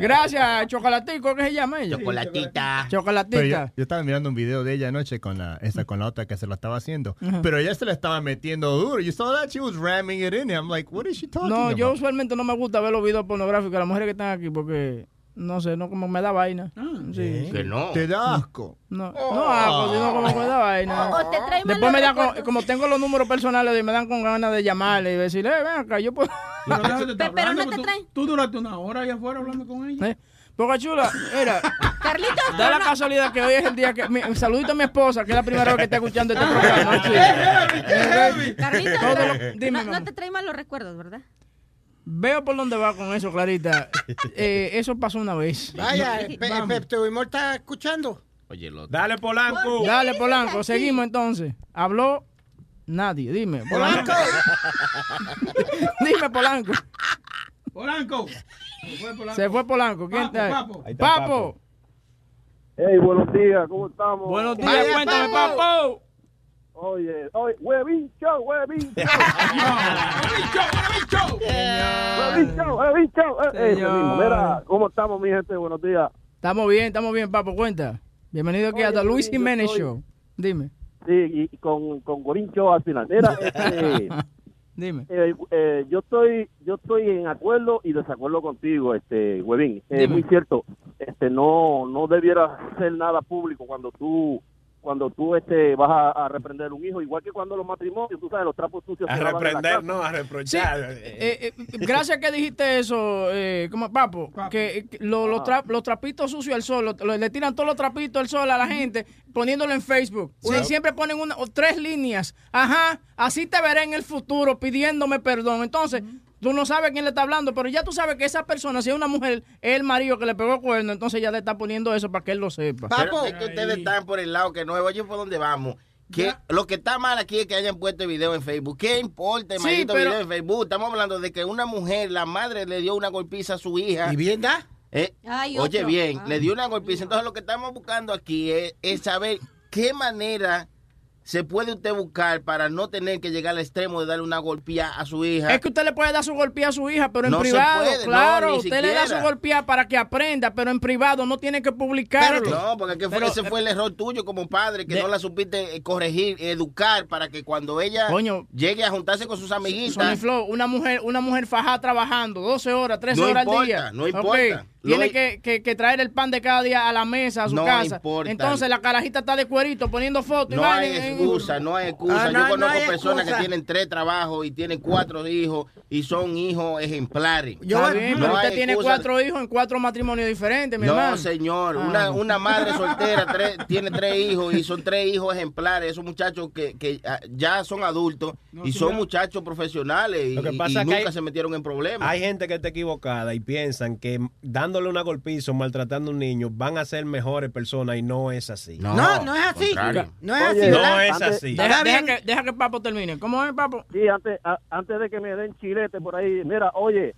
Speaker 5: Gracias, Chocolatico, ¿qué se llama ella?
Speaker 8: Chocolatita.
Speaker 10: Pero yo,
Speaker 5: Chocolatita.
Speaker 10: yo estaba mirando un video de ella anoche con la esa con la otra que se lo estaba haciendo.
Speaker 5: Ajá.
Speaker 10: Pero ella se la estaba metiendo duro. You saw that? She was ramming it in. I'm like, what is she talking
Speaker 5: No,
Speaker 10: about?
Speaker 5: yo usualmente no me gusta ver los videos pornográficos de las mujeres que están aquí porque, no sé, no como me da vaina. Sí.
Speaker 8: Que no.
Speaker 10: Te da asco.
Speaker 5: No, no asco, sino como me da vaina.
Speaker 9: O te trae
Speaker 5: Después me da con- como tengo los números personales, me dan con ganas de llamarle y decirle, eh, ven acá, yo puedo. [laughs]
Speaker 12: Pero déjate estar
Speaker 9: Pero no te
Speaker 12: tú-
Speaker 9: traen.
Speaker 12: Tú duraste una hora allá afuera hablando con ella.
Speaker 5: ¿Eh? Boca chula, mira, [laughs]
Speaker 9: Carlitos,
Speaker 5: da la
Speaker 9: no-
Speaker 5: casualidad que hoy es el día que. Mi, saludito a mi esposa, que es la primera vez que está escuchando este programa. [laughs] sí.
Speaker 9: Pero
Speaker 5: lo- dime,
Speaker 9: no, no te trae malos recuerdos, ¿verdad?
Speaker 5: Veo por dónde va con eso, Clarita. [laughs] Eh, eso pasó una vez.
Speaker 7: Vaya,
Speaker 5: No-
Speaker 7: Pe- Pepto Bismol está escuchando.
Speaker 8: Oye, lo
Speaker 6: Dale, Polanco.
Speaker 5: Dale, Polanco, seguimos entonces. Habló nadie, dime.
Speaker 7: Polanco. [laughs]
Speaker 5: dime, Polanco.
Speaker 12: Polanco. Se fue Polanco.
Speaker 5: Se fue Polanco. ¿Quién
Speaker 12: Papo,
Speaker 5: está ahí?
Speaker 12: Papo.
Speaker 6: Ahí está
Speaker 5: Papo.
Speaker 27: Hey, buenos días, ¿cómo estamos?
Speaker 5: Buenos días,
Speaker 7: Vaya,
Speaker 5: cuéntame,
Speaker 7: Papo.
Speaker 5: Papo.
Speaker 27: Oye, oye, huevín show, huevín show, [laughs] huevín show, huevín show. Eh. Mira, ¿cómo estamos, mi gente? Buenos días.
Speaker 5: Estamos bien, estamos bien, Papo, cuenta. Bienvenido aquí
Speaker 27: Oye,
Speaker 5: a The Luis Jiménez
Speaker 27: soy-
Speaker 5: Show. Dime,
Speaker 27: Sí, y con, con Gorín Show al final. Mira, este, [laughs]
Speaker 5: dime.
Speaker 27: eh, eh, yo estoy yo estoy en acuerdo y desacuerdo contigo, este, huevín. Es
Speaker 5: Dime.
Speaker 27: muy cierto. Este, no no debiera ser nada público cuando tú cuando tú este vas a, a reprender un hijo, igual que cuando los matrimonios, tú sabes, los trapos sucios
Speaker 6: A
Speaker 27: se lavan en la
Speaker 6: reprender,
Speaker 27: casa.
Speaker 6: no, a reprochar.
Speaker 5: Eh, eh, gracias que dijiste eso, eh, como Papo, que, que lo- los, tra- los trapitos sucios al sol, lo- lo- le tiran todos los trapitos al sol a la gente poniéndolo en Facebook. Sí, siempre ponen una, o tres líneas. Ajá, así te veré en el futuro pidiéndome perdón. Entonces, tú no sabes quién le está hablando, pero ya tú sabes que esa persona, si es una mujer, es el marido que le pegó cuerno, entonces ya le está poniendo eso para que él lo sepa.
Speaker 8: Pero es que ustedes están por el lado que no es. Oye, ¿por dónde vamos? Que lo que está mal aquí es que hayan puesto el video en Facebook. ¿Qué importa el
Speaker 5: Sí,
Speaker 8: maldito
Speaker 5: pero-
Speaker 8: video en Facebook? Estamos hablando de que una mujer, la madre le dio una golpiza a su hija.
Speaker 7: ¿Y bien da?
Speaker 8: Eh,
Speaker 9: Ay,
Speaker 8: oye, bien,
Speaker 9: Ah.
Speaker 8: le dio una golpiza. Entonces lo que estamos buscando aquí es, es saber qué manera se puede usted buscar para no tener que llegar al extremo de darle una golpía a su hija.
Speaker 5: Es que usted le puede dar su golpea a su hija, pero en
Speaker 8: No se
Speaker 5: privado,
Speaker 8: puede, no,
Speaker 5: claro, usted le da su golpea para que aprenda, pero en privado no tiene que publicarlo.
Speaker 8: No, porque que fue-
Speaker 5: Pero-
Speaker 8: ese fue el error tuyo como padre, que
Speaker 5: De-
Speaker 8: no la supiste eh, corregir, educar, para que cuando ella
Speaker 5: Coño.
Speaker 8: llegue a juntarse con sus amiguitas,
Speaker 5: Flow, una mujer, una mujer fajada trabajando 12 horas, 13
Speaker 8: No
Speaker 5: horas
Speaker 8: importa,
Speaker 5: al día.
Speaker 8: no
Speaker 5: Ok,
Speaker 8: importa.
Speaker 5: Tiene que, que- que traer el pan de cada día a la mesa, a su
Speaker 8: No
Speaker 5: casa.
Speaker 8: importa.
Speaker 5: Entonces la carajita está de cuerito poniendo fotos.
Speaker 8: no hay
Speaker 5: en-
Speaker 8: excusa, no hay excusa.
Speaker 7: Ah, no,
Speaker 8: Yo
Speaker 7: no
Speaker 8: conozco personas
Speaker 7: excusa.
Speaker 8: que tienen tres trabajos y tienen cuatro hijos y son hijos ejemplares.
Speaker 5: Está bien, pero
Speaker 8: No
Speaker 5: usted tiene
Speaker 8: excusa.
Speaker 5: cuatro hijos en cuatro matrimonios diferentes, mi
Speaker 8: No,
Speaker 5: hermano.
Speaker 8: señor.
Speaker 5: Ah.
Speaker 8: Una, una madre [laughs] soltera tres- tiene tres hijos y son tres hijos ejemplares. Esos muchachos que, que ah, ya son adultos y
Speaker 6: sí,
Speaker 8: son
Speaker 6: ya.
Speaker 8: muchachos profesionales y,
Speaker 6: Lo que pasa
Speaker 8: y
Speaker 6: es que
Speaker 8: nunca
Speaker 6: hay-
Speaker 8: se metieron en problemas.
Speaker 6: Hay gente que está equivocada y piensan que dándole una golpiza o maltratando a un niño van a ser mejores personas y no es así.
Speaker 7: No, no es así.
Speaker 6: contrario.
Speaker 7: No es
Speaker 27: Oye,
Speaker 7: así.
Speaker 6: No
Speaker 7: ¿verdad?
Speaker 6: es
Speaker 27: Antes-
Speaker 6: así.
Speaker 5: Deja, deja que, deja que Papo termine. ¿Cómo es, Papo?
Speaker 27: Sí, antes, a- antes de que me den chilete por ahí, mira, oye,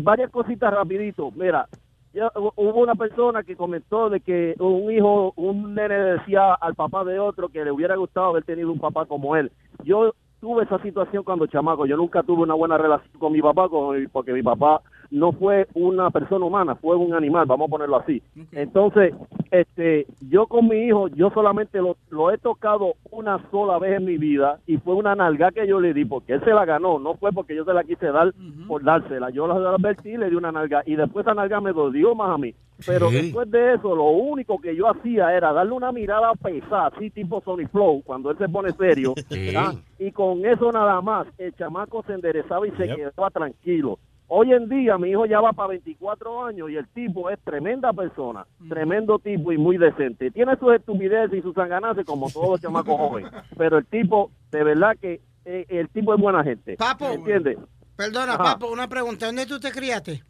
Speaker 27: varias cositas rapidito. Mira, ya hu- hubo una persona que comentó de que un hijo, un nene decía al papá de otro que le hubiera gustado haber tenido un papá como él. Yo tuve esa situación cuando chamaco. Yo nunca tuve una buena relación con mi papá con- porque mi papá no fue una persona humana, fue un animal, vamos a ponerlo así. Entonces, este, yo con mi hijo, yo solamente lo, lo he tocado una sola vez en mi vida y fue una nalga que yo le di porque él se la ganó, no fue porque yo se la quise dar por dársela. Yo la advertí y le di una nalga y después esa nalga me dolió más a mí. Pero
Speaker 28: Sí.
Speaker 27: después de eso, lo único que yo hacía era darle una mirada pesada, así tipo Sony Flow, cuando él se pone serio. [laughs] Y con eso nada más, el chamaco se enderezaba y se
Speaker 28: Yep.
Speaker 27: quedaba tranquilo. Hoy en día mi hijo ya va para 24 años y el tipo es tremenda persona, tremendo tipo y muy decente. Tiene sus estupideces y sus sanganazas como todos los chamacos jóvenes, [laughs] pero el tipo, de verdad que eh, el tipo es buena gente.
Speaker 7: Papo.
Speaker 27: ¿Entiendes?
Speaker 7: Perdona,
Speaker 27: Ajá.
Speaker 7: Papo, una pregunta. ¿Dónde tú te criaste?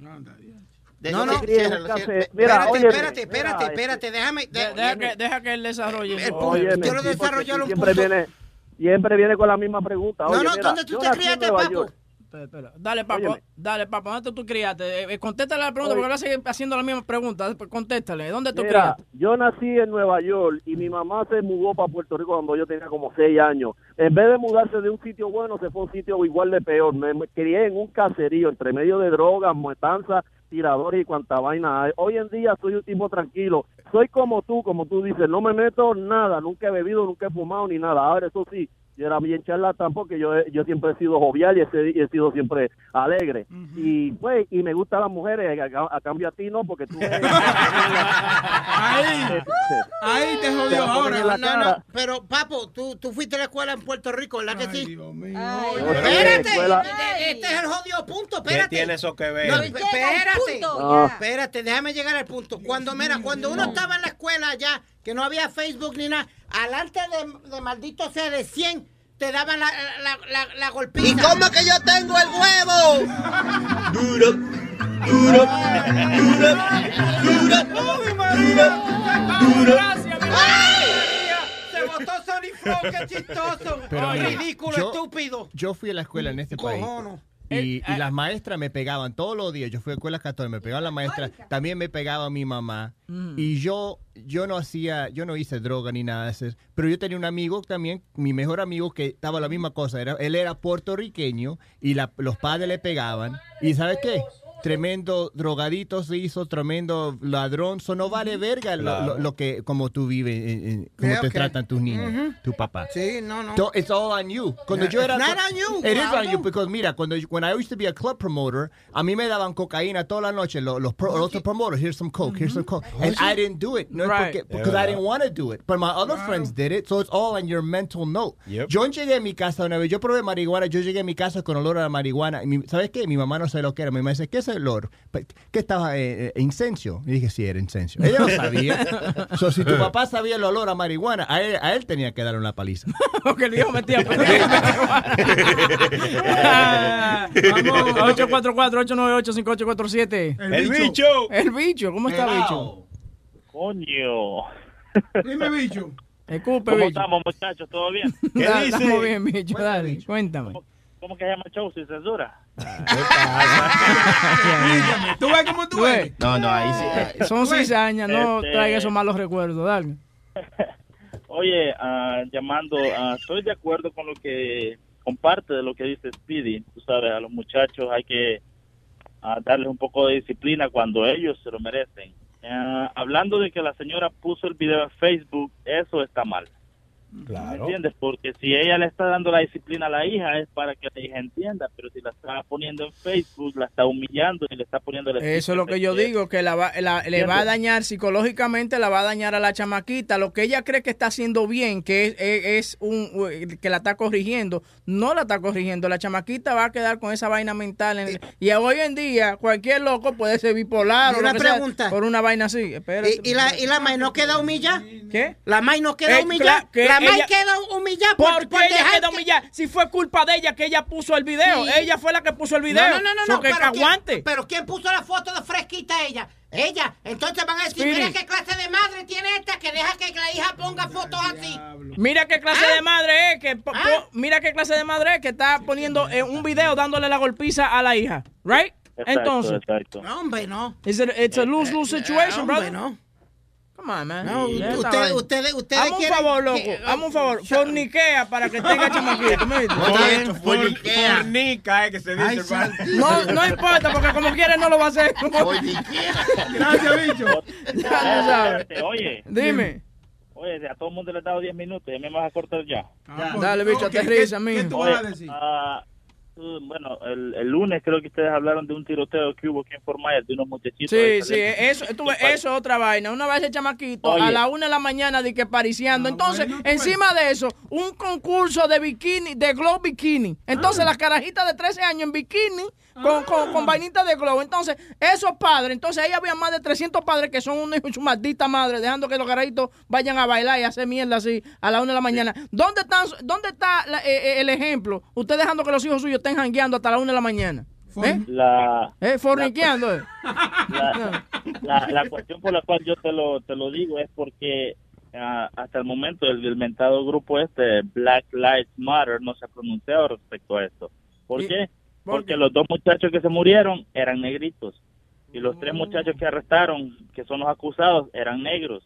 Speaker 8: De-
Speaker 7: No, no.
Speaker 27: Yo mira,
Speaker 7: Espérate, espérate, espérate,
Speaker 27: este-
Speaker 7: espérate, déjame. de-
Speaker 5: Deja que, deja que él desarrolle.
Speaker 7: El.
Speaker 27: Óyeme,
Speaker 7: desarrollar
Speaker 27: tú
Speaker 7: un
Speaker 27: siempre
Speaker 7: punto.
Speaker 27: Viene, siempre viene con la misma pregunta.
Speaker 7: No,
Speaker 27: Oye,
Speaker 7: no,
Speaker 27: mira,
Speaker 7: ¿dónde tú
Speaker 27: yo
Speaker 7: te criaste, Papo?
Speaker 27: York.
Speaker 5: Dale, papo, dale, papo, ¿dónde tú criaste? Eh, eh, contéstale la pregunta
Speaker 27: Oye.
Speaker 5: porque va a seguir haciendo la misma pregunta. Contéstale, ¿dónde tú
Speaker 27: Mira,
Speaker 5: criaste?
Speaker 27: yo nací en Nueva York y mi mamá se mudó para Puerto Rico cuando yo tenía como seis años. En vez de mudarse de un sitio bueno, se fue a un sitio igual de peor. Me, crié en un caserío entre medio de drogas, muetanzas, tiradores y cuanta vaina hay. Hoy en día soy un tipo tranquilo. Soy como tú, como tú dices, no me meto nada, nunca he bebido, nunca he fumado ni nada. Ahora, eso sí, yo era bien charlatán porque yo, he- yo siempre he sido jovial y he, se- y he sido siempre alegre. Y pues, y me gustan las mujeres, a, a- a cambio a ti no, porque tú eres- [laughs]
Speaker 12: Ahí, ahí te jodió ahora.
Speaker 7: No, no, pero Papo, tú, tú fuiste a la escuela en Puerto Rico, ¿verdad que sí? Espérate,
Speaker 27: fui a la escuela-
Speaker 7: eh, este es el jodido punto,
Speaker 6: ¿Qué
Speaker 7: espérate.
Speaker 6: tiene eso que ver?
Speaker 7: No, espérate,
Speaker 27: Ah.
Speaker 7: espérate, déjame llegar al punto. Cuando, mira, cuando uno estaba en la escuela ya, que no había Facebook ni nada, alante de, de maldito sea de 100, te daban la, la, la, la golpiza. ¿Y cómo que yo tengo el huevo? [laughs]
Speaker 28: Duro, duro, duro, duro,
Speaker 7: Se botó Sony Flow, qué chistoso.
Speaker 10: Pero
Speaker 7: Ridículo,
Speaker 10: yo-
Speaker 7: estúpido.
Speaker 10: Yo fui a la escuela en este país.
Speaker 7: Cojono.
Speaker 10: Y, y las maestras me pegaban todos los días. Yo fui a escuelas católicas, me pegaban las maestras. También me pegaba mi mamá. Y yo, yo no hacía, yo no hice droga ni nada de eso. Pero yo tenía un amigo también, mi mejor amigo, que estaba la misma cosa. Era, él era puertorriqueño y la- los padres le pegaban. ¿Y sabes qué? Tremendo drogadito se hizo, tremendo ladrón. Eso no vale verga lo,
Speaker 7: Claro.
Speaker 10: lo- lo que, como tú vives, en- en- cómo
Speaker 7: Yeah,
Speaker 10: te tratan tus niños,
Speaker 7: Ujú.
Speaker 10: tu papá.
Speaker 7: Sí, no, no.
Speaker 10: So, it's all on you. Cuando
Speaker 7: Yeah,
Speaker 10: yo era
Speaker 7: it's not on you,
Speaker 10: It is on you because mira, cuando when I used to be a club promoter, a mí me daban cocaína toda la noche los los, pro- los otros promoters, here's some coke, here's some coke. And I didn't do it. No
Speaker 5: Right.
Speaker 10: porque because I
Speaker 5: verdad.
Speaker 10: didn't want to do it. But my other friends did it, so it's all on your mental note. Yo llegué a mi casa una vez, yo probé marihuana, yo llegué a mi casa con olor a marihuana. Y mi- ¿Sabes qué? Mi mamá no sabía lo que era. Mi mamá dice, ¿qué es el olor? ¿Qué estaba? Eh, eh, incenso. Y dije, sí, era incenso. [laughs] Ella no sabía. so, si tu [laughs] papá sabía el olor a marihuana, a él, a él tenía que darle una paliza. [laughs]
Speaker 5: Porque el viejo metía Vamos, 844-898-5847.
Speaker 12: El bicho.
Speaker 5: El bicho, ¿cómo está, bicho?
Speaker 29: Coño.
Speaker 12: Dime, bicho.
Speaker 5: Escupe,
Speaker 29: ¿Cómo
Speaker 5: bicho.
Speaker 29: estamos, muchachos? ¿Todo bien?
Speaker 5: Da- Estamos bien, bicho, dale, cuéntame.
Speaker 29: ¿Cómo que se llama el show sin censura?
Speaker 12: ¿Tú ves cómo tú eres?
Speaker 8: No, no, ahí sí.
Speaker 5: Eh, Son cizañas, no
Speaker 29: Este-
Speaker 5: traiga esos malos recuerdos, dale. [laughs]
Speaker 29: Oye, ah, llamando, ah, estoy de acuerdo con lo que comparte de lo que dice Speedy. Tú sabes, a los muchachos hay que ah, darles un poco de disciplina cuando ellos se lo merecen. Ah, hablando de que la señora puso el video en Facebook, eso está mal. ¿Me entiendes? Porque si ella le está dando la disciplina a la hija es para que la hija entienda, pero si la está poniendo en Facebook, la está humillando y le está poniendo el
Speaker 5: Eso es lo que yo digo, que la va- la- le va a dañar psicológicamente, la va a dañar a la chamaquita. Lo que ella cree que está haciendo bien, que es, es- es un que la está corrigiendo, no la está corrigiendo. La chamaquita va a quedar con esa vaina mental. en- y hoy en día, cualquier loco puede ser bipolar
Speaker 7: Y
Speaker 5: o lo
Speaker 7: una
Speaker 5: que sea,
Speaker 7: pregunta.
Speaker 5: por una vaina así. Espérate.
Speaker 7: ¿Y, y la, ¿Y la May no queda humillada?
Speaker 5: ¿Qué?
Speaker 7: ¿La May no queda
Speaker 5: Eh,
Speaker 7: humillada?
Speaker 5: cla- que
Speaker 7: la May
Speaker 5: ella-
Speaker 7: queda humillada por,
Speaker 5: ¿Por qué
Speaker 7: por
Speaker 5: ella
Speaker 7: dejar
Speaker 5: queda
Speaker 7: que-
Speaker 5: humillada? Si fue culpa de ella que ella puso el video.
Speaker 7: Sí.
Speaker 5: Ella fue la que puso el video.
Speaker 7: No, no, no, no,
Speaker 5: So
Speaker 7: no,
Speaker 5: que,
Speaker 7: pero ¿quién-
Speaker 5: aguante.
Speaker 7: pero ¿quién puso la foto de fresquita ella? Ella. Entonces van a decir, mira qué clase de madre tiene esta que deja que la hija ponga fotos así.
Speaker 5: Mira qué clase
Speaker 7: ¿Ah?
Speaker 5: de madre es que po- mira qué clase de madre es que está poniendo eh, un video dándole la golpiza a la hija, right? Entonces,
Speaker 29: exacto.
Speaker 7: No, hombre, no.
Speaker 5: It's a, it's a lose-lose situation,
Speaker 7: hombre,
Speaker 5: brother.
Speaker 7: no.
Speaker 5: Come on, man.
Speaker 7: No, usted-
Speaker 5: bien.
Speaker 7: ustedes- ustedes
Speaker 5: Hazme un
Speaker 7: quieren
Speaker 5: favor, loco. Hazme un favor. Forniquea para que tenga chamaquito. ¿me viste?
Speaker 6: For- for- Fornica, eh, que se dice. hermano.
Speaker 5: No, no importa, porque como quiere no lo va a hacer.
Speaker 12: Gracias, bicho.
Speaker 5: Ya tú sabes.
Speaker 29: Oye.
Speaker 5: Dime.
Speaker 29: Oye, a todo el mundo le he dado 10 minutos, ya me vas a cortar ya.
Speaker 5: Dale, bicho, aterriza, mijo.
Speaker 29: Oye, ah, tú, bueno, el, el lunes creo que ustedes hablaron de un tiroteo que hubo aquí en Fort Myers, de unos muchachitos.
Speaker 5: Sí, sí, eso, tú eso es otra vaina. Una vez el chamaquito
Speaker 29: Oye.
Speaker 5: a la una de la mañana de que pariciando. Entonces, encima de eso, un concurso de bikini, de glow bikini. Entonces, las carajitas de 13 años en bikini con, con, con vainita de glow. Entonces, esos padres, entonces ahí había más de 300 padres que son unos hijos su maldita madre, dejando que los carajitos vayan a bailar y hacer mierda así a la una de la mañana. ¿Dónde, están, dónde está la- eh, eh, el ejemplo? Usted dejando que los hijos suyos estén jangueando hasta la una de la mañana. ¿Eh?
Speaker 29: La,
Speaker 5: ¿Eh? Forniqueando. eh.
Speaker 29: la, [laughs] la, la cuestión por la cual yo te lo, te lo digo es porque ah, hasta el momento el, el mentado grupo este, Black Lives Matter, no se ha pronunciado respecto a esto. ¿Por
Speaker 5: ¿Y-
Speaker 29: qué?
Speaker 5: Por
Speaker 29: Porque los dos muchachos que se murieron eran negritos. Y los tres muchachos que arrestaron, que son los acusados, eran negros.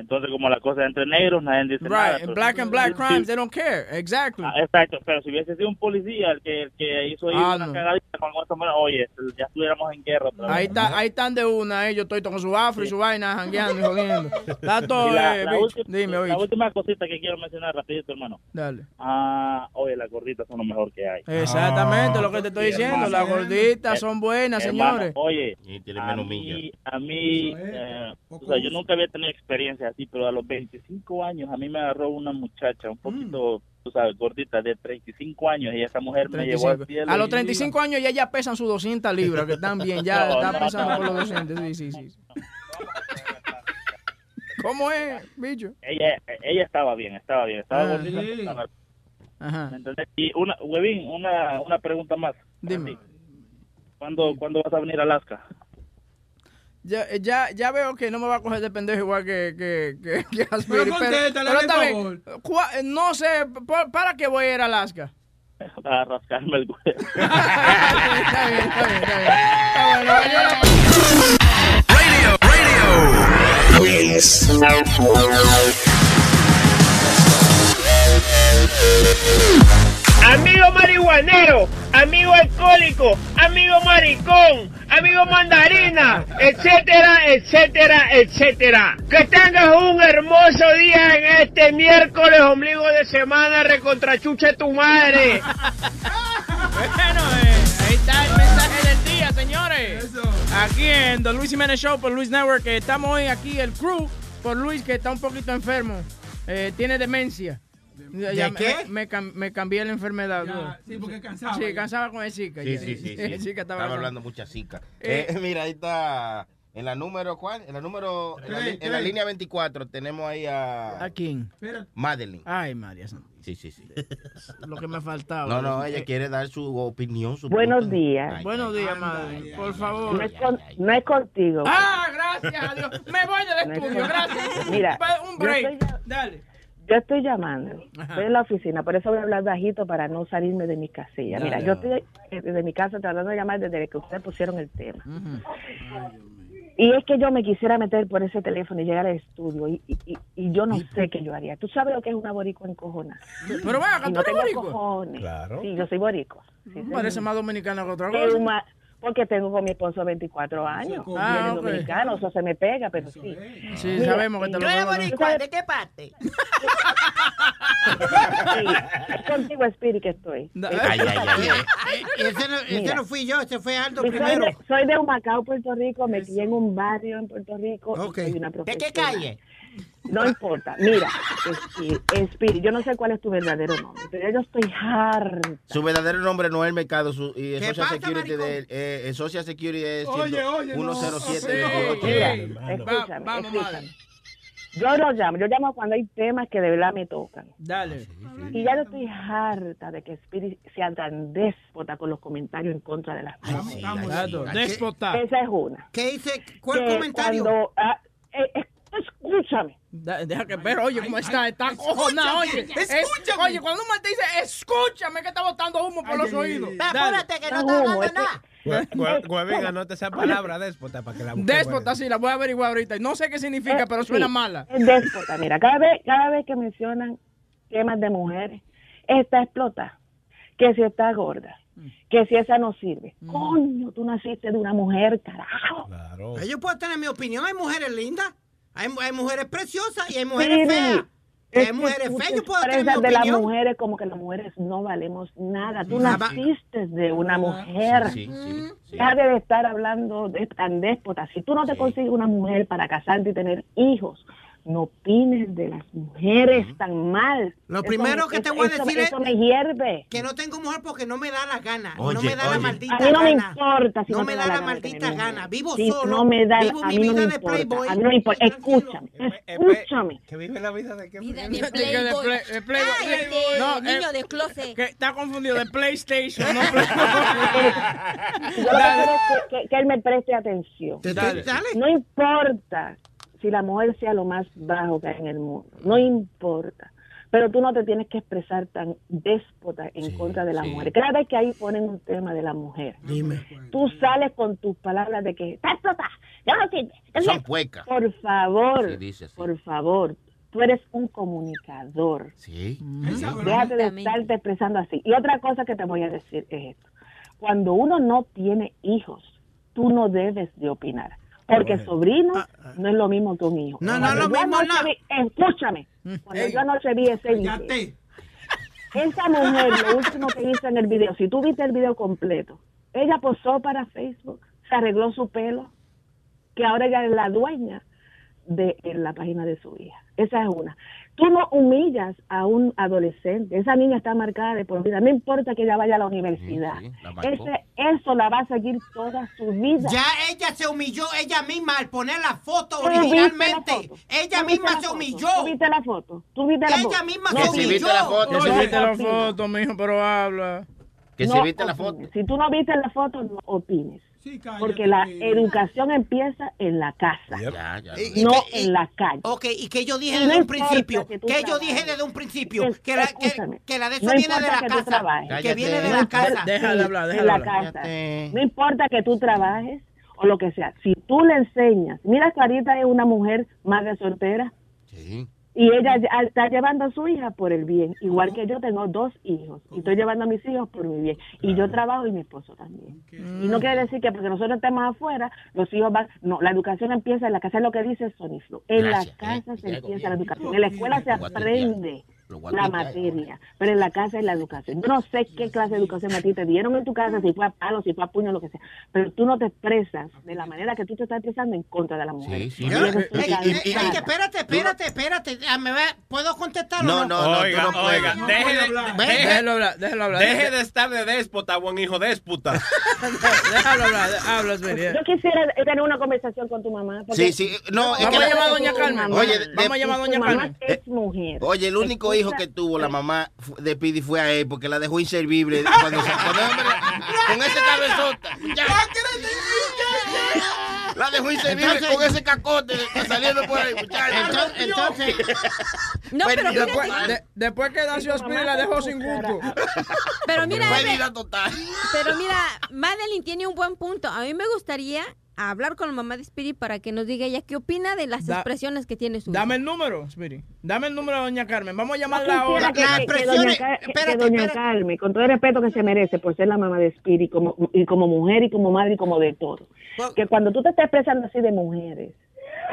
Speaker 29: Entonces, como la cosa es entre negros, nadie dice nada.
Speaker 5: Right, black and black crimes, they don't care. Exactly.
Speaker 29: Ah, exacto, pero si hubiese sido un policía el que, el que hizo ahí
Speaker 5: Ah,
Speaker 29: una
Speaker 5: no.
Speaker 29: cagadita con esa manera, oye, ya estuviéramos en guerra. otra vez.
Speaker 5: Ahí, está, ahí están de una, ellos, estoy con su afro y su vaina, jangueando y jodiendo. Está todo,
Speaker 29: Y la,
Speaker 5: eh,
Speaker 29: la última,
Speaker 5: Dime,
Speaker 29: la
Speaker 5: bicho.
Speaker 29: última cosita que quiero mencionar rapidito, hermano.
Speaker 5: Dale.
Speaker 29: Ah, oye, las gorditas son lo mejor que hay.
Speaker 5: Exactamente lo que te estoy
Speaker 29: Sí,
Speaker 5: diciendo.
Speaker 29: hermano.
Speaker 5: Las gorditas
Speaker 29: Eh,
Speaker 5: son buenas,
Speaker 29: hermano,
Speaker 5: señores.
Speaker 29: Oye,
Speaker 6: tiene
Speaker 29: a
Speaker 6: menos
Speaker 29: mí, a mí eh, o sea, yo nunca había tenido experiencia así, pero a los 25 años a mí me agarró una muchacha un poquito, tú sabes, gordita, de 35 años, y esa mujer me llevó al
Speaker 5: 35.
Speaker 29: cielo.
Speaker 5: A los
Speaker 29: y-
Speaker 5: 35 años ya ya pesan sus 200 libras, que están bien, ya [laughs]
Speaker 29: No,
Speaker 5: están
Speaker 29: no,
Speaker 5: pesando
Speaker 29: no,
Speaker 5: por los
Speaker 29: no.
Speaker 5: 200. Sí, sí, sí. [laughs] ¿Cómo es, bicho?
Speaker 29: Ella, ella estaba bien, estaba bien, estaba
Speaker 5: Ah,
Speaker 29: gordita,
Speaker 5: sí.
Speaker 29: estaba-
Speaker 5: Ajá.
Speaker 29: ¿me entendés? Y una, Huevín, una, una pregunta más.
Speaker 5: Dime.
Speaker 29: ¿Cuándo, ¿Cuándo vas a venir a Alaska?
Speaker 5: Ya, ya, ya veo que no me va a coger de pendejo igual que, que, que, [laughs] que Aspiri,
Speaker 12: Pero contéstale,
Speaker 5: pero
Speaker 12: hazle
Speaker 5: está
Speaker 12: favor.
Speaker 5: bien. Cua- No sé, ¿por- ¿para qué voy a ir a Alaska?
Speaker 29: A rascarme el huevo. [laughs]
Speaker 5: Está bien, está bien, está bien. Está bueno, valió la
Speaker 30: Amigo marihuanero, amigo alcohólico, amigo maricón, amigo mandarina, etcétera, etcétera, etcétera. Que tengas un hermoso día en este miércoles, ombligo de semana, recontrachuche tu madre.
Speaker 5: Bueno, eh, ahí está el mensaje del día, señores. Aquí en The Luis Jiménez Show por Luis Network. estamos hoy aquí, el crew, por Luis, que está un poquito enfermo. Eh, tiene demencia. Ya- ya me-
Speaker 7: qué?
Speaker 5: Me, cam- me cambié la enfermedad.
Speaker 12: Ya, sí, porque cansaba.
Speaker 5: Sí, cansaba con el Zika.
Speaker 8: Sí,
Speaker 5: ya.
Speaker 8: sí, sí. [laughs] sí.
Speaker 5: El Zika estaba
Speaker 8: Estaba hablando mucha zika.
Speaker 5: Eh.
Speaker 8: Eh, mira, ahí está. En la número, ¿cuál? En la número, en la, en línea 24 tenemos ahí a...
Speaker 5: ¿A quién?
Speaker 8: Madeline.
Speaker 5: Ay, María.
Speaker 8: Sí, sí, sí. [laughs]
Speaker 5: Lo que me faltaba.
Speaker 8: No, no, ella
Speaker 5: Eh,
Speaker 8: quiere dar su opinión. Su
Speaker 11: Buenos días.
Speaker 8: Ay,
Speaker 5: Buenos días, madre. Por favor.
Speaker 11: No es, con- no es contigo.
Speaker 5: Ah, gracias a Dios. Me voy del estudio, gracias.
Speaker 11: Mira,
Speaker 5: un
Speaker 11: yo
Speaker 5: break. Dale.
Speaker 11: Yo estoy llamando. Estoy en la oficina, por eso voy a hablar bajito para no salirme de mi casilla. Mira, yo estoy eh, desde mi casa tratando de llamar desde que ustedes pusieron el tema. Y es que yo me quisiera meter por ese teléfono y llegar al estudio y, y, yo no sé qué yo haría. ¿Tú sabes lo que es una boricua encojona?
Speaker 5: Pero ven acá,
Speaker 11: Y
Speaker 5: ¿tú
Speaker 11: no
Speaker 5: eres
Speaker 11: tengo
Speaker 5: boricua?
Speaker 11: cojones.
Speaker 5: Claro.
Speaker 11: Sí, yo soy boricua. Sí,
Speaker 5: Parece
Speaker 11: señor.
Speaker 5: más dominicana que otra cosa.
Speaker 11: Porque tengo con mi esposo 24 años.
Speaker 5: Ah,
Speaker 11: y él es
Speaker 5: ok.
Speaker 11: dominicano, eso se me pega, pero sí.
Speaker 5: Sí,
Speaker 11: Mira,
Speaker 5: sabemos que te
Speaker 11: y-
Speaker 5: lo
Speaker 11: ¿Tú
Speaker 5: veo.
Speaker 11: sabes-
Speaker 9: ¿De qué parte?
Speaker 11: Sí, es contigo, Spirit, que estoy.
Speaker 7: Ay, ay, ay, ay. [laughs] Ese no, ese no fui yo, ese fue Aldo
Speaker 11: Y soy
Speaker 7: primero.
Speaker 11: de, soy de Humacao, Puerto Rico. Me crié en un barrio en Puerto Rico. y
Speaker 7: Ok.
Speaker 11: soy una
Speaker 7: ¿De qué calle?
Speaker 11: No importa. Mira, Spirit, Spirit, yo no sé cuál es tu verdadero nombre, pero yo estoy harta.
Speaker 8: Su verdadero nombre es Noel Mercado su, y el
Speaker 11: ¿Qué
Speaker 8: Social
Speaker 11: pasa,
Speaker 8: Security de él, eh, el Social Security es
Speaker 11: Oye,
Speaker 8: ciento-
Speaker 11: oye, no.
Speaker 8: 107
Speaker 11: Mira,
Speaker 8: 28.
Speaker 11: escúchame,
Speaker 5: vamos,
Speaker 11: escúchame. Yo no llamo, yo llamo cuando hay temas que de verdad me tocan.
Speaker 5: Dale.
Speaker 11: Y ya yo estoy harta de que Spirit sea tan déspota con los comentarios en contra de las mujeres.
Speaker 5: Déspota.
Speaker 11: Esa es una.
Speaker 7: ¿Qué dice? ¿Cuál
Speaker 11: Que
Speaker 7: comentario?
Speaker 11: Cuando, ah, eh, eh, escúchame.
Speaker 5: Da- deja que ver, oye, cómo está, está cojonado, oye.
Speaker 11: escúchame.
Speaker 5: Es- oye, cuando un man te dice, escúchame, que está botando humo por los oídos.
Speaker 7: Espérate, que no está hablando nada.
Speaker 6: Huevín, anota esa palabra déspota para que la busque.
Speaker 5: Déspota, sí, la voy a averiguar ahorita. Y No sé qué significa,
Speaker 11: Eh,
Speaker 5: pero suena
Speaker 11: sí,
Speaker 5: mala.
Speaker 11: Déspota, mira, cada vez, cada vez que mencionan temas de mujeres, esta explota, que si está gorda, que si esa no sirve. Coño, tú naciste de una mujer, carajo.
Speaker 7: Yo puedo tener mi opinión. Hay mujeres lindas, hay, hay mujeres preciosas y hay mujeres
Speaker 11: Sí,
Speaker 7: feas.
Speaker 11: Es
Speaker 7: hay
Speaker 11: que
Speaker 7: mujeres feas. Yo puedo tener mi
Speaker 11: de las mujeres como que las mujeres no valemos nada. Tú
Speaker 7: Ah, va-
Speaker 11: naciste de una mujer.
Speaker 7: Sí, sí, sí.
Speaker 11: Deja de estar hablando de tan déspota. Si tú no te consigues una mujer para casarte y tener hijos, no opines de las mujeres tan mal.
Speaker 7: Lo
Speaker 11: Eso
Speaker 7: primero
Speaker 11: me-
Speaker 7: que te
Speaker 11: eso-
Speaker 7: voy a
Speaker 11: eso-
Speaker 7: decir
Speaker 11: Eso
Speaker 7: es
Speaker 11: me hierve.
Speaker 7: que no tengo mujer porque no me da la gana. no
Speaker 11: Oye,
Speaker 7: me da la
Speaker 11: oye.
Speaker 7: maldita
Speaker 11: A mí no me
Speaker 7: gana.
Speaker 11: importa si
Speaker 7: no
Speaker 11: no
Speaker 7: me da la
Speaker 11: la gana
Speaker 7: maldita gana.
Speaker 11: mujer.
Speaker 7: Vivo
Speaker 11: Sí,
Speaker 7: solo.
Speaker 11: no me da,
Speaker 7: vivo
Speaker 11: a
Speaker 7: mi
Speaker 11: mí no
Speaker 7: vida
Speaker 11: me
Speaker 7: de
Speaker 11: importa.
Speaker 7: playboy.
Speaker 11: A mí no me importa. Escúchame, escúchame.
Speaker 6: Que vive la vida de qué?
Speaker 5: De play- de Playboy. No,
Speaker 9: niño
Speaker 5: eh,
Speaker 9: de closet.
Speaker 5: Que está confundido de PlayStation, no [laughs]
Speaker 11: Yo lo que quiero es que, que- que él me preste atención.
Speaker 5: Dale.
Speaker 11: No importa si la mujer sea lo más bajo que hay en el mundo. No importa. Pero tú no te tienes que expresar tan déspota en contra de la mujer. Cada vez que ahí ponen un tema de la mujer,
Speaker 7: Dime.
Speaker 11: tú sales con tus palabras de que está explota, ya no sirve. ya no
Speaker 8: Son
Speaker 11: sirve".
Speaker 8: puecas.
Speaker 11: Por favor,
Speaker 8: dice así.
Speaker 11: por favor, tú eres un comunicador.
Speaker 8: Sí.
Speaker 11: Déjate de estarte expresando así. Y otra cosa que te voy a decir es esto. Cuando uno no tiene hijos, tú no debes de opinar. Porque sobrino no es lo mismo que un hijo.
Speaker 7: No, no es lo mismo, no.
Speaker 11: vi- escúchame. Cuando yo anoche vi ese video, esa mujer, lo último que hizo en el video, si tú viste el video completo, ella posó para Facebook, se arregló su pelo, que ahora ella es la dueña de la página de su hija. Esa es una. Tú no humillas a un adolescente. Esa niña está marcada de por vida. No importa que ella vaya a la universidad.
Speaker 7: la.
Speaker 11: Ese, eso la va a seguir toda su vida.
Speaker 7: Ya ella se humilló ella misma al poner la foto
Speaker 11: ¿Tú viste la
Speaker 7: originalmente.
Speaker 11: foto?
Speaker 7: Ella
Speaker 11: ¿Tú viste
Speaker 7: misma se humilló.
Speaker 11: ¿Tú viste la foto? ¿Tú viste la
Speaker 7: Ella
Speaker 11: foto?
Speaker 7: misma
Speaker 11: No
Speaker 7: se humilló.
Speaker 8: viste la foto.
Speaker 5: Que si
Speaker 11: No
Speaker 5: viste la foto, mijo, pero habla.
Speaker 8: Que
Speaker 11: No
Speaker 8: si viste la foto.
Speaker 11: Si tú no viste la foto, no opines. Porque la educación empieza en la casa,
Speaker 8: Ya, ya.
Speaker 7: Y- y
Speaker 11: no
Speaker 7: y-
Speaker 11: en la calle.
Speaker 7: Ok, y que yo dije desde
Speaker 11: no
Speaker 7: un principio,
Speaker 11: que
Speaker 7: yo dije desde un principio,
Speaker 11: Es-
Speaker 7: que la, que,
Speaker 11: escúchame,
Speaker 7: que la de eso
Speaker 11: no
Speaker 7: viene de
Speaker 11: importa
Speaker 7: la
Speaker 11: que tú
Speaker 7: casa,
Speaker 11: trabajes.
Speaker 7: que viene de
Speaker 11: No
Speaker 7: la casa.
Speaker 5: Déjala hablar,
Speaker 11: de
Speaker 5: déjala hablar.
Speaker 11: casa. No importa que tú trabajes o lo que sea. Si tú le enseñas, mira, Clarita es una mujer madre soltera y ella ya- está llevando a su hija por el bien. Igual que yo tengo dos hijos y estoy llevando a mis hijos por mi bien. Y yo trabajo y mi esposo también. Y no quiere decir que porque nosotros estemos afuera, los hijos van... No, la educación empieza en la casa, es lo que dice Sony Flow. En
Speaker 8: Gracias,
Speaker 11: la casa
Speaker 8: eh,
Speaker 11: se
Speaker 8: ya,
Speaker 11: empieza la educación. En la escuela se aprende la materia, pero en la casa es la educación. Yo no sé qué clase de educación a ti te dieron en tu casa, si fue a palo, si fue a puño, lo que sea, pero tú no te expresas de la manera que tú te estás expresando en contra de la mujer.
Speaker 8: Sí, sí.
Speaker 11: Y
Speaker 7: Yo- espérate, espérate, espérate. Ah, ¿me va- ¿Puedo contestar
Speaker 8: No,
Speaker 7: o no?
Speaker 8: no, no,
Speaker 6: Oiga,
Speaker 8: no
Speaker 6: oiga, deje de-
Speaker 7: Ven,
Speaker 6: deje-
Speaker 5: Déjalo hablar, déjalo hablar.
Speaker 6: Deje de estar de déspota, buen hijo déspota. [laughs]
Speaker 5: Déjalo hablar, habla, Speedy.
Speaker 11: Yo quisiera tener una conversación con tu mamá. porque-
Speaker 8: Sí, sí. No, es
Speaker 5: Vamos
Speaker 8: que
Speaker 5: a
Speaker 8: la-
Speaker 5: llamar a doña Carmen.
Speaker 8: Oye,
Speaker 5: Vamos a llamar a doña
Speaker 11: mamá
Speaker 5: Carmen.
Speaker 11: es mujer.
Speaker 8: Oye, el único
Speaker 11: Escucha-
Speaker 8: hijo que tuvo la mamá de Pidi fue a él porque la dejó inservible [laughs] cuando se, con ese cabezota. La dejó inservible
Speaker 7: Entonces-
Speaker 8: con ese cacote saliendo por ahí, muchacho.
Speaker 7: Entonces, entonces,
Speaker 9: No, pero
Speaker 8: vida
Speaker 5: Después, de- después que nació la dejó sin gusto.
Speaker 9: pero mira,
Speaker 8: total.
Speaker 9: pero mira, Madeline tiene un buen punto. A mí me gustaría hablar con la mamá de Spirit para que nos diga ella qué opina de las
Speaker 5: Da-
Speaker 9: expresiones que tiene su
Speaker 5: Dame
Speaker 9: hijo.
Speaker 5: el número, Speedy. Dame el número de doña Carmen. Vamos a llamarla
Speaker 11: quisiera
Speaker 5: ahora.
Speaker 11: que,
Speaker 7: Las
Speaker 11: que- que
Speaker 7: expresiones-
Speaker 11: doña, Ca- que
Speaker 7: espérate,
Speaker 11: doña
Speaker 7: espérate.
Speaker 11: Carmen, con todo el respeto que se merece por ser la mamá de Spirit, y como, y como mujer y como madre y como de todo,
Speaker 7: Well-
Speaker 11: que cuando tú te estás expresando así de mujeres,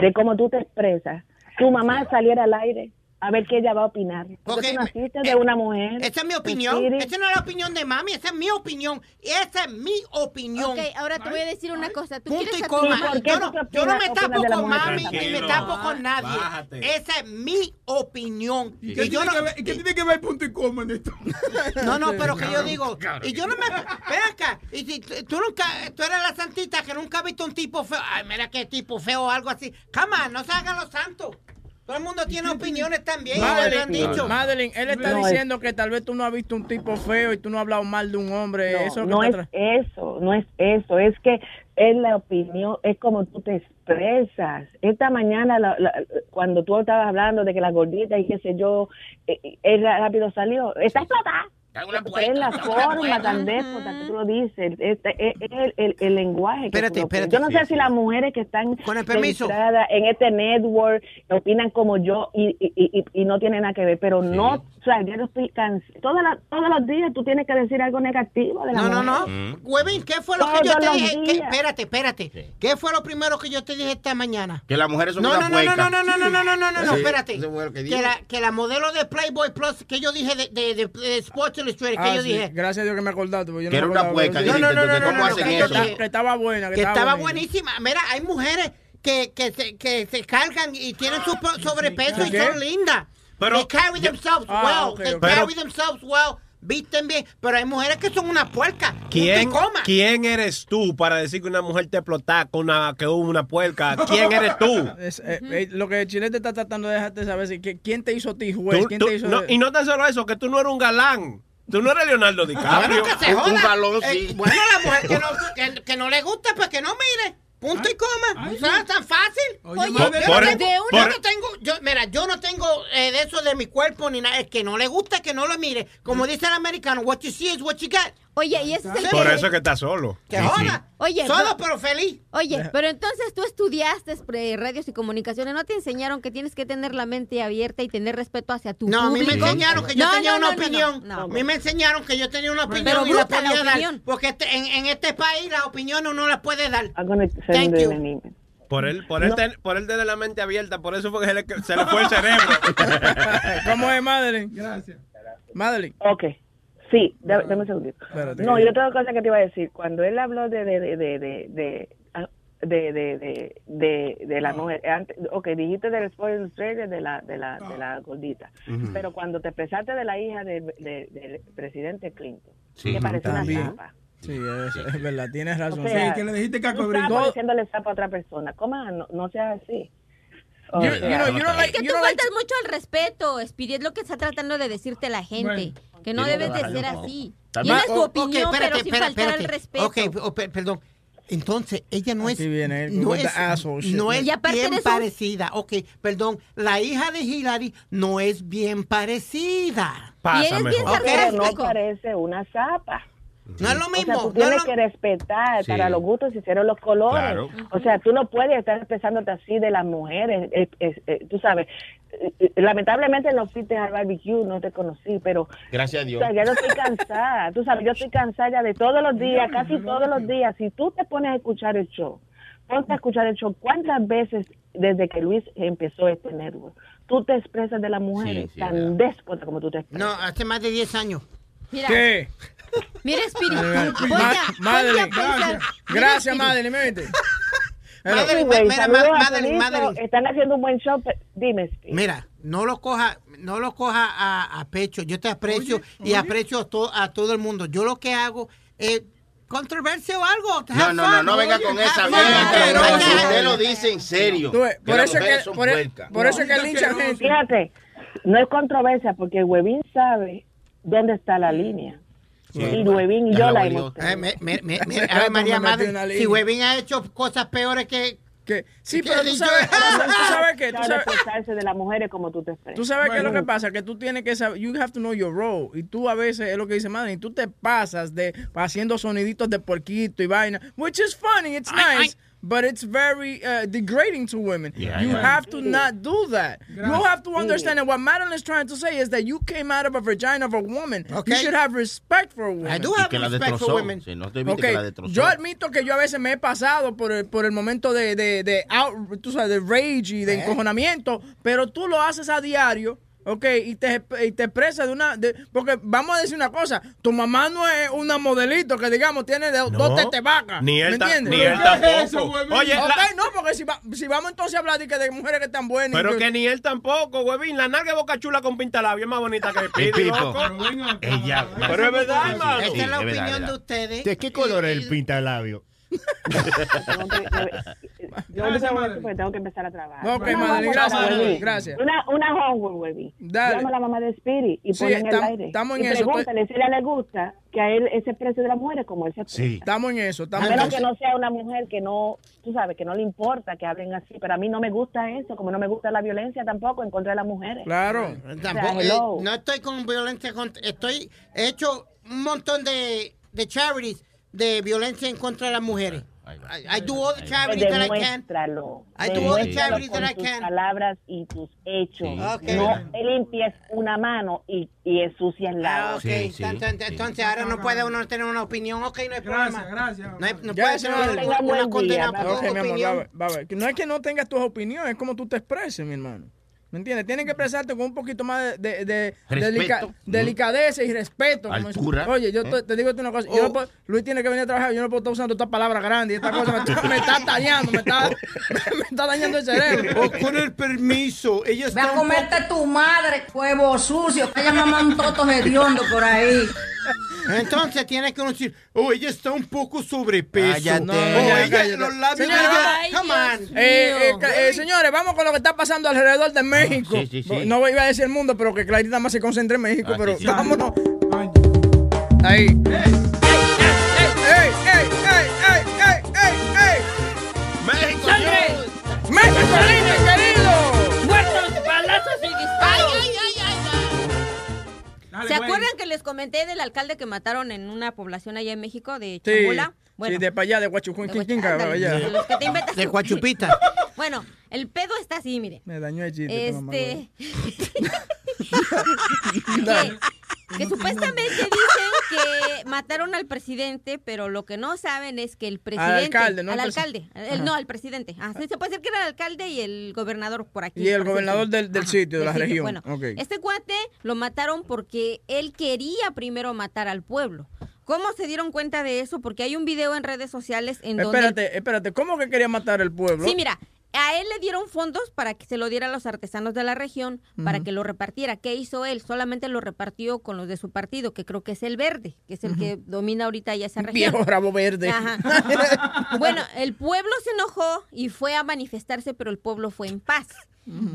Speaker 11: de cómo tú te expresas, tu mamá saliera al aire a ver qué ella va a opinar. Porque
Speaker 7: eh,
Speaker 11: de una mujer.
Speaker 7: esa es mi opinión. Esa no es la opinión de mami, esa es mi opinión. Esa es mi opinión.
Speaker 9: Ok, ahora te voy a decir una cosa. ¿Tú
Speaker 7: Punto y coma.
Speaker 9: mamá?
Speaker 11: ¿Por qué
Speaker 7: Yo no,
Speaker 11: qué
Speaker 7: yo no me tapo con mami ni me tapo con nadie.
Speaker 6: Bájate.
Speaker 7: Esa es mi opinión.
Speaker 12: ¿Y
Speaker 7: Y
Speaker 12: qué,
Speaker 7: yo
Speaker 12: tiene,
Speaker 7: no,
Speaker 12: que ver, y qué tiene que ver punto y coma en esto?
Speaker 7: no, no, pero que yo digo, y yo no me, ven acá, y si tú- tú nunca, tú eres la santita que nunca ha visto un tipo feo, ay, mira qué tipo feo o algo así, cama, no se hagan los santos. Todo el mundo tiene opiniones también. han
Speaker 5: Madeline,
Speaker 7: dicho.
Speaker 5: Madeline, él está
Speaker 11: No, es-
Speaker 5: diciendo que tal vez tú no has visto un tipo feo y tú no has hablado mal de un hombre.
Speaker 11: No,
Speaker 5: eso
Speaker 11: no es
Speaker 5: tra-
Speaker 11: eso, no es eso, es que es la opinión, es como tú te expresas. Esta mañana, la- la- cuando tú estabas hablando de que la gordita y qué sé yo, eh, eh, él rápido salió, está explotada. Pero es la forma tan déspota que tú lo dices, es, es- es el, el- el lenguaje. que
Speaker 7: Espérate, espérate.
Speaker 11: Yo no sé
Speaker 7: Sí,
Speaker 11: si las mujeres que están
Speaker 7: Con el permiso.
Speaker 11: en este network opinan como yo y, y, y, y no tienen nada que ver, pero yo no estoy cansada. Todos los- todos los días tú tienes que decir algo negativo de la
Speaker 7: No, no,
Speaker 11: mujer.
Speaker 7: no. Huevín, ¿qué fue lo
Speaker 11: Todos
Speaker 7: que yo te dije? ¿Qué-
Speaker 11: días.
Speaker 7: espérate, espérate. ¿Qué fue lo primero que yo te dije esta mañana?
Speaker 8: Que las mujeres son
Speaker 7: No,
Speaker 8: una
Speaker 7: no, no, no, no, no, no, no, no, no, no, no,
Speaker 8: Sí,
Speaker 7: espérate.
Speaker 8: eso fue lo que
Speaker 7: la, que la modelo de Playboy Plus que yo dije de, de, de, de Sports Illustrated, que
Speaker 5: Ah,
Speaker 7: yo
Speaker 5: sí,
Speaker 7: dije.
Speaker 5: Gracias a Dios que me acordaste. porque yo
Speaker 8: Que
Speaker 5: no
Speaker 8: era una puerca,
Speaker 5: No,
Speaker 8: dijiste
Speaker 5: no, no, no,
Speaker 8: que
Speaker 5: no,
Speaker 8: cómo
Speaker 5: no,
Speaker 8: hacen
Speaker 5: que
Speaker 8: eso.
Speaker 5: está- que estaba buena. Que,
Speaker 7: estaba buenísima. Mira, hay mujeres que, que, se, que se cargan y tienen su sobrepeso y son lindas.
Speaker 6: Pero-
Speaker 7: they carry themselves
Speaker 5: Ah,
Speaker 7: well. they
Speaker 5: ok.
Speaker 7: carry
Speaker 6: Pero-
Speaker 7: themselves well. Visten bien. Pero hay mujeres que son una puerca.
Speaker 6: ¿Quién,
Speaker 7: coma.
Speaker 6: ¿Quién eres tú para decir que una mujer te explota con una, que hubo una puerca? ¿Quién eres tú?
Speaker 5: Es, eh, eh, lo que Chilete está tratando de dejarte saber es que quién te hizo a ti, juez.
Speaker 6: Tú-
Speaker 5: ¿Quién
Speaker 6: tú-
Speaker 5: te hizo
Speaker 6: no, y no tan solo eso, que tú no eres un galán. Tú no eres Leonardo DiCaprio.
Speaker 7: Bueno, que se
Speaker 8: Un- un balón,
Speaker 7: Eh,
Speaker 8: sí.
Speaker 7: bueno, la mujer que no, que, que no le gusta, pues que no mire. Punto y coma. ¿No es tan fácil?
Speaker 12: Oye,
Speaker 7: yo, no tengo-
Speaker 6: por-
Speaker 7: yo no tengo, yo, mira, yo no tengo eh, de eso de mi cuerpo ni nada. Es que no le gusta, que no lo mire. Como dice el americano, what you see is what you got.
Speaker 9: Oye, y ese es el
Speaker 6: Por
Speaker 9: que-
Speaker 6: eso es que estás solo.
Speaker 7: Que.
Speaker 9: Oye,
Speaker 7: Solo
Speaker 9: pero-
Speaker 7: pero feliz.
Speaker 9: Oye, pero entonces tú estudiaste radios y comunicaciones, ¿no te enseñaron que tienes que tener la mente abierta y tener respeto hacia tu
Speaker 7: No, a mí me
Speaker 9: público?
Speaker 7: enseñaron que yo
Speaker 9: No,
Speaker 7: tenía
Speaker 9: no,
Speaker 7: una
Speaker 9: no, no,
Speaker 7: opinión.
Speaker 9: no, no.
Speaker 7: A mí me enseñaron que yo tenía una opinión
Speaker 9: Pero
Speaker 7: y la podía dar. Porque este- en, en este país las opiniones no las puede dar. Thank
Speaker 11: you.
Speaker 6: Por él, por él, ten- por él tener la mente abierta, por eso fue que se le, se le fue el cerebro. [laughs] [laughs]
Speaker 5: ¿Cómo es, Madeline?
Speaker 12: Gracias.
Speaker 5: Madeline.
Speaker 11: Ok. Sí, da- dame un segundito.
Speaker 5: Espérate.
Speaker 11: No, y otra cosa que te iba a decir, cuando él habló de de de de de de ah, de, de, de, de, de la mujer, antes, ok, dijiste del Illustrated de la de la de la gordita, pero cuando te expresaste de la hija de- de- del presidente Clinton,
Speaker 8: Sí,
Speaker 11: que parece una zapa.
Speaker 5: Sí, es, es verdad, tienes razón.
Speaker 11: O sea,
Speaker 12: Sí, que le dijiste
Speaker 11: Tú
Speaker 12: caco
Speaker 11: estás
Speaker 12: brinco.
Speaker 11: pareciéndole zapa a otra persona. ¿Cómo? No, no seas así. O
Speaker 5: You-
Speaker 11: sea,
Speaker 5: you know, you don't
Speaker 9: Es que tú
Speaker 5: like-
Speaker 9: faltas mucho al respeto, Spirit, es lo que está tratando de decirte la gente, que no debes de ser
Speaker 8: poco.
Speaker 9: así. Tienes tu
Speaker 7: Oh,
Speaker 9: opinión,
Speaker 7: espérate,
Speaker 9: pero sin
Speaker 7: espérate,
Speaker 9: faltar al
Speaker 7: espérate.
Speaker 9: respeto.
Speaker 7: Ok, oh, per- perdón. Entonces, ella no es,
Speaker 5: viene él,
Speaker 7: no es, no es bien
Speaker 9: eso-
Speaker 7: parecida. Ok, perdón. La hija de Hillary no es bien parecida.
Speaker 6: Pásame.
Speaker 9: bien
Speaker 11: pero no parece una zapa.
Speaker 7: No es lo
Speaker 11: O
Speaker 7: mismo.
Speaker 11: sea, tú
Speaker 7: no
Speaker 11: tienes
Speaker 7: lo-
Speaker 11: que respetar
Speaker 8: Sí.
Speaker 11: para los gustos se hicieron los colores.
Speaker 8: Claro.
Speaker 11: O sea, tú no puedes estar expresándote así de las mujeres. Es- es- eh, tú sabes, lamentablemente no fuiste al barbecue, no te conocí, pero
Speaker 8: Gracias a
Speaker 11: o
Speaker 8: Dios.
Speaker 11: sea, ya no estoy cansada. Tú sabes, yo estoy cansada ya de todos los días, casi todos los días. Si tú te pones a escuchar el show, ponte a escuchar el show. ¿Cuántas veces desde que Luis empezó este network, tú te expresas de las mujeres
Speaker 8: Sí, sí,
Speaker 11: tan déspota como tú te expresas?
Speaker 7: No, hace más de 10 años.
Speaker 9: Mira,
Speaker 5: ¿Qué?
Speaker 9: Mira, Spirit,
Speaker 5: Ma-
Speaker 9: ponte a- ponte a
Speaker 5: Madeline,
Speaker 9: pensar. Mira,
Speaker 5: Gracias,
Speaker 9: Spirit,
Speaker 5: Madeline, me viste. Hello.
Speaker 7: Madeline,
Speaker 11: Anyway,
Speaker 7: mira,
Speaker 11: saludos
Speaker 7: Ma-
Speaker 11: a
Speaker 7: Madeline,
Speaker 11: Felito.
Speaker 7: Madeline.
Speaker 11: Están haciendo un buen show. Dime, Spirit.
Speaker 7: Mira, no lo coja, no lo coja a, a pecho. Yo te aprecio y aprecio a, to- a todo el mundo. Yo lo que hago es controversia o algo.
Speaker 8: No, no, no, no venga con esa.
Speaker 7: Fun.
Speaker 8: usted lo dice en serio.
Speaker 5: Por eso que, por,
Speaker 8: puercas.
Speaker 5: por eso que linchan gente.
Speaker 11: Fíjate, no es controversia porque Huevín sabe dónde está la línea. Y Huevín y
Speaker 8: Ya
Speaker 11: yo la hemos
Speaker 7: Eh, me- me- me- me-
Speaker 5: Rato [laughs]
Speaker 7: Ave María Madre, si. Webin ha hecho cosas peores que...
Speaker 5: Que- sí,
Speaker 7: ¿Qué
Speaker 5: pero tú sabes, tú sabes que, tú
Speaker 11: sabe
Speaker 5: sabes,
Speaker 11: de las mujeres como tú te expresas.
Speaker 5: Tú sabes qué es lo que
Speaker 11: Bueno.
Speaker 5: pasa, que tú tienes que saber, you have to know your role. Y tú a veces, es lo que dice Madeline, tú te pasas de haciendo soniditos de porquito y vaina, which is funny, it's nice, but it's very uh, degrading to women.
Speaker 8: Yeah,
Speaker 5: you
Speaker 8: yeah.
Speaker 5: have to not do that. You have to understand that what Madeline is trying to say is that you came out of a vagina of a woman.
Speaker 7: Okay.
Speaker 5: You should have respect for women.
Speaker 7: I do have respect for women.
Speaker 8: Sí, no te
Speaker 5: Ok,
Speaker 8: que la destrozó.
Speaker 5: yo admito que yo a veces me he pasado por el, por el momento de, de, de, out- tú sabes, de rage y de
Speaker 7: Eh.
Speaker 5: encojonamiento, pero tú lo haces a diario, ok, y te, y te expresas de una... de- porque vamos a decir una cosa, tu mamá no es una modelito que digamos tiene de- dos tetes vacas,
Speaker 6: Ni él,
Speaker 5: ¿me
Speaker 6: ta-
Speaker 5: entiendes?
Speaker 6: ni él tampoco. Oye,
Speaker 5: Ok,
Speaker 6: la-
Speaker 5: no, porque si, va- si vamos entonces a hablar de, que de mujeres que están buenas...
Speaker 6: pero que ni él tampoco, huevín. La nalga de boca chula con pintalabio es más bonita que el loco.
Speaker 10: Ella.
Speaker 6: Pero es verdad, hermano.
Speaker 7: Esta es la opinión de ustedes.
Speaker 10: ¿De qué color es el pintalabio?
Speaker 11: Tengo que- Yo
Speaker 12: Gracias,
Speaker 11: digo
Speaker 12: madre.
Speaker 11: porque tengo que empezar a trabajar.
Speaker 5: Ok,
Speaker 11: Una
Speaker 5: madre,
Speaker 11: homework,
Speaker 5: gracias, madre, gracias.
Speaker 11: Una, una homework, Webby.
Speaker 5: Dale.
Speaker 11: Llama a la mamá de Spirit y
Speaker 5: Sí,
Speaker 11: ponle en el aire.
Speaker 5: estamos en
Speaker 11: y
Speaker 5: eso,
Speaker 11: pregúntale si a ella le gusta que a él ese precio de la mujer es como él se
Speaker 10: Sí.
Speaker 5: Estamos en eso,
Speaker 11: A
Speaker 5: estamos en
Speaker 11: menos
Speaker 5: eso.
Speaker 11: que no sea una mujer que no, tú sabes, que no le importa que hablen así, pero a mí no me gusta eso, como no me gusta la violencia tampoco en contra de las mujeres.
Speaker 5: Claro.
Speaker 7: Tampoco,
Speaker 11: O sea, hello.
Speaker 7: eh, no estoy con violencia contra, estoy he hecho un montón de, de charities de violencia en contra de las mujeres. I, I do all the charities that I can.
Speaker 11: Demuéstralo.
Speaker 7: I do all the charities that I
Speaker 11: tus
Speaker 7: can.
Speaker 11: palabras y tus hechos.
Speaker 7: Sí. Ok.
Speaker 11: No limpies una mano y, y ensucias la
Speaker 7: Ah,
Speaker 11: otra.
Speaker 7: ok. Entonces, entonces ahora no puede uno tener una opinión. Ok, no hay problema.
Speaker 12: Gracias,
Speaker 7: No, hay- no
Speaker 5: Ya,
Speaker 7: puede ser una, una condena por
Speaker 5: Ok,
Speaker 7: tu
Speaker 5: mi amor, va a
Speaker 7: opinión.
Speaker 5: va a ver. Que No es que no tengas tus opiniones, es como tú te expreses, mi hermano. ¿Me entiendes? Tienes que expresarte con un poquito más de, de- de
Speaker 31: Respeto.
Speaker 5: delica- delicadeza y respeto.
Speaker 31: Altura.
Speaker 5: Oye, yo te,
Speaker 31: ¿Eh?
Speaker 5: te digo una cosa. yo no puedo- Luis tiene que venir a trabajar. Yo no puedo estar usando estas palabras grandes y esta cosa. Me está, me está tallando, me está, me está dañando el cerebro.
Speaker 7: Oh, con el permiso, ella
Speaker 32: Ve a comerte tu madre, huevo sucio, que ella mamá un toto hediondo por ahí.
Speaker 7: Entonces tiene que uno decir, oh, ella está un poco sobrepeso.
Speaker 31: Cállate.
Speaker 7: Oh,
Speaker 31: No,
Speaker 5: ya,
Speaker 7: ella,
Speaker 5: cállate.
Speaker 7: los labios de
Speaker 5: Señora,
Speaker 7: ella,
Speaker 5: ay,
Speaker 7: come on.
Speaker 5: Eh, eh, eh, señores, vamos con lo que está pasando alrededor de México.
Speaker 31: Sí, sí, sí.
Speaker 5: No iba a decir el mundo, pero que Clarita más se concentre en México,
Speaker 31: Ah,
Speaker 5: pero
Speaker 31: sí, sí.
Speaker 5: vámonos. Ahí. ¡Ey, ey, ey, ey, ey, ey, ey!
Speaker 31: México,
Speaker 5: ¡México lindo y querido!
Speaker 33: ¡Muertos, balazos y disparos!
Speaker 9: ¿Se acuerdan que les comenté del alcalde que mataron en una población allá en México de
Speaker 5: Sí,
Speaker 9: Chambula? Bueno,
Speaker 5: sí, de para allá, de Huachuquinquinca,
Speaker 9: ándale,
Speaker 5: allá.
Speaker 9: de los que te inventas
Speaker 7: De
Speaker 9: tú. Bueno, el pedo está así, mire.
Speaker 5: Me dañó el chiste.
Speaker 9: Este. [laughs] Que, que supuestamente dicen que mataron al presidente, pero lo que no saben es que el presidente.
Speaker 5: alcalde, no
Speaker 9: Al
Speaker 5: al
Speaker 9: alcalde. el- no, al presidente. Ah, sí, se puede decir que era el alcalde y el gobernador por aquí.
Speaker 5: Y el gobernador del, del
Speaker 9: Ajá,
Speaker 5: sitio, de la región.
Speaker 9: Bueno,
Speaker 5: Ok.
Speaker 9: este cuate lo mataron porque él quería primero matar al pueblo. ¿Cómo se dieron cuenta de eso? Porque hay un video en redes sociales en donde...
Speaker 5: Espérate, espérate, ¿cómo que quería matar al pueblo?
Speaker 9: Sí, mira, a él le dieron fondos para que se lo diera a los artesanos de la región, para que lo repartiera. ¿Qué hizo él? Solamente lo repartió con los de su partido, que creo que es el verde, que es el que domina ahorita ya esa región.
Speaker 5: Viejo rabo verde.
Speaker 9: Ajá. [laughs] bueno, el pueblo se enojó y fue a manifestarse, pero el pueblo fue en paz.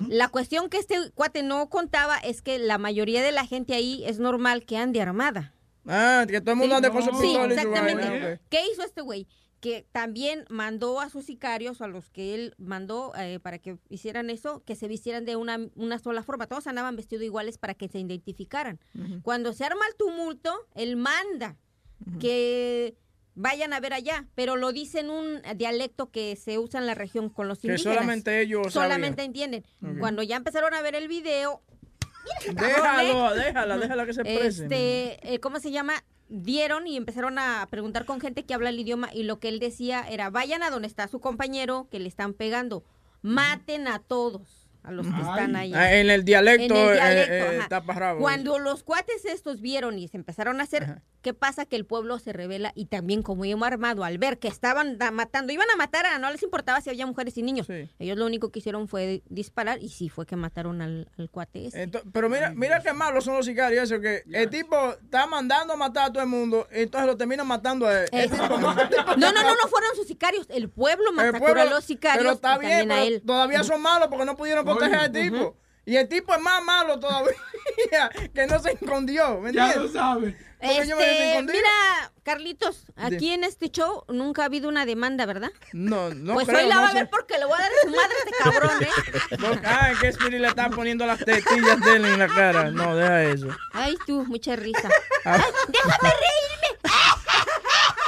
Speaker 9: La cuestión que este cuate no contaba es que la mayoría de la gente ahí es normal que ande armada.
Speaker 5: Ah, que todo el mundo
Speaker 9: Sí.
Speaker 5: ande con su
Speaker 9: Sí,
Speaker 5: pistola y su
Speaker 9: exactamente. ¿Qué hizo este güey? Que también mandó a sus sicarios, a los que él mandó eh, para que hicieran eso, que se vistieran de una, una sola forma. Todos andaban vestidos iguales para que se identificaran. Cuando se arma el tumulto, él manda que vayan a ver allá, pero lo dice en un dialecto que se usa en la región con los
Speaker 5: Que
Speaker 9: indígenas.
Speaker 5: solamente ellos
Speaker 9: Solamente
Speaker 5: sabían.
Speaker 9: entienden. Cuando ya empezaron a ver el video,
Speaker 5: Déjalo, [laughs] déjala, déjala que se exprese.
Speaker 9: este, eh, ¿cómo se llama? Dieron y empezaron a preguntar con gente que habla el idioma y lo que él decía era, vayan a donde está su compañero que le están pegando, maten a todos. A los que están ahí.
Speaker 5: Ah, en el dialecto,
Speaker 9: En el
Speaker 5: eh,
Speaker 9: dialecto,
Speaker 5: eh, rabo.
Speaker 9: Cuando los cuates estos vieron y se empezaron a hacer, ¿qué pasa? Que el pueblo se revela y también como íbamos armado, al ver que estaban matando, iban a matar a, no les importaba si había mujeres y niños. Ellos lo único que hicieron fue disparar y sí fue que mataron al, al cuate ese.
Speaker 5: Pero mira, mira qué malos son los sicarios, eso que el tipo está mandando a matar a todo el mundo, entonces lo terminan matando a él.
Speaker 9: Eh, No, no, no, no fueron sus sicarios. El pueblo
Speaker 5: El
Speaker 9: masacró
Speaker 5: pueblo-
Speaker 9: a los sicarios
Speaker 5: Pero está bien,
Speaker 9: también a él.
Speaker 5: todavía son malos porque no pudieron proteger al. Y el tipo es más malo todavía, [laughs] que no se escondió, ¿me
Speaker 12: Ya lo sabe.
Speaker 5: Porque yo me
Speaker 9: Este, mira, Carlitos, aquí
Speaker 5: Sí.
Speaker 9: en este show nunca ha habido una demanda, ¿verdad?
Speaker 5: No, no
Speaker 9: pues
Speaker 5: creo,
Speaker 9: hoy la
Speaker 5: no
Speaker 9: va a ver porque le voy a dar su madre a este cabrón, ¿eh? [laughs]
Speaker 5: Porque- ah, que Spirit le está poniendo las tetillas de él en la cara. No, deja eso.
Speaker 9: Ay, tú, mucha risa.
Speaker 5: Ah.
Speaker 9: ¡Déjame reírme!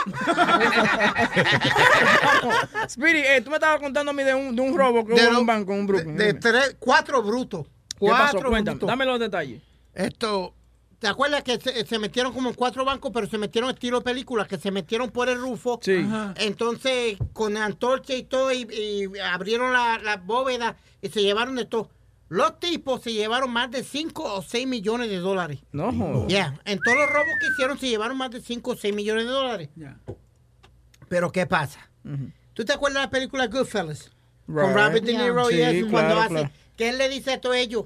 Speaker 9: [laughs]
Speaker 5: Spirit, eh, tú me estabas contando a mí de un, de un robo que
Speaker 7: De
Speaker 5: hubo en un banco, en un Brooklyn.
Speaker 7: De tres, cuatro brutos.
Speaker 5: ¿Qué pasó?
Speaker 7: Cuatro
Speaker 5: Cuéntame,
Speaker 7: brutos.
Speaker 5: dame los detalles.
Speaker 7: Esto, ¿te acuerdas que se, se metieron como en cuatro bancos, pero se metieron estilo película, que se metieron por el rufo?
Speaker 5: Sí. Ajá.
Speaker 7: Entonces, con antorcha y todo, y, y abrieron la, la bóveda y se llevaron de todo. Los tipos se llevaron más de 5 o 6 millones de dólares.
Speaker 5: No, joder.
Speaker 7: Ya, en todos los robos que hicieron se llevaron más de 5 o 6 millones de dólares. Pero ¿qué pasa? ¿Tú te acuerdas de la película Goodfellas? Con. Robert De Niro y
Speaker 5: Sí,
Speaker 7: eso, cuando
Speaker 5: claro,
Speaker 7: hace,
Speaker 5: claro.
Speaker 7: que él le dice a todos ellos,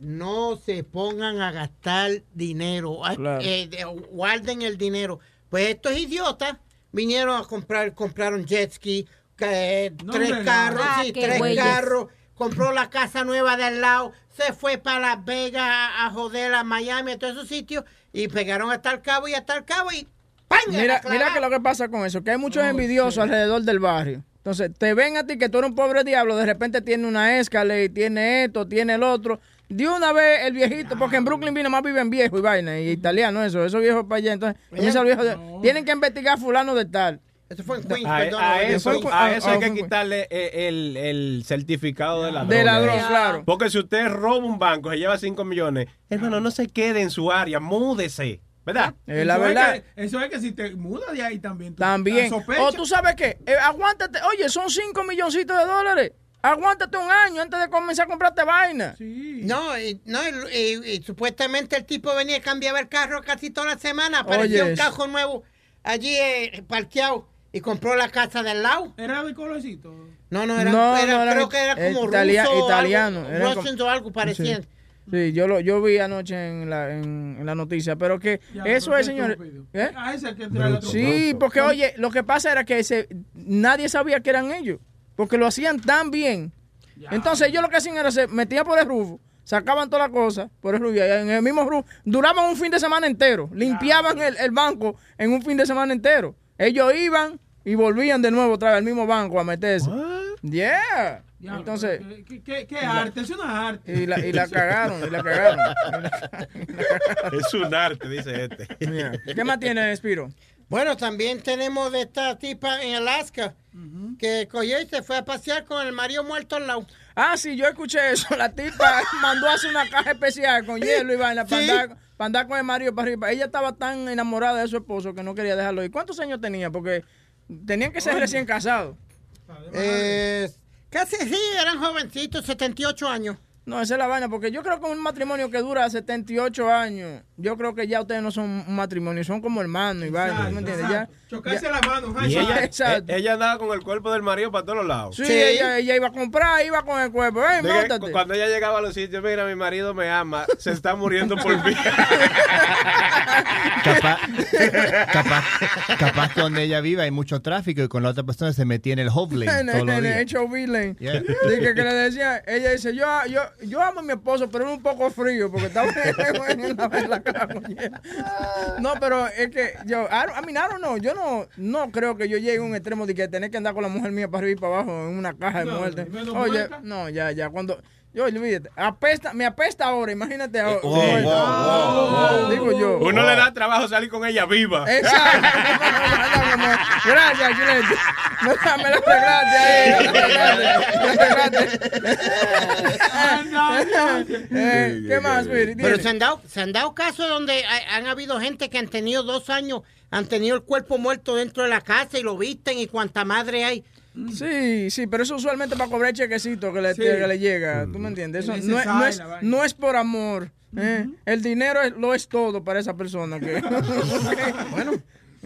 Speaker 7: no se pongan a gastar dinero,
Speaker 5: Claro.
Speaker 7: eh, de- guarden el dinero. Pues estos idiotas vinieron a comprar, compraron jet ski, que, tres
Speaker 12: no.
Speaker 7: carros,
Speaker 9: Ah,
Speaker 7: sí,
Speaker 9: qué
Speaker 7: tres
Speaker 9: güeyes.
Speaker 7: carros, compró la casa nueva del lado, se fue para Las Vegas a, a joder a Miami, a todos esos sitios, y pegaron hasta el cabo y hasta el cabo y ¡pam!
Speaker 5: Mira, mira que lo que pasa con eso, que hay muchos envidiosos alrededor del barrio. Entonces, te ven a ti que tú eres un pobre diablo, de repente tiene una escala y tiene esto, tiene el otro. De una vez el viejito, porque en Brooklyn vino más viven viejos y vaina, y italiano eso, esos viejos para allá. Entonces, viejo de- tienen que investigar a fulano de tal.
Speaker 7: Eso fue en Queens,
Speaker 6: A,
Speaker 7: perdón.
Speaker 6: a
Speaker 7: Eso
Speaker 6: eso, a eso hay
Speaker 5: ah,
Speaker 6: que quitarle eh, el, el certificado de ladrón.
Speaker 5: De ladrón,
Speaker 6: eh.
Speaker 5: claro.
Speaker 6: Porque si usted roba un banco, se lleva 5 millones, hermano, no se quede en su área, múdese. ¿Verdad?
Speaker 5: Eh, la
Speaker 12: Eso es
Speaker 5: verdad.
Speaker 12: que- eso es que si te mudas de ahí también. tú-
Speaker 5: También. O tú sabes qué, Eh, aguántate, oye, son 5 milloncitos de dólares. Aguántate un año antes de comenzar a comprarte vaina.
Speaker 7: No, y, no y, y- y supuestamente el tipo venía y cambiaba el carro casi toda la semana. Apareció un carro nuevo allí eh, parqueado y compró la casa del lado.
Speaker 12: Era de colorcito.
Speaker 7: No, no, era,
Speaker 5: No,
Speaker 7: era-
Speaker 5: no, era
Speaker 7: creo que era como
Speaker 5: italia-
Speaker 7: ruso o
Speaker 5: italiano,
Speaker 7: algo,
Speaker 5: era
Speaker 7: Russians
Speaker 5: como-
Speaker 7: o algo parecía.
Speaker 5: Sí. Sí, yo lo yo vi anoche en la, en, en la noticia, pero que
Speaker 12: Ya,
Speaker 5: eso es,
Speaker 12: estúpido.
Speaker 5: ¿Eh?
Speaker 12: A ese hay que traerle otro
Speaker 5: Sí, porque oye, lo que pasa era que se, nadie sabía que eran ellos, porque lo hacían tan bien. Entonces ellos lo que hacían era se metían por el rufo, sacaban todas las cosas por el rufo, y en el mismo rufo, duraban un fin de semana entero, limpiaban el, el banco en un fin de semana entero. Ellos iban y volvían de nuevo otra vez al mismo banco a meterse. Yeah.
Speaker 12: Ya,
Speaker 5: Entonces,
Speaker 12: ¿Qué, qué, qué arte? Es una arte.
Speaker 5: y la, y la cagaron, y la cagaron. [laughs]
Speaker 6: Es un arte, dice este.
Speaker 5: ¿Qué más tiene, Spiro?
Speaker 7: Bueno, también tenemos de esta tipa en Alaska que cogió y se fue a pasear con el marido muerto al lado.
Speaker 5: Ah, sí, yo escuché eso. La tipa [laughs] mandó a hacer una caja especial con hielo y vaina para,
Speaker 7: Sí.
Speaker 5: andar, para andar con el marido para arriba. Ella estaba tan enamorada de su esposo que no quería dejarlo ir. ¿Cuántos años tenía? Porque tenían que ser recién casados.
Speaker 7: Eh, casi sí, eran jovencitos, 78 años.
Speaker 5: No, esa es la vaina, porque yo creo que un matrimonio que dura 78 años, yo creo que ya ustedes no son un matrimonio, son como hermanos y vaina, ¿tú me entiendes? Ya,
Speaker 12: Chocarse
Speaker 5: ya-
Speaker 12: la mano,
Speaker 6: Y ella,
Speaker 5: Exacto.
Speaker 6: eh, ella andaba con el cuerpo del marido para todos los lados.
Speaker 5: Sí, Ella, ella iba a comprar, iba con el cuerpo.
Speaker 6: Cuando ella llegaba a los sitios, mira, mi marido me ama, se está muriendo por mí. [laughs]
Speaker 10: Capaz, capaz, capaz que donde ella vive hay mucho tráfico y con la otra persona se metía en el lane [laughs]
Speaker 5: en, el
Speaker 10: días.
Speaker 5: HOV lane.
Speaker 10: Yeah.
Speaker 5: Dije que le decía, ella dice, yo, yo, yo amo a mi esposo, pero es un poco frío porque estaba en la, en la cara con hielo. No, pero es que yo, I, don't- I mean, I don't know, yo no, no creo que yo llegue a un extremo de que tener que andar con la mujer mía para arriba y para abajo en una caja de
Speaker 12: No,
Speaker 5: muerte. Oye,
Speaker 12: muerta.
Speaker 5: no, ya, ya, cuando... Yo, olvídate, apesta, me apesta ahora, imagínate ahora.
Speaker 6: wow, wow, wow, wow.
Speaker 5: Digo yo.
Speaker 6: Uno le da trabajo salir con ella viva.
Speaker 5: Exacto. [laughs] Gracias, Chilete. Me la me la arreglaste ahí. Eh, ¿Qué más?
Speaker 7: Pero
Speaker 5: Dile.
Speaker 7: se han, dado, se han dado casos donde ha- han habido gente que han tenido dos años, han tenido el cuerpo muerto dentro de la casa y lo visten y cuanta madre hay.
Speaker 5: Sí, sí, pero eso usualmente para cobrar chequecito que le,
Speaker 7: Sí.
Speaker 5: que le llega. ¿Tú me entiendes? Eso
Speaker 7: Es
Speaker 5: no, es, no, es, no por amor. ¿eh? El dinero es- lo es todo para esa persona. Que... [laughs] [laughs]
Speaker 7: bueno,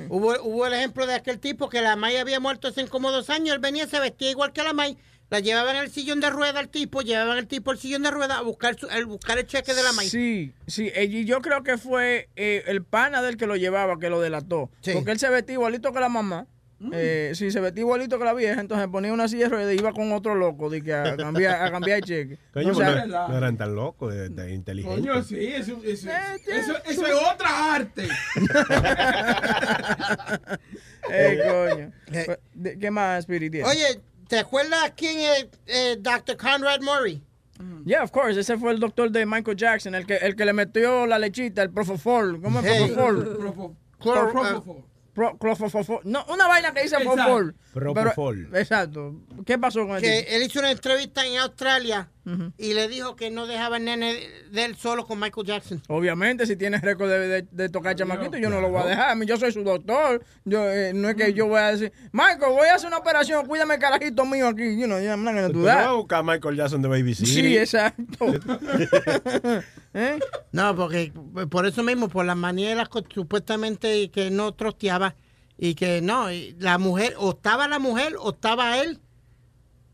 Speaker 7: hubo, hubo el ejemplo de aquel tipo que la May había muerto hace como dos años, él venía, se vestía igual que la May, la llevaban en el sillón de rueda al tipo, llevaban al tipo el sillón de rueda a buscar, su- a buscar el cheque de la May.
Speaker 5: Sí, sí, y yo creo que fue eh, el pana del que lo llevaba que lo delató. Porque él se vestía igualito que la mamá. Eh, sí, se vestía igualito que la vieja, entonces ponía una silla y iba con otro loco de que a cambiar, a cambiar el cheque.
Speaker 6: Coño,
Speaker 5: O
Speaker 6: pues
Speaker 5: sea,
Speaker 6: no, no eran tan locos, de, de inteligentes.
Speaker 12: Coño, sí, eso, eso,
Speaker 5: Eh,
Speaker 12: eso, eso es otra arte. [laughs]
Speaker 5: Ey, coño. Pues, de- ¿Qué más, Spirit?
Speaker 7: Oye, ¿te acuerdas quién es eh, Dr. Conrad Murray?
Speaker 5: Yeah, of course. Ese fue el doctor de Michael Jackson, el que, el que le metió la lechita, el Profofol. ¿Cómo es
Speaker 7: Hey.
Speaker 5: Profofol?
Speaker 12: Profo-
Speaker 5: Clor-
Speaker 12: Propofol.
Speaker 5: Pro- clofofofol. No, una vaina que dice
Speaker 7: Exacto.
Speaker 5: Profol.
Speaker 6: Propofol.
Speaker 5: Pero- Exacto. ¿Qué pasó con
Speaker 7: Que
Speaker 5: el tipo?
Speaker 7: él hizo una entrevista en Australia Y le dijo que no dejaba el nene de él solo con Michael Jackson.
Speaker 5: Obviamente, si tienes récord de, de- de tocar chamaquito, yo no lo voy a dejar. A mí, yo soy su doctor. Yo, eh, no es que yo voy a decir, Michael, voy a hacer una operación, cuídame el carajito mío aquí. You know, I'm not gonna do
Speaker 6: no vas a buscar a Michael Jackson de Baby City.
Speaker 5: Sí, exacto. [laughs] ¿Eh?
Speaker 7: No, porque por eso mismo, por las manieras supuestamente que no trosteaba y que no, y la mujer, o estaba la mujer o estaba él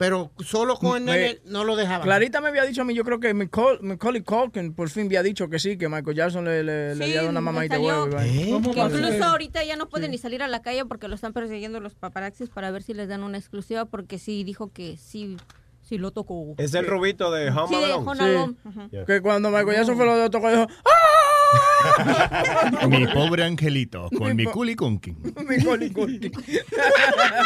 Speaker 7: pero solo con el
Speaker 5: Me-
Speaker 7: nene no lo dejaban.
Speaker 5: Clarita me había dicho a mí, yo creo que Macaul- Macaulay Culkin por fin había dicho que sí, que Michael Jackson le, le, le
Speaker 9: Sí,
Speaker 5: había dado una mamadita de huevo.
Speaker 9: Que incluso ahorita ya no puede ni salir a la calle porque lo están persiguiendo los paparazzis para ver si les dan una exclusiva porque sí dijo que sí, sí lo tocó.
Speaker 6: Es el rubito de Home
Speaker 9: Sí, de
Speaker 6: Alone.
Speaker 9: Home Alone.
Speaker 5: Que cuando Michael Jackson fue lo tocó, dijo, [laughs]
Speaker 10: Mi pobre angelito, con mi culi conkin.
Speaker 5: Macaulay Culkin.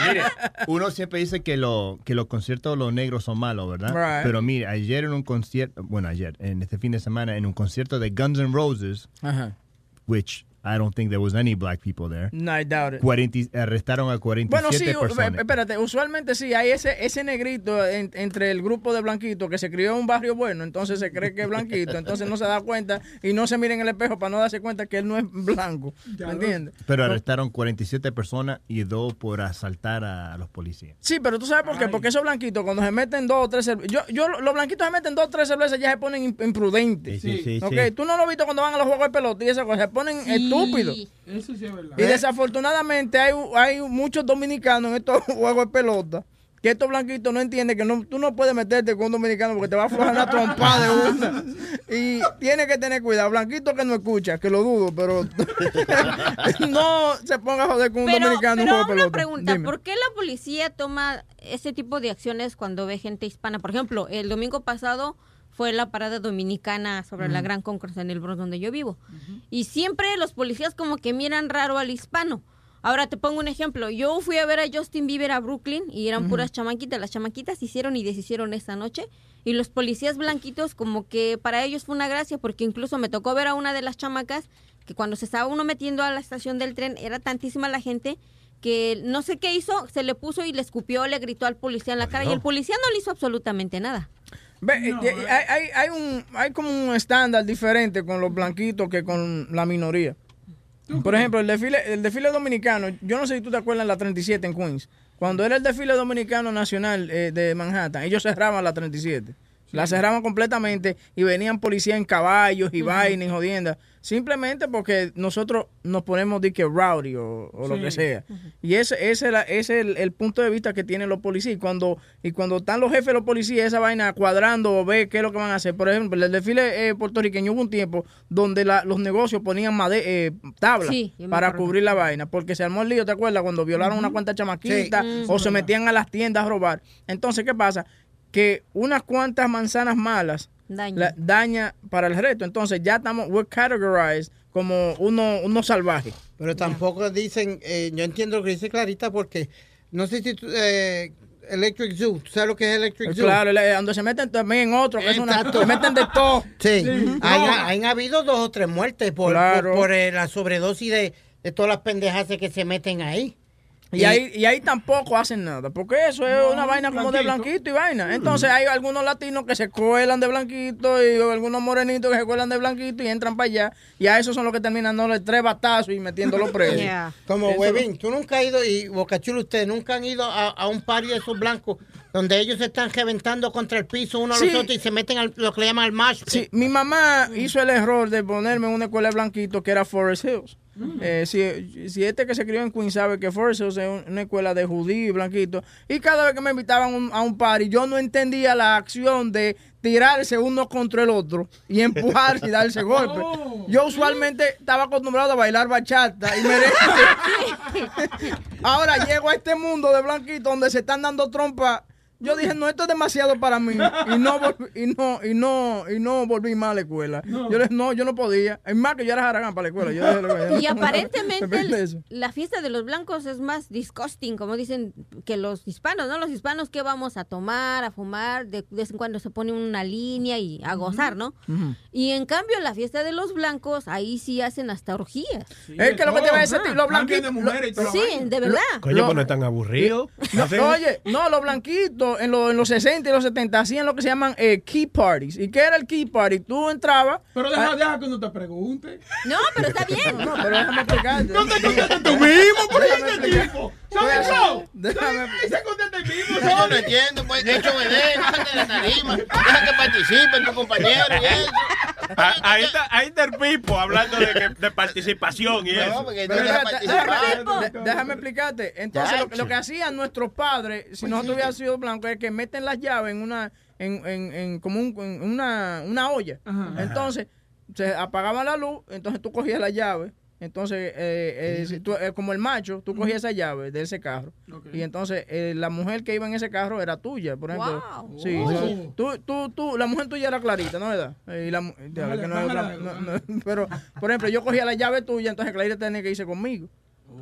Speaker 10: Mire, uno siempre dice que, lo, que los conciertos de los negros son malos, ¿verdad?
Speaker 5: Right.
Speaker 10: Pero mire, ayer en un concierto, bueno, ayer, en este fin de semana, en un concierto de Guns N' Roses,
Speaker 5: Ajá.
Speaker 10: which I don't think there was any black people there,
Speaker 5: No, I doubt it.
Speaker 10: 40 arrestaron a 47
Speaker 5: Bueno, sí,
Speaker 10: personas.
Speaker 5: espérate, usualmente sí, hay ese, ese negrito en- entre el grupo de blanquitos que se crió en un barrio bueno, entonces se cree que es blanquito, entonces no se da cuenta y no se mira en el espejo para no darse cuenta que él no es blanco, ¿me entiendes?
Speaker 10: Pero arrestaron 47 personas y dos por asaltar a los policías.
Speaker 5: Sí, pero tú sabes por qué, porque esos blanquitos cuando se meten dos o tres cervezas, yo, yo, los blanquitos se meten dos o tres cervezas ya se ponen imp- imprudentes.
Speaker 10: Sí, sí, sí,
Speaker 5: Ok,
Speaker 10: sí.
Speaker 5: Tú no lo has visto cuando van a los juegos de pelota y esas cosas, se ponen estúpidos.
Speaker 12: Eso sí es verdad.
Speaker 5: Y desafortunadamente hay, hay muchos dominicanos en estos [laughs] juegos de pelota que estos blanquitos no entienden que no, tú no puedes meterte con un dominicano porque te va a aflojar la trompa de una. Y tienes que tener cuidado. Blanquito que no escucha, que lo dudo, pero [laughs] no se ponga a joder con un
Speaker 9: Pero,
Speaker 5: dominicano
Speaker 9: pero una
Speaker 5: pelota.
Speaker 9: pregunta,
Speaker 5: Dime.
Speaker 9: ¿por qué la policía toma ese tipo de acciones cuando ve gente hispana? Por ejemplo, el domingo pasado fue la parada dominicana sobre la. Gran Concourse en el Bronx donde yo vivo. Y siempre los policías como que miran raro al hispano. Ahora te pongo un ejemplo. Yo fui a ver a Justin Bieber a Brooklyn y eran puras chamaquitas. Las chamaquitas hicieron y deshicieron esta noche. Y los policías blanquitos como que para ellos fue una gracia porque incluso me tocó ver a una de las chamacas que cuando se estaba uno metiendo a la estación del tren era tantísima la gente que no sé qué hizo, se le puso y le escupió, le gritó al policía en la cara y el policía no le hizo absolutamente nada.
Speaker 5: Ve, eh, hay, hay, hay un, hay como un estándar diferente con los blanquitos que con la minoría. Por ejemplo, el desfile, el desfile dominicano, yo no sé si tú te acuerdas la 37 en Queens. Cuando era el desfile dominicano nacional eh, de Manhattan, ellos cerraban la 37. La cerraban completamente y venían policías en caballos y vainas y jodiendas. Simplemente porque nosotros nos ponemos de que rowdy o, o lo que sea. Y ese, ese, es la- ese es el, el punto de vista que tienen los policías. Y cuando, y cuando están los jefes de los policías, esa vaina cuadrando o ve qué es lo que van a hacer. Por ejemplo, el desfile eh, puertorriqueño hubo un tiempo donde la- los negocios ponían made, eh, tablas
Speaker 9: Sí,
Speaker 5: para
Speaker 9: acuerdo.
Speaker 5: cubrir la vaina. Porque se armó el lío, ¿te acuerdas? Cuando violaron una cuanta chamaquita
Speaker 9: Sí.
Speaker 5: o se metían a las tiendas a robar. Entonces, ¿qué pasa? Que unas cuantas manzanas malas
Speaker 9: Daña.
Speaker 5: la- daña para el resto. Entonces ya estamos, we're categorized como uno, uno salvaje.
Speaker 7: Pero tampoco dicen, eh, yo entiendo lo que dice Clarita porque no sé si tú, eh, Electric Zoo, ¿tú sabes lo que es Electric Zoo?
Speaker 5: Claro, donde se meten también en otro, que es una,
Speaker 7: Exacto.
Speaker 5: se meten de todo.
Speaker 7: Sí,
Speaker 5: Sí.
Speaker 7: Han,
Speaker 5: No.
Speaker 7: han habido dos o tres muertes por,
Speaker 5: Claro.
Speaker 7: por, por, eh, la sobredosis de, de todas las pendejas que se meten ahí.
Speaker 5: Y ahí, y ahí tampoco hacen nada, porque eso es una vaina como de blanquito y vaina. Entonces hay algunos latinos que se cuelan de blanquito y algunos morenitos que se cuelan de blanquito y entran para allá. Y a esos son los que terminan dándole tres batazos y metiéndolo [laughs] preso.
Speaker 7: Como
Speaker 5: Eso-
Speaker 7: Huevín, tú nunca has ido, y Bocachulo, ustedes nunca han ido a, a un party de esos blancos donde ellos se están reventando contra el piso uno a los otros y se meten al lo que le llaman al mash.
Speaker 5: Sí, mi mamá hizo el error de ponerme en una escuela de blanquito que era Forest Hills. Eh, si, si este que se crió en Queens sabe que Hills es un- una escuela de judíos y blanquitos. Y cada vez que me invitaban un- a un party, yo no entendía la acción de tirarse uno contra el otro y empujarse y darse [laughs] golpe. Yo usualmente estaba acostumbrado a bailar bachata y merengue. [laughs] [laughs] Ahora llego a este mundo de blanquito donde se están dando trompas. Yo dije, no, esto es demasiado para mí. Y no volví, y no, y no, y no volví más a la escuela. Yo le dije, no, yo no podía. Es más que yo era jaragán para la escuela. Yo dije,
Speaker 9: Y aparentemente [laughs] el- la fiesta de los blancos es más disgusting, como dicen, que los hispanos, ¿no? Los hispanos que vamos a tomar, a fumar, de, de vez en cuando se pone una línea y a gozar, ¿no? Y en cambio la fiesta de los blancos, ahí sí hacen hasta orgías.
Speaker 5: es que lo que te voy a decir, los blanquitos.
Speaker 12: de mujeres y toda la
Speaker 9: Sí, de verdad.
Speaker 6: Coño, pues no es tan aburrido.
Speaker 5: No,
Speaker 6: Hacen-
Speaker 5: oye, no, los blanquitos en, los- en los 60 y los 70 hacían lo que se llaman eh, key parties. ¿Y qué era el key party? Tú entrabas.
Speaker 12: Pero deja,
Speaker 5: ah,
Speaker 12: deja que no te pregunte.
Speaker 9: No, pero está bien. [laughs]
Speaker 5: No, pero déjame explicarte.
Speaker 12: No te contestes tú mismo, por este tipo. ¿Sabes eso?
Speaker 5: Déjame-
Speaker 12: Se contesta el mismo.
Speaker 8: Yo no entiendo, pues, hecho bebé, no salte de la tarima, deja que participen tu compañero y eso.
Speaker 6: Ah, Ahí está, ahí está el Pipo hablando de, que- de participación y eso.
Speaker 5: Pero espérate, déjame, de- déjame explicarte. Entonces, lo, lo que hacían nuestros padres, si nosotros hubiéramos sido blancos, que meten las llaves en una, en, en, en como un- en una, una olla. Entonces, se apagaba la luz, entonces tú cogías la llave. Entonces, eh, eh, tú- eh, como el macho, tú cogías esa llave de ese carro. Y entonces, eh, la mujer que iba en ese carro era tuya, por ejemplo.
Speaker 9: Wow.
Speaker 5: Sí,
Speaker 9: Oh.
Speaker 5: so, tú, tú, tú, la mujer tuya era clarita, ¿no verdad? Y la, mu- ya,
Speaker 12: Bájale,
Speaker 5: que no es otra-
Speaker 12: bájale.
Speaker 5: no- no, [laughs] pero, por ejemplo, yo cogía la llave tuya, entonces Clarita tenía que irse conmigo.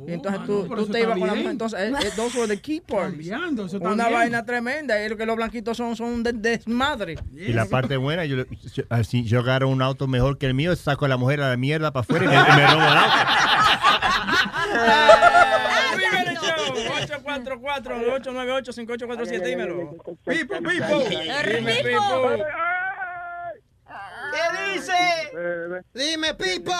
Speaker 5: Y entonces
Speaker 12: ah,
Speaker 5: tú,
Speaker 12: no, pero
Speaker 5: tú
Speaker 12: eso
Speaker 5: te ibas con la mujer. Entonces, eh, eh, those were the key parties.
Speaker 12: Cambiando, eso está
Speaker 5: Una vaina tremenda. Y lo que los blanquitos son, son un de- desmadre.
Speaker 10: Y la parte buena, yo, yo, así, yo agarro un auto mejor que el mío, saco a la mujer a la mierda para afuera y me, me robo el auto. [laughs]
Speaker 5: Vive el show. 844-898-5847. Dímelo.
Speaker 12: Pipo, Pipo.
Speaker 7: ¿Qué dice? Dime, Pipo.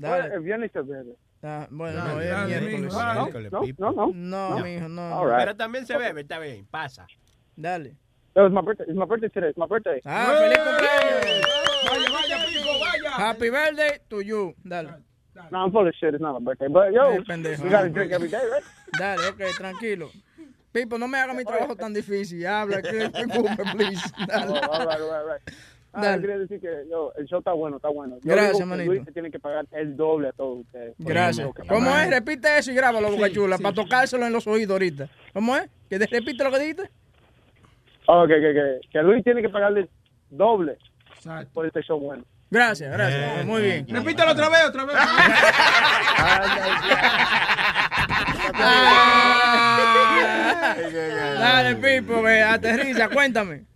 Speaker 5: Dale.
Speaker 28: El viernes es bebe.
Speaker 5: Ah, bueno,
Speaker 6: Dale,
Speaker 5: no, es
Speaker 6: dale,
Speaker 5: miércoles.
Speaker 6: Miércoles,
Speaker 28: No, no, no.
Speaker 5: No,
Speaker 28: No.
Speaker 5: mijo, no.
Speaker 28: Right.
Speaker 6: Pero también se bebe, está bien, pasa.
Speaker 5: Dale.
Speaker 28: That was my birthday. It's my birthday today. It's my birthday.
Speaker 5: Ah, feliz cumpleaños.
Speaker 12: Vaya, vaya, Pipo, vaya.
Speaker 5: Happy birthday to you. Dale.
Speaker 28: No, I'm full of shit. It's not my birthday. But yo, we gotta drink every day, right?
Speaker 5: Dale, ok, tranquilo. Pipo, no me haga mi trabajo tan difícil. Habla, que disculpe, please. Dale.
Speaker 28: Oh, all right, all right, all right. Ah, quería decir que yo, el show está bueno, está bueno. Yo
Speaker 5: Gracias, manito.
Speaker 28: Luis se tiene que pagar el doble a todos ustedes.
Speaker 5: Gracias.
Speaker 28: Ok.
Speaker 5: ¿Cómo es? Repite eso y grábalo, Boca Chula, para tocárselo en los oídos ahorita. ¿Cómo es? ¿Que te repite lo que dijiste?
Speaker 28: Oh, que, que, Luis tiene que pagarle doble por este show bueno.
Speaker 5: Gracias, gracias. Muy bien.
Speaker 12: Repítelo otra vez, otra vez. [laughs]
Speaker 5: Dale, Pipo, aterriza, cuéntame.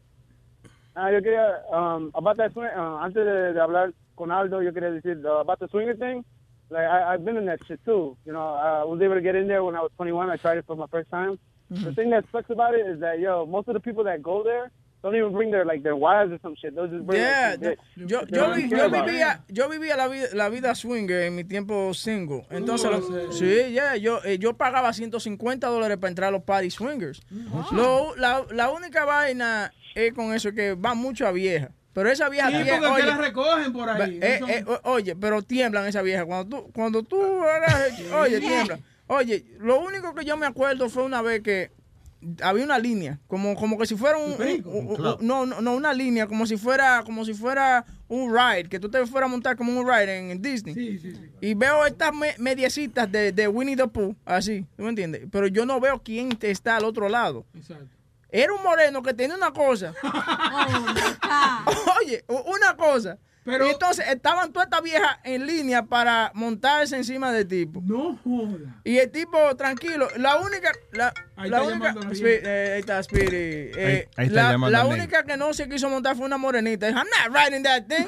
Speaker 28: Ah, yo quería, um, about that swing, uh, antes de, de hablar con Aldo, yo quería decir, uh, about the swinger thing, like, I, I've been in that shit too. You know, I was able to get in there when I was 21. I tried it for my first time. The thing that sucks about it is that, yo, most of the people that go there don't even bring their, like, their wives or some shit. They'll just bring,
Speaker 5: Yeah,
Speaker 28: like, some
Speaker 5: yo, yo, vi- yo vivía, yo vivía la vida, la vida swinger en mi tiempo single. Entonces, lo- sí, yeah, yo, eh, yo pagaba 150 dólares para entrar a los party swingers. Lo- la, la única vaina es con eso que va mucho a vieja. Pero esa vieja
Speaker 12: Sí,
Speaker 5: tie-
Speaker 12: porque que la recogen por ahí.
Speaker 5: eh,
Speaker 12: Eso-
Speaker 5: eh, oye, pero tiemblan esa vieja. Cuando tú, cuando tú [laughs] oye, tiemblan. Oye, lo único que yo me acuerdo fue una vez que había una línea, como, como que si fuera un, un- un- un- no, no, no, una línea, como si fuera, como si fuera un ride, que tú te fueras a montar como un ride en, en Disney. Y veo estas me- mediecitas de, de Winnie the Pooh, así, ¿tú me entiendes? Pero yo no veo quién te está al otro lado.
Speaker 12: Exacto.
Speaker 5: Era un moreno que tenía una cosa. [laughs] Oye, u- una cosa. y entonces estaban todas estas viejas en línea para montarse encima del tipo.
Speaker 12: No joda.
Speaker 5: Y el tipo, tranquilo, la única. La,
Speaker 12: Ahí
Speaker 5: la
Speaker 12: está
Speaker 5: única. Spi- eh, ahí está, Speedy. Eh,
Speaker 10: Ahí- ahí está
Speaker 5: la única que no se quiso montar fue una morenita. Dijo, I'm not riding that thing.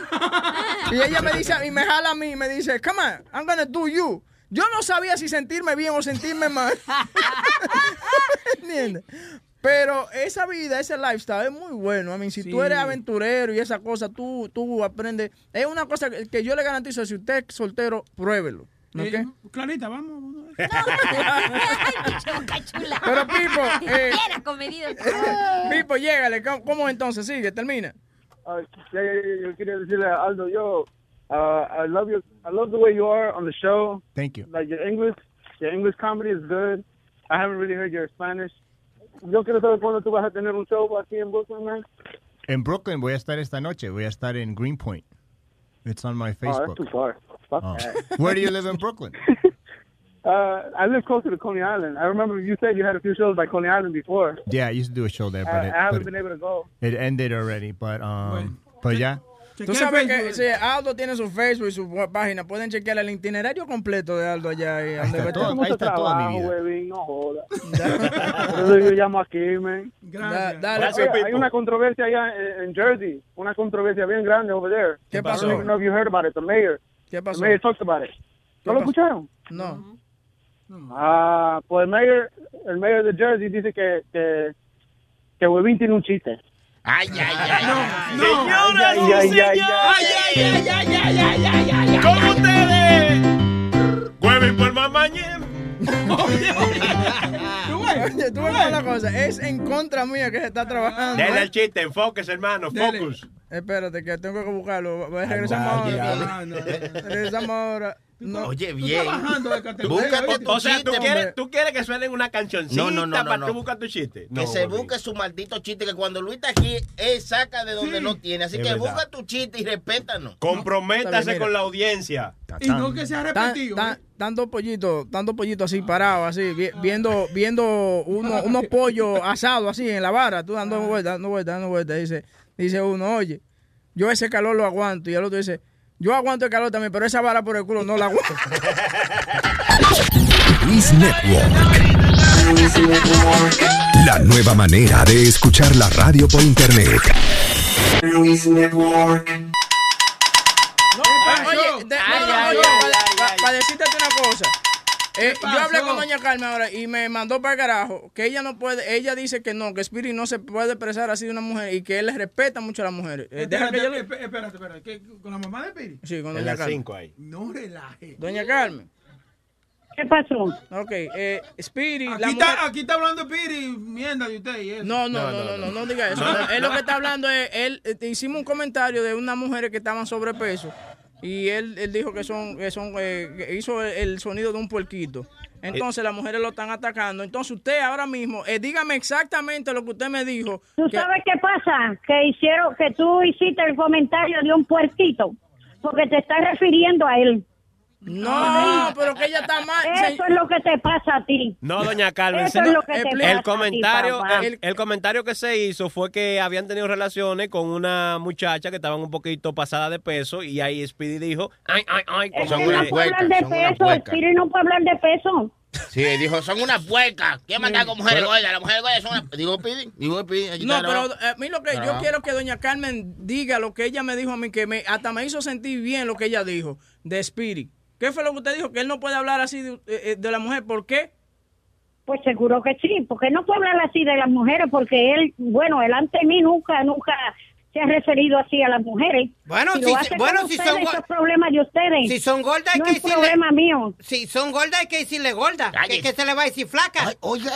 Speaker 5: [laughs] y ella me dice, y me jala a mí y me dice, come on, I'm gonna do you. Yo no sabía si sentirme bien o sentirme mal. [laughs] ¿Entiendes? Pero esa vida, ese lifestyle es muy bueno. I mean, si tú
Speaker 12: Sí.
Speaker 5: eres aventurero y esa cosa, tú, tú aprendes. Es una cosa que, yo le garantizo, si usted es soltero, pruébelo.
Speaker 12: Eh, Clarita, vamos. vamos.
Speaker 5: Pero Pipo, eh,
Speaker 9: Era comedido.
Speaker 5: Pipo, llégale. ¿Cómo, cómo entonces? Sigue, termina.
Speaker 28: Uh, yo quería decirle a Aldo, yo, uh, I love you. I love the way you are on the show.
Speaker 10: Thank you.
Speaker 28: Like your English, your English comedy is good. I haven't really heard your Spanish. Yo quiero saber cuándo tú vas a tener un show aquí en Brooklyn, man.
Speaker 10: En Brooklyn voy a estar esta noche. Voy a estar en Greenpoint. It's on my
Speaker 28: Oh, that's
Speaker 10: Facebook.
Speaker 28: too far. Fuck
Speaker 10: Oh.
Speaker 28: that. [laughs]
Speaker 10: Where do you live in Brooklyn? [laughs]
Speaker 28: Uh, I live closer to Coney Island. I remember you said you had a few shows by Coney Island before.
Speaker 10: Yeah, I used to do a show there, but
Speaker 28: I,
Speaker 10: it,
Speaker 28: I haven't
Speaker 10: but
Speaker 28: been able to go.
Speaker 10: it ended already. But um, but yeah.
Speaker 5: Tú sabes que sí, Aldo tiene su Facebook y su página. Pueden chequear el itinerario completo de Aldo allá. Y donde va a estar.
Speaker 28: Mucho trabajo, huevín, no joda. [laughs] Por eso yo llamo aquí, man.
Speaker 5: Da- dale,
Speaker 28: Oye, hay
Speaker 5: Pipo.
Speaker 28: una controversia allá en, en Jersey, una controversia bien grande over there.
Speaker 5: ¿Qué
Speaker 28: I
Speaker 5: pasó?
Speaker 28: don't even know if you heard about it. The mayor.
Speaker 5: ¿Qué pasó?
Speaker 28: The mayor talked about it. ¿No lo escucharon?
Speaker 5: No.
Speaker 28: Ah, pues el mayor, el mayor de Jersey dice que que que Huevín tiene un chiste.
Speaker 8: Ay, ay, ay.
Speaker 34: Señoras
Speaker 28: Ay, ay, ay,
Speaker 34: señores.
Speaker 28: ay.
Speaker 34: Ay, ay, ay, ay, ay, ay, ay, ay.
Speaker 6: Con ustedes, Huevín por Mamañem.
Speaker 5: Oye, tú ves la cosa. Es en contra mía que se está trabajando.
Speaker 6: Dele el chiste, enfóquese, hermano,
Speaker 12: Dele.
Speaker 6: focus.
Speaker 5: Espérate, que tengo que buscarlo. Regresamos ahora. Regresamos ahora. No.
Speaker 8: Oye, bien.
Speaker 6: Busca tu o sea, ¿tú quieres, tú quieres que suene una cancioncita
Speaker 8: No, no, no, no,
Speaker 6: para
Speaker 8: no.
Speaker 6: tú buscar tu chiste.
Speaker 8: Que
Speaker 6: No,
Speaker 8: se busque su maldito chiste, que cuando Luis está aquí, él saca de donde
Speaker 6: Sí.
Speaker 8: no tiene. Así
Speaker 6: Es
Speaker 8: que
Speaker 6: verdad.
Speaker 8: busca tu chiste y respétanos.
Speaker 6: Comprométase
Speaker 5: bien,
Speaker 6: con la audiencia.
Speaker 12: Y no que sea
Speaker 5: Tan-
Speaker 12: repetido.
Speaker 5: tan- Tanto pollito, tanto pollito así parado, así, vi- viendo, viendo uno, unos pollos asados así en la vara, tú dando vueltas, dando vueltas, dando vueltas. Dice, dice uno, oye, yo ese calor lo aguanto. Y el otro dice, yo aguanto el calor también, pero esa vara por el culo no la aguanto. [laughs]
Speaker 35: Luis Network. La nueva manera de escuchar la radio por internet. Luis Network.
Speaker 5: Eh, yo hablé con doña Carmen ahora y me mandó para el carajo que ella no puede, ella dice que no, que Spirit no se puede expresar así de una mujer y que él les respeta mucho a las mujeres. Eh, deja que yo le-
Speaker 12: Espérate, espérate, espérate. ¿Qué, ¿Con la mamá de Piri?
Speaker 5: Sí, con
Speaker 6: En
Speaker 5: doña
Speaker 6: las
Speaker 5: Carmen.
Speaker 6: cinco ahí.
Speaker 12: No relaje.
Speaker 5: Doña Carmen.
Speaker 36: ¿Qué pasó?
Speaker 5: Ok, eh, Spirit,
Speaker 12: Aquí
Speaker 5: la
Speaker 12: está,
Speaker 5: mujer-
Speaker 12: aquí está hablando Piri, mierda de usted y eso.
Speaker 5: No, no, no, no, no, no diga eso. Él lo que está hablando es, él, eh, hicimos un comentario de unas mujeres que estaban sobrepeso y él, él dijo que son, que son, eh, que hizo el, el sonido de un puerquito. Entonces las mujeres lo están atacando. Entonces usted ahora mismo, eh, dígame exactamente lo que usted me dijo.
Speaker 36: ¿Tú
Speaker 5: que-
Speaker 36: sabes qué pasa? Que hicieron, que tú hiciste el comentario de un puerquito, porque te estás refiriendo a él.
Speaker 5: No, pero que ella está mal.
Speaker 36: Eso es lo que te pasa a ti.
Speaker 6: No, doña Carmen.
Speaker 36: Eso es lo que te pasa a
Speaker 6: el
Speaker 36: ti,
Speaker 6: comentario,
Speaker 36: papá.
Speaker 6: el, el comentario que se hizo fue que habían tenido relaciones con una muchacha que estaban un poquito pasada de peso y ahí Speedy dijo, ay, ay, ay,
Speaker 36: que
Speaker 6: que-
Speaker 36: no puede hablar de peso, Piri no puede hablar de peso.
Speaker 8: Sí, dijo, son unas puercas. ¿Quién manda con mujeres gordas? Las mujeres gordas son unas... Digo, Pidi, digo, Pidi.
Speaker 5: No, pero
Speaker 8: grabado.
Speaker 5: eh, a mí lo que yo
Speaker 8: Grabado.
Speaker 5: quiero que doña Carmen diga lo que ella me dijo a mí, que me, hasta me hizo sentir bien lo que ella dijo de Spirit. ¿Qué fue lo que usted dijo? Que él no puede hablar así de, eh, de la mujer. ¿Por qué?
Speaker 36: Pues seguro que sí, porque no puede hablar así de las mujeres, porque él, bueno, él ante mí nunca, nunca se ha referido así a las mujeres.
Speaker 7: Bueno,
Speaker 36: Si
Speaker 7: si, bueno, si
Speaker 36: ustedes,
Speaker 7: son,
Speaker 36: eso
Speaker 7: go-
Speaker 36: es problema de ustedes.
Speaker 7: si son gordas hay
Speaker 36: no
Speaker 7: que
Speaker 36: es
Speaker 7: decirle...
Speaker 36: problema mío.
Speaker 7: Si son gordas hay que decirle gorda. ¿Qué, qué se le va a decir flaca?
Speaker 8: oiga,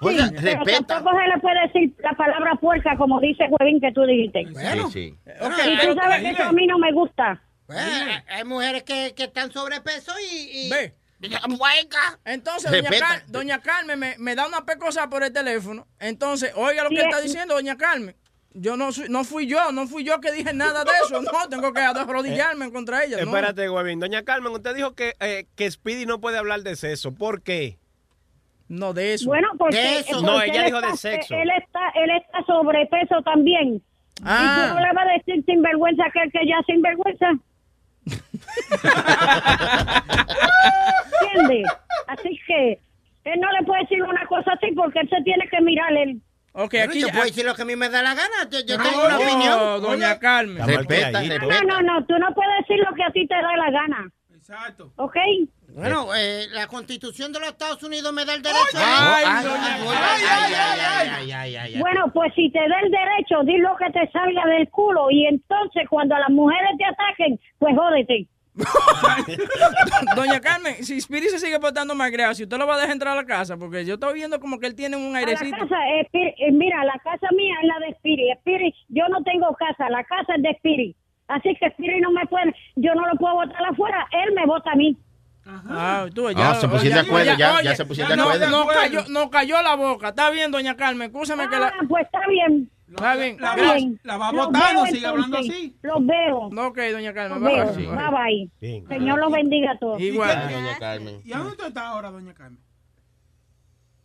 Speaker 36: Sí, pero tampoco se le puede decir la palabra puerca, como dice Huevín que tú dijiste.
Speaker 7: Bueno.
Speaker 8: Sí,
Speaker 36: y tú sabes que eso a mí no me gusta.
Speaker 7: Pues, hay mujeres que, que están sobrepeso y... y...
Speaker 5: Ve. Entonces, doña. Car- doña Carmen me, me da una pecosa por el teléfono. Entonces, oiga lo que está
Speaker 36: es-
Speaker 5: diciendo doña Carmen. Yo no, soy- no fui yo, no fui yo que dije nada de eso. No, tengo que arrodillarme contra ella. no.
Speaker 6: Espérate, Huevín. Doña Carmen, usted dijo que, eh, que Speedy no puede hablar de sexo. ¿Por qué?
Speaker 5: No, de eso.
Speaker 36: Bueno, porque,
Speaker 6: De eso.
Speaker 36: porque
Speaker 6: No, ella dijo de sexo.
Speaker 36: Él está, él está sobrepeso también.
Speaker 5: Ah.
Speaker 36: ¿Y tú no le vas a decir sinvergüenza que el que ya sinvergüenza? ¿Entiendes? Así que él no le puede decir una cosa así porque él se tiene que mirar él.
Speaker 5: Ok, aquí
Speaker 7: yo puedo decir lo que a mí me da la gana. Yo, yo
Speaker 5: No,
Speaker 7: tengo una
Speaker 5: no,
Speaker 7: opinión.
Speaker 5: doña Carmen.
Speaker 8: Respeta,
Speaker 36: No,
Speaker 8: respeta.
Speaker 36: no, no, tú no puedes decir lo que a ti te da la gana.
Speaker 12: Exacto.
Speaker 36: ¿Ok?
Speaker 7: Bueno, eh, la constitución de los Estados Unidos me da el derecho.
Speaker 5: Ay,
Speaker 7: Ay,
Speaker 5: doña
Speaker 7: ay,
Speaker 5: Carmen.
Speaker 7: ay, ay, ay, ay, ay, ay, ay.
Speaker 36: Bueno, pues si te da el derecho, di lo que te salga del culo y entonces cuando las mujeres te ataquen, pues jódete.
Speaker 5: Doña Carmen, si Spirit se sigue portando mal creado, si usted lo va a dejar entrar a la casa, porque yo estoy viendo como que él tiene un
Speaker 36: A la
Speaker 5: airecito.
Speaker 36: casa, eh, eh, mira, la casa mía es la de Spirit. Spirit, yo no tengo casa, la casa es de Spirit. Así que Spirit no me puede, yo no lo puedo botar afuera, él me bota a mí.
Speaker 5: Ah, tú,
Speaker 8: Ah, se pusieron de acuerdo, ya- ya se pusieron de
Speaker 5: no,
Speaker 8: acuerdo.
Speaker 5: No, cayó, no cayó la boca. Está bien, doña Carmen, escúchame que la...
Speaker 36: Ah, pues está bien.
Speaker 5: Está bien.
Speaker 12: La,
Speaker 5: gracias.
Speaker 12: va, la va
Speaker 36: veo,
Speaker 12: sigue hablando así.
Speaker 36: Los veo.
Speaker 5: No, ok, doña Carmen.
Speaker 36: Los veo.
Speaker 5: bye.
Speaker 36: Bye bye.
Speaker 6: Bien.
Speaker 36: Señor los bendiga a todos.
Speaker 5: Igual.
Speaker 8: Doña Carmen.
Speaker 12: ¿Y a dónde tú estás ahora, doña Carmen?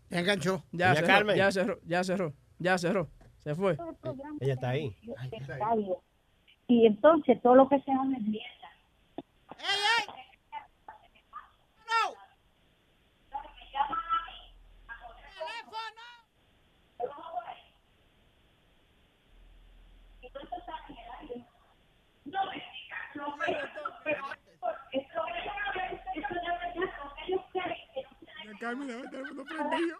Speaker 7: Me enganchó.
Speaker 5: Ya
Speaker 6: Doña
Speaker 5: cerró,
Speaker 6: Carmen.
Speaker 5: ya cerró, ya cerró, ya cerró. Se fue.
Speaker 6: Ella está ahí.
Speaker 36: Y entonces todo lo que se haga es mierda.
Speaker 12: Carmen, el teléfono prendido.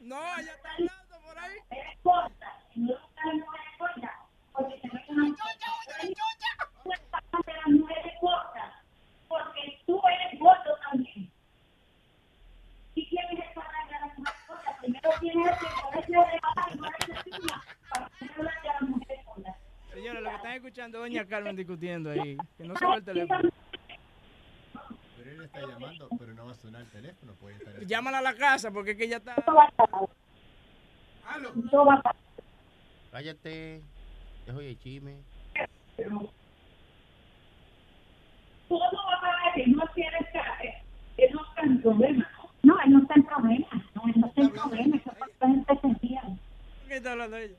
Speaker 5: No, ella está hablando por ahí.
Speaker 36: Porque tú eres gordo también. ¿Y quién es el para de las
Speaker 5: escuchando a doña Carmen discutiendo ahí. Que no se va el [laughs] teléfono.
Speaker 10: Pero él está llamando, pero no va a sonar el teléfono. Puede estar
Speaker 5: Llámala a la casa porque es que ella está...
Speaker 8: Cállate. Dejo el chisme.
Speaker 25: Tú no vas a ver que no tiene que- él no está en problema. No, él no está en problema. No, él no está en problema. Esa gente se entiende.
Speaker 5: ¿Qué está hablando ella?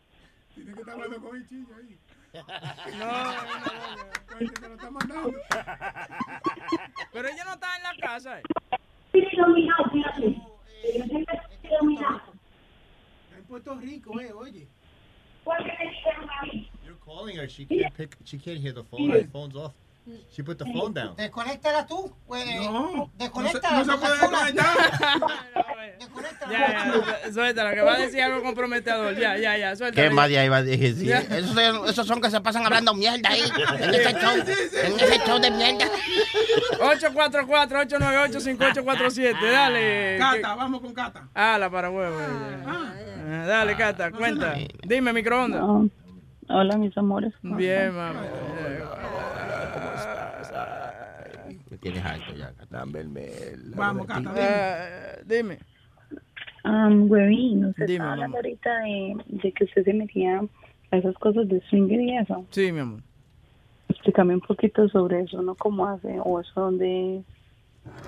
Speaker 12: Tiene que estar hablando con el chillo ahí.
Speaker 5: No, no,
Speaker 12: Oye, que lo está mandando.
Speaker 5: Pero ella no está en la casa. eh.
Speaker 12: En Puerto Rico, eh, oye.
Speaker 25: ¿Por qué me dijeron a mí?
Speaker 10: You're calling her. She can't pick. She can't hear the phone. The phone's off. She put the phone down.
Speaker 7: Desconéctala tú. Pues,
Speaker 12: No,
Speaker 7: desconéctala.
Speaker 12: no se- no se
Speaker 5: Ya, ya, suéltala, que va a decir algo comprometedor. Ya, ya, ya, suéltala.
Speaker 8: ¿Qué más de ahí va a decir?
Speaker 5: Ya.
Speaker 8: Esos, son- esos son que se pasan hablando mierda ahí. En ese show. En ese show de mierda.
Speaker 5: 844-898-5847. Dale.
Speaker 12: Cata, vamos con Cata.
Speaker 5: Ah, la para huevo. Ah, Dale, Cata, cuenta. Dime, microondas.
Speaker 25: Hola, mis amores.
Speaker 5: Bien, mamá.
Speaker 8: Me tienes alto ya. El
Speaker 12: Vamos, Cata,
Speaker 5: Eh, dime.
Speaker 25: Um, huevín, usted
Speaker 5: Dime,
Speaker 25: estaba hablando ahorita de, de que usted se metía a esas cosas de swinger y eso.
Speaker 5: Sí, mi amor.
Speaker 25: Explícame un poquito sobre eso, ¿no? ¿Cómo hace? ¿O eso dónde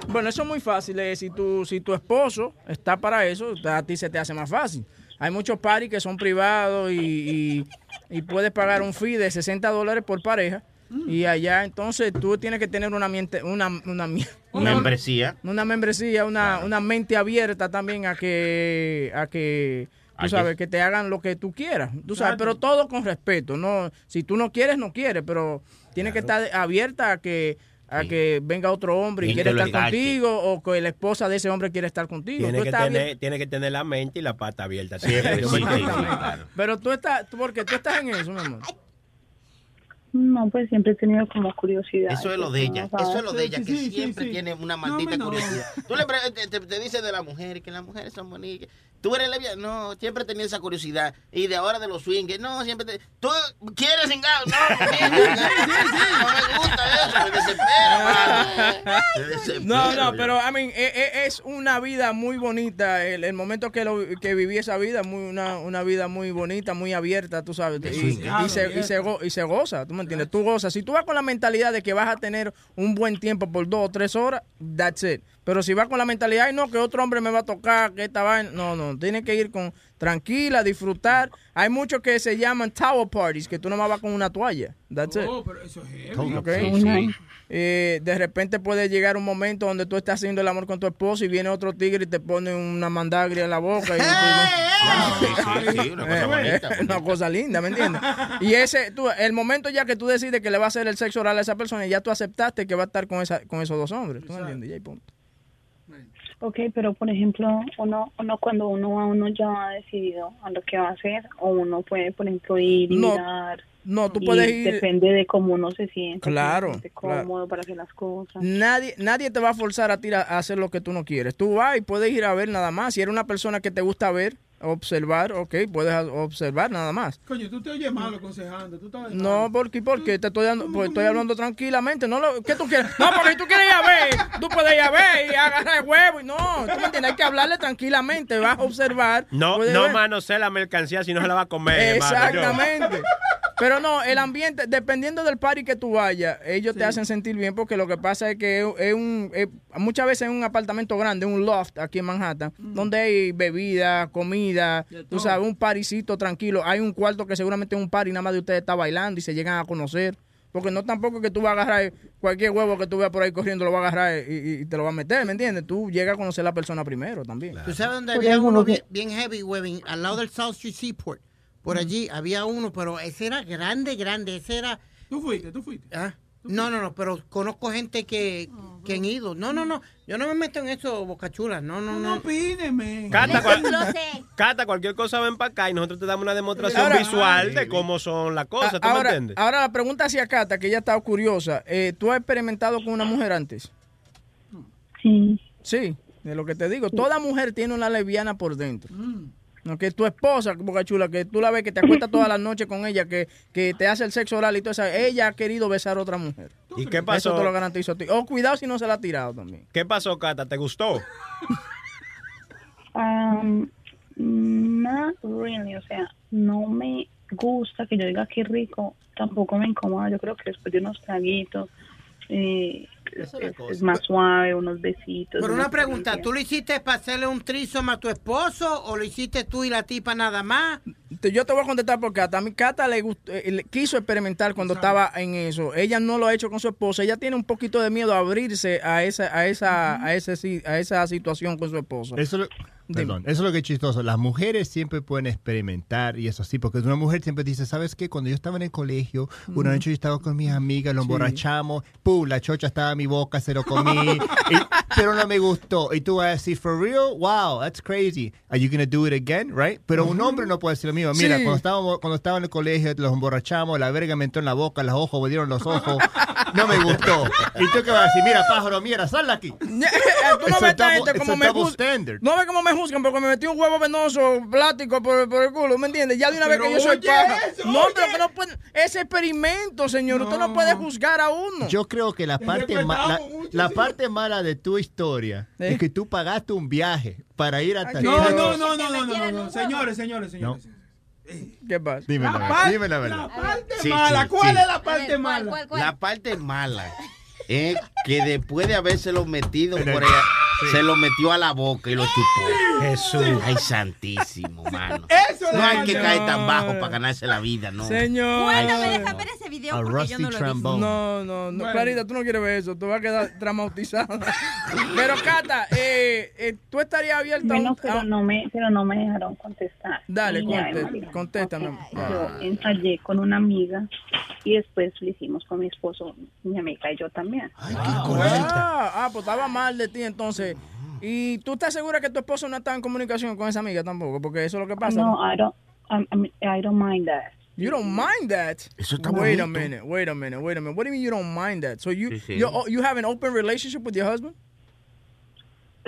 Speaker 5: Bueno, eso es muy fácil. eh, Si tu, si tu esposo está para eso, a ti se te hace más fácil. Hay muchos paris que son privados y, y- y puedes pagar un fee de 60 dólares por pareja. Y allá entonces tú tienes que tener una mente, una, una, una-
Speaker 8: Membresía.
Speaker 5: una membresía, una, una mente abierta también a que, a que, tú
Speaker 8: A
Speaker 5: sabes,
Speaker 8: que-
Speaker 5: que te hagan lo que tú quieras, tú sabes, pero todo con respeto, no, si tú no quieres, no quieres, pero tienes que estar abierta a que, a que venga otro hombre y quiere
Speaker 6: que
Speaker 5: estar contigo o que la esposa de ese hombre quiere estar contigo.
Speaker 6: Tiene
Speaker 5: Tú
Speaker 6: que,
Speaker 5: estás
Speaker 6: tener,
Speaker 5: abierta-
Speaker 6: tiene que tener la mente y la pata abierta siempre.
Speaker 8: Claro.
Speaker 5: Pero tú estás, porque tú estás en eso, mi amor.
Speaker 25: No, pues siempre he tenido como curiosidad.
Speaker 8: Eso es lo de ella,
Speaker 25: ¿no sabes?
Speaker 8: eso es lo de ella, que
Speaker 25: Sí, sí,
Speaker 8: siempre
Speaker 25: sí.
Speaker 8: tiene una
Speaker 25: No,
Speaker 8: maldita
Speaker 25: no.
Speaker 8: curiosidad. Tú le pre- te, te, te dices de las mujeres, que las mujeres son bonitas. Tú eres lesbiana, no, siempre tenía esa curiosidad. Y de ahora de los swingers, no, siempre te... Tú quieres singar, no, [laughs] no me gusta eso, me desespera, mano. Me
Speaker 5: No, no,
Speaker 8: yo.
Speaker 5: pero I mean, e- e- es una vida muy bonita. El, el momento que, lo, que viví esa vida, muy una, una vida muy bonita, muy abierta, tú sabes. Y se, y, se go- y se goza, ¿tú me entiendes? Tú gozas. Si tú vas con la mentalidad de que vas a tener un buen tiempo por dos o tres horas, that's it. Pero si vas con la mentalidad, ay, no, que otro hombre me va a tocar, que esta vaina. No, no, tienes que ir con tranquila, disfrutar. Hay muchos que se llaman tower parties, que tú nomás vas con una toalla. That's it.
Speaker 12: Oh, pero eso es heavy.
Speaker 5: Ok.
Speaker 12: Sí.
Speaker 5: Eh, de repente puede llegar un momento donde tú estás haciendo el amor con tu esposo y viene otro tigre y te pone una mandagria en la boca. Y
Speaker 8: Sí, sí, sí, una cosa bonita.
Speaker 5: una cosa linda, ¿me entiendes? Y ese, tú, el momento ya que tú decides que le va a hacer el sexo oral a esa persona, ya tú aceptaste que va a estar con, esa, con esos dos hombres. ¿Tú me entiendes? Y ahí punto.
Speaker 25: Ok, pero por ejemplo, uno, uno cuando uno va, uno ya ha decidido a lo que va a hacer, o uno puede, por ejemplo, ir y
Speaker 5: No,
Speaker 25: mirar.
Speaker 5: no, tú
Speaker 25: y
Speaker 5: puedes ir-
Speaker 25: Depende de cómo uno se siente.
Speaker 5: Claro,
Speaker 25: si se siente
Speaker 5: claro.
Speaker 25: cómodo para hacer las cosas.
Speaker 5: Nadie, nadie te va a forzar a ti a a hacer lo que tú no quieres. Tú vas y puedes ir a ver nada más. Si eres una persona que te gusta ver, observar, ok, puedes observar nada más.
Speaker 12: Coño, tú te oyes malo aconsejando. Tú estás
Speaker 5: No, porque, porque te estoy dando, pues estoy hablando tranquilamente. No, lo, ¿qué tú quieres? No, porque tú quieres ir a ver, tú puedes ir a ver y agarrar el huevo. Y no, tú me entiendes, hay que hablarle tranquilamente, vas a observar.
Speaker 6: No, no manosear la mercancía si no se la va a comer. hermano.
Speaker 5: Exactamente. Pero no, el ambiente, dependiendo del party que tú vayas, ellos te hacen sentir bien porque lo que pasa es que es, un, es- muchas veces es un apartamento grande, un loft aquí en Manhattan, donde hay bebida, comida, tú sabes, un paricito tranquilo. Hay un cuarto que seguramente es un party, nada más de ustedes está bailando y se llegan a conocer. Porque no tampoco que tú vas a agarrar cualquier huevo que tú veas por ahí corriendo, lo vas a agarrar y, y- y te lo vas a meter, ¿me entiendes? Tú llegas a conocer a la persona primero también.
Speaker 7: ¿Tú sabes dónde había uno bien, bien heavy, webbing? Al lado del South Street Seaport. Por allí había uno, pero ese era grande, grande. Ese era...
Speaker 12: ¿Tú fuiste? ¿Tú fuiste?
Speaker 7: ¿Ah? No, no, no, pero conozco gente que, que han ido. No, no, no. Yo no me meto en eso, bocachula. No, no, no.
Speaker 12: Pídeme.
Speaker 6: Cata, cual- Cata, cualquier cosa ven para acá y nosotros te damos una demostración
Speaker 5: Ahora-
Speaker 6: visual de cómo son las cosas, ¿tú me
Speaker 5: ahora,
Speaker 6: entiendes?
Speaker 5: ahora la pregunta hacia Cata, que ella estaba curiosa. Eh, ¿Tú has experimentado con una mujer antes?
Speaker 25: Sí.
Speaker 5: Sí, de lo que te digo. Toda mujer tiene una lesbiana por dentro. No, que tu esposa, Boca Chula, que tú la ves que te acuestas toda la noche con ella, que, que te hace el sexo oral y todo eso, ella ha querido besar a otra mujer.
Speaker 6: ¿Y qué
Speaker 5: Eso
Speaker 6: pasó?
Speaker 5: te lo garantizo a ti. Oh, cuidado si no se la ha tirado también.
Speaker 6: ¿Qué pasó, Cata? ¿Te gustó? [laughs]
Speaker 37: Um, not really, o sea, no me gusta que yo diga qué rico, tampoco me incomoda, yo creo que después de unos traguitos eh, es, es- es más suave, unos besitos.
Speaker 7: Pero una pregunta. ¿tú lo hiciste para hacerle un trisoma a tu esposo o lo hiciste tú y la tipa nada más?
Speaker 5: Yo te voy a contestar por Cata. A mí Cata le, gustó, eh, le quiso experimentar cuando estaba en eso. Ella no lo ha hecho con su esposa. Ella tiene un poquito de miedo a abrirse a esa, a esa, a ese, a esa situación con su esposo.
Speaker 10: Eso, lo- perdón, eso es lo que es chistoso. Las mujeres siempre pueden experimentar y eso sí, porque una mujer siempre dice, ¿sabes qué? Cuando yo estaba en el colegio, una noche yo estaba con mis amigas, lo
Speaker 5: Sí.
Speaker 10: emborrachamos, ¡pum! La chocha estaba mi boca, se lo comí, y- pero no me gustó. Y tú vas a decir, ¿for real? Wow, that's crazy. Are you gonna do it again? Right? Pero un hombre no puede decir lo mismo. Mira,
Speaker 5: Sí.
Speaker 10: cuando, estábamos, cuando estaba en el colegio, los emborrachamos, la verga me entró en la boca, los ojos me dieron los ojos, no me gustó. ¿Y tú qué vas a decir? Mira, pájaro, mira, sal de aquí. [laughs]
Speaker 5: Tú no ves
Speaker 10: a
Speaker 5: gente como
Speaker 10: a
Speaker 5: me juzgan. No ves cómo me juzgan porque me metí un huevo venoso plástico por, por el culo, ¿me entiendes? Ya de una vez
Speaker 12: Pero
Speaker 5: que yo soy
Speaker 12: eso,
Speaker 5: no,
Speaker 12: oye.
Speaker 5: pero que no puede. Ese experimento, señor. Usted no puede juzgar a uno.
Speaker 10: Yo creo que la parte, ma- la, la parte mala de tu historia es que tú pagaste un viaje para ir hasta
Speaker 12: No,
Speaker 10: Texas.
Speaker 12: no, no, no, no, no, no, señores, señores, señores.
Speaker 5: ¿Qué pasa?
Speaker 10: Dime la,
Speaker 12: La
Speaker 10: verdad. Dime la verdad.
Speaker 12: La parte
Speaker 8: Sí,
Speaker 12: mala,
Speaker 8: sí,
Speaker 12: ¿cuál
Speaker 8: sí.
Speaker 12: es la parte mala?
Speaker 8: La parte mala [laughs] es que después de habérselo metido por ella,
Speaker 10: Sí.
Speaker 8: se lo metió a la boca y lo chupó.
Speaker 6: Jesús.
Speaker 8: Ay, santísimo, mano.
Speaker 12: Eso es
Speaker 8: No hay que caer tan bajo para ganarse la vida, ¿no?
Speaker 5: Señor.
Speaker 9: Bueno, me
Speaker 8: Ay,
Speaker 9: deja
Speaker 8: no.
Speaker 9: ver ese video
Speaker 10: A
Speaker 9: porque yo
Speaker 10: rusty
Speaker 9: no lo he visto.
Speaker 10: trombone.
Speaker 5: No, no, no.
Speaker 12: Bueno.
Speaker 5: Clarita, tú no quieres ver eso. Tú vas a quedar traumatizada. Pero, Cata, eh, eh, tú estarías abierta a
Speaker 37: Bueno,
Speaker 5: un-
Speaker 37: pero
Speaker 5: a-
Speaker 37: no me, pero no me dejaron contestar.
Speaker 5: Dale,
Speaker 37: Y ya,
Speaker 5: conte-
Speaker 37: María.
Speaker 5: contéstame. Ah.
Speaker 37: Yo ensayé con una amiga y después lo hicimos con mi esposo, mi amiga y yo también.
Speaker 5: Ah, ah, pues estaba mal de ti entonces. ¿Y tú estás segura que tu esposo no está en comunicación con esa amiga tampoco? Porque eso es lo que pasa.
Speaker 37: No, I don't, I, I don't mind that.
Speaker 5: You don't mind that?
Speaker 8: Eso está
Speaker 5: Wait a
Speaker 8: bonito.
Speaker 5: minute, wait a minute, wait a minute. What do you mean you don't mind that? So you
Speaker 8: Sí, sí.
Speaker 5: you, oh, you have an open relationship with your husband?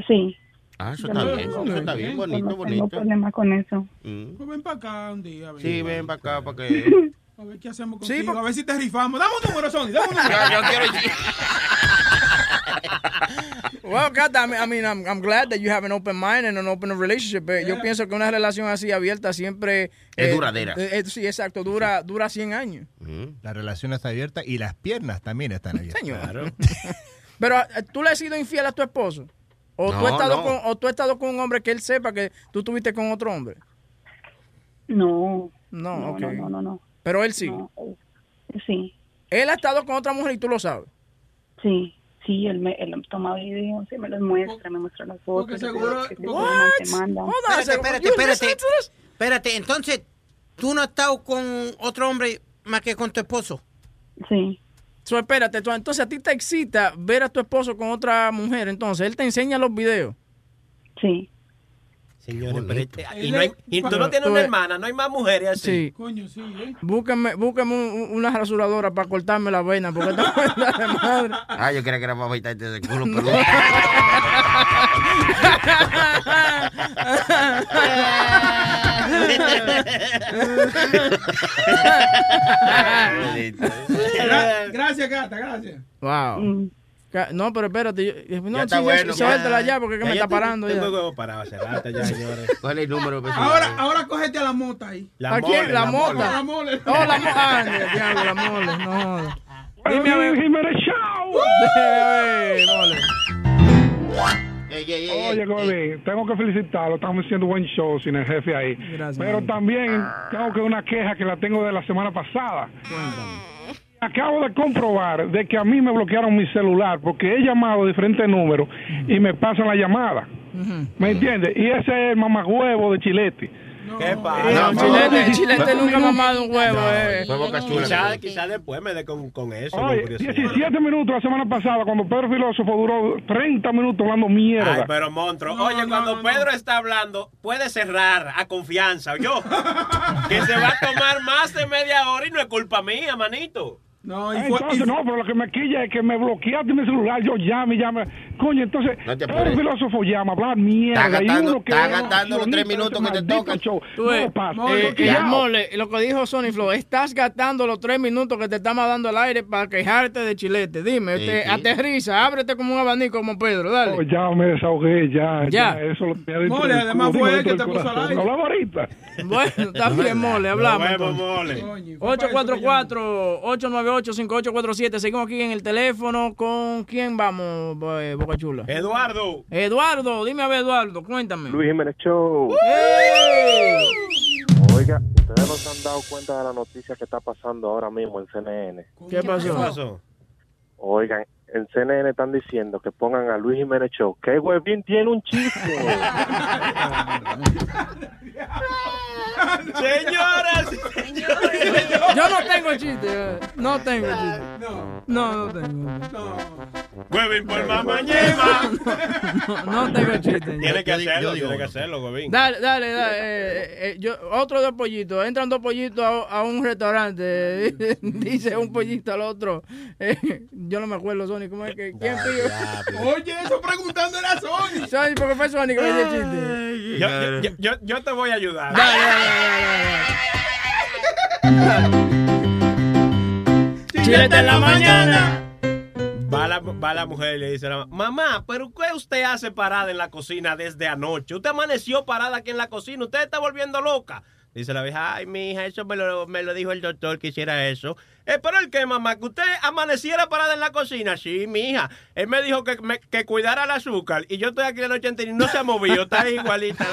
Speaker 37: Sí.
Speaker 8: Ah, eso está
Speaker 37: no
Speaker 8: bien, eso está bien,
Speaker 37: yo
Speaker 8: bonito,
Speaker 37: no tengo
Speaker 8: bonito.
Speaker 37: problema con eso.
Speaker 8: Mm.
Speaker 12: Pues ven para acá un día.
Speaker 8: Sí, ven para acá para que...
Speaker 12: A ver qué hacemos
Speaker 5: Sí,
Speaker 12: contigo.
Speaker 5: por-
Speaker 12: A ver si te rifamos. Dame un número, Sony. Dame un número.
Speaker 8: Yo, yo quiero... [laughs]
Speaker 5: Well, Cata, I mean, I mean, I'm, I'm glad that you have an open mind and an open relationship. Eh, Yo pienso que una relación así abierta siempre...
Speaker 8: Es
Speaker 5: eh,
Speaker 8: duradera.
Speaker 5: eh, eh, sí, exacto, dura, dura 100 años.
Speaker 8: Mm.
Speaker 10: La relación está abierta y las piernas también están abiertas.
Speaker 5: Señor. [laughs] Pero eh, tú le has sido infiel a tu esposo. O, tú
Speaker 8: No,
Speaker 5: has estado
Speaker 8: no.
Speaker 5: con, o tú has estado con un hombre que él sepa que tú estuviste con otro hombre.
Speaker 37: No.
Speaker 5: No,
Speaker 37: no,
Speaker 5: ok.
Speaker 37: no, no, no, no.
Speaker 5: Pero él sí.
Speaker 37: No, eh, Sí,
Speaker 5: Él ha estado con otra mujer y tú lo sabes.
Speaker 37: sí, sí, él, me, él toma videos, sí, me los muestra, me muestra las fotos.
Speaker 12: Porque seguro-
Speaker 37: que-
Speaker 5: a
Speaker 7: Espérate, espérate, espérate. Espérate, entonces, ¿tú no has estado con otro hombre más que con tu esposo?
Speaker 37: Sí,
Speaker 5: So, espérate, entonces a ti te excita ver a tu esposo con otra mujer, entonces él te enseña los videos.
Speaker 37: sí.
Speaker 6: Señores, pero este- y,
Speaker 12: Él
Speaker 6: no hay-
Speaker 12: es-
Speaker 6: y tú no tienes una hermana, no hay más mujeres así.
Speaker 5: Sí.
Speaker 12: Coño, sí, ¿eh?
Speaker 5: Búscame, búscame un- un- una rasuradora para cortarme la vena, porque esta [laughs] cuenta de madre.
Speaker 8: Ah, yo creía que era para afeitarte de culo, pero... [laughs]
Speaker 12: Gra- gracias, Gata, gracias.
Speaker 5: Wow.
Speaker 37: Mm.
Speaker 5: No, pero espérate, yo- no,
Speaker 8: Ya está
Speaker 5: sí,
Speaker 8: bueno,
Speaker 5: suéltala
Speaker 8: ya.
Speaker 5: porque es que
Speaker 6: Ya
Speaker 5: me está parando ya.
Speaker 6: Tengo huevo parado hace rato ya, [laughs] señores.
Speaker 8: ¿Cuál es el número? pues,
Speaker 12: Ahora, ahora cógete a la mota ahí.
Speaker 6: La
Speaker 5: ¿A quién? La
Speaker 6: la
Speaker 5: mota.
Speaker 12: La mole.
Speaker 5: Oh, la mole. Ni- diablo, la mole. No. Dime a ver.
Speaker 38: Jiménez Show. [laughs]
Speaker 5: Dime, mole.
Speaker 8: Ey, ey, ey, ey,
Speaker 38: Oye. Goldie, tengo que felicitarlo. Estamos haciendo buen show sin el jefe ahí.
Speaker 5: Gracias,
Speaker 38: Pero
Speaker 5: man.
Speaker 38: también tengo que una queja que la tengo de la semana pasada. Acabo de comprobar de que a mí me bloquearon mi celular porque he llamado a diferentes números y me pasan la llamada. ¿Me entiendes? Y ese es el mamagüevo de Chilete.
Speaker 6: ¿Qué
Speaker 5: No,
Speaker 6: pasa?
Speaker 5: Chilete, Chilete nunca ha mamado un huevo, eh.
Speaker 6: Quizás quizá después me dé con, con eso.
Speaker 38: Oye,
Speaker 6: curiosidad.
Speaker 38: 17 minutos la semana pasada cuando Pedro Filósofo duró 30 minutos hablando mierda.
Speaker 6: Ay, pero monstruo.
Speaker 12: No,
Speaker 6: Oye,
Speaker 12: no,
Speaker 6: cuando
Speaker 12: no,
Speaker 6: Pedro está hablando, puede cerrar a confianza, yo. que se va a tomar más de media hora y no es culpa mía, manito.
Speaker 12: No,
Speaker 38: y fue- entonces, y- no, pero lo que me quilla es que me bloqueaste mi celular. Yo llame, llame. Coño, entonces,
Speaker 8: No te
Speaker 38: todo
Speaker 8: apures.
Speaker 38: filósofo llama, hablar mierda.
Speaker 8: Está
Speaker 38: y
Speaker 8: gastando- está
Speaker 38: es
Speaker 8: gastando los tres minutos que te tocan.
Speaker 38: show.
Speaker 5: Tú
Speaker 38: No pasa.
Speaker 5: eh, eh, mole, lo que dijo Sony Flow, estás gastando los tres minutos que te estamos dando al aire para quejarte de chilete. Dime,
Speaker 38: Sí,
Speaker 5: te-
Speaker 38: sí.
Speaker 5: aterriza, ábrete como un abanico como Pedro, dale.
Speaker 38: Oh, ya me desahogué, ya.
Speaker 5: Ya.
Speaker 38: Ya, eso lo tenía dentro
Speaker 5: Mole, además
Speaker 38: culo,
Speaker 5: fue él que te puso al aire.
Speaker 38: Hablamos ahorita.
Speaker 5: Bueno, está bien, mole, hablamos.
Speaker 6: Nos vemos,
Speaker 5: entonces.
Speaker 6: mole.
Speaker 5: 844-898-5847. Seguimos aquí en el teléfono. ¿Con quién vamos, eh, Boca Chula?
Speaker 6: Eduardo.
Speaker 5: Eduardo, dime a ver, Eduardo, cuéntame.
Speaker 31: Luis Jiménez Show. Oiga, ustedes no se han dado cuenta de la noticia que está pasando ahora mismo en CNN.
Speaker 5: ¿Qué pasó?
Speaker 6: ¿Qué pasó?
Speaker 31: Oigan, en CNN están diciendo que pongan a Luis Jiménez Show. ¡Qué huevín tiene un chiste! [laughs]
Speaker 6: Señoras.
Speaker 5: Yo no tengo chiste. eh. No tengo chiste. No, no tengo.
Speaker 6: Huevín por mamá ñema. [laughs]
Speaker 5: No, no tengo chiste.
Speaker 6: Tiene que hacerlo, tiene que hacerlo, Huevín.
Speaker 5: Dale, dale, dale. eh, eh, yo, otro dos pollitos. Entran dos pollitos a, a un restaurante. [laughs] Dice un pollito al otro. eh, yo no me acuerdo, Sony. ¿Cómo es que? ¿Quién pidió?
Speaker 12: Oye, eso preguntando era Sony.
Speaker 5: Sony, porque fue Sony que me dio el chiste.
Speaker 6: Yo, yo, yo, te voy a ayudar.
Speaker 5: Dale, dale,
Speaker 6: Chilete en la mañana. Va la, va la mujer y le dice a la mamá, mamá, pero ¿qué usted hace parada en la cocina desde anoche? Usted amaneció parada aquí en la cocina, usted está volviendo loca. Dice la vieja, ay, mi hija, eso me lo, me lo dijo el doctor que hiciera eso. Eh, pero el que, mamá, que usted amaneciera parada en la cocina. Sí, mi hija. Él me dijo que, me- que cuidara el azúcar. Y yo estoy aquí la noche entera y no se ha movido, está [laughs] igualita.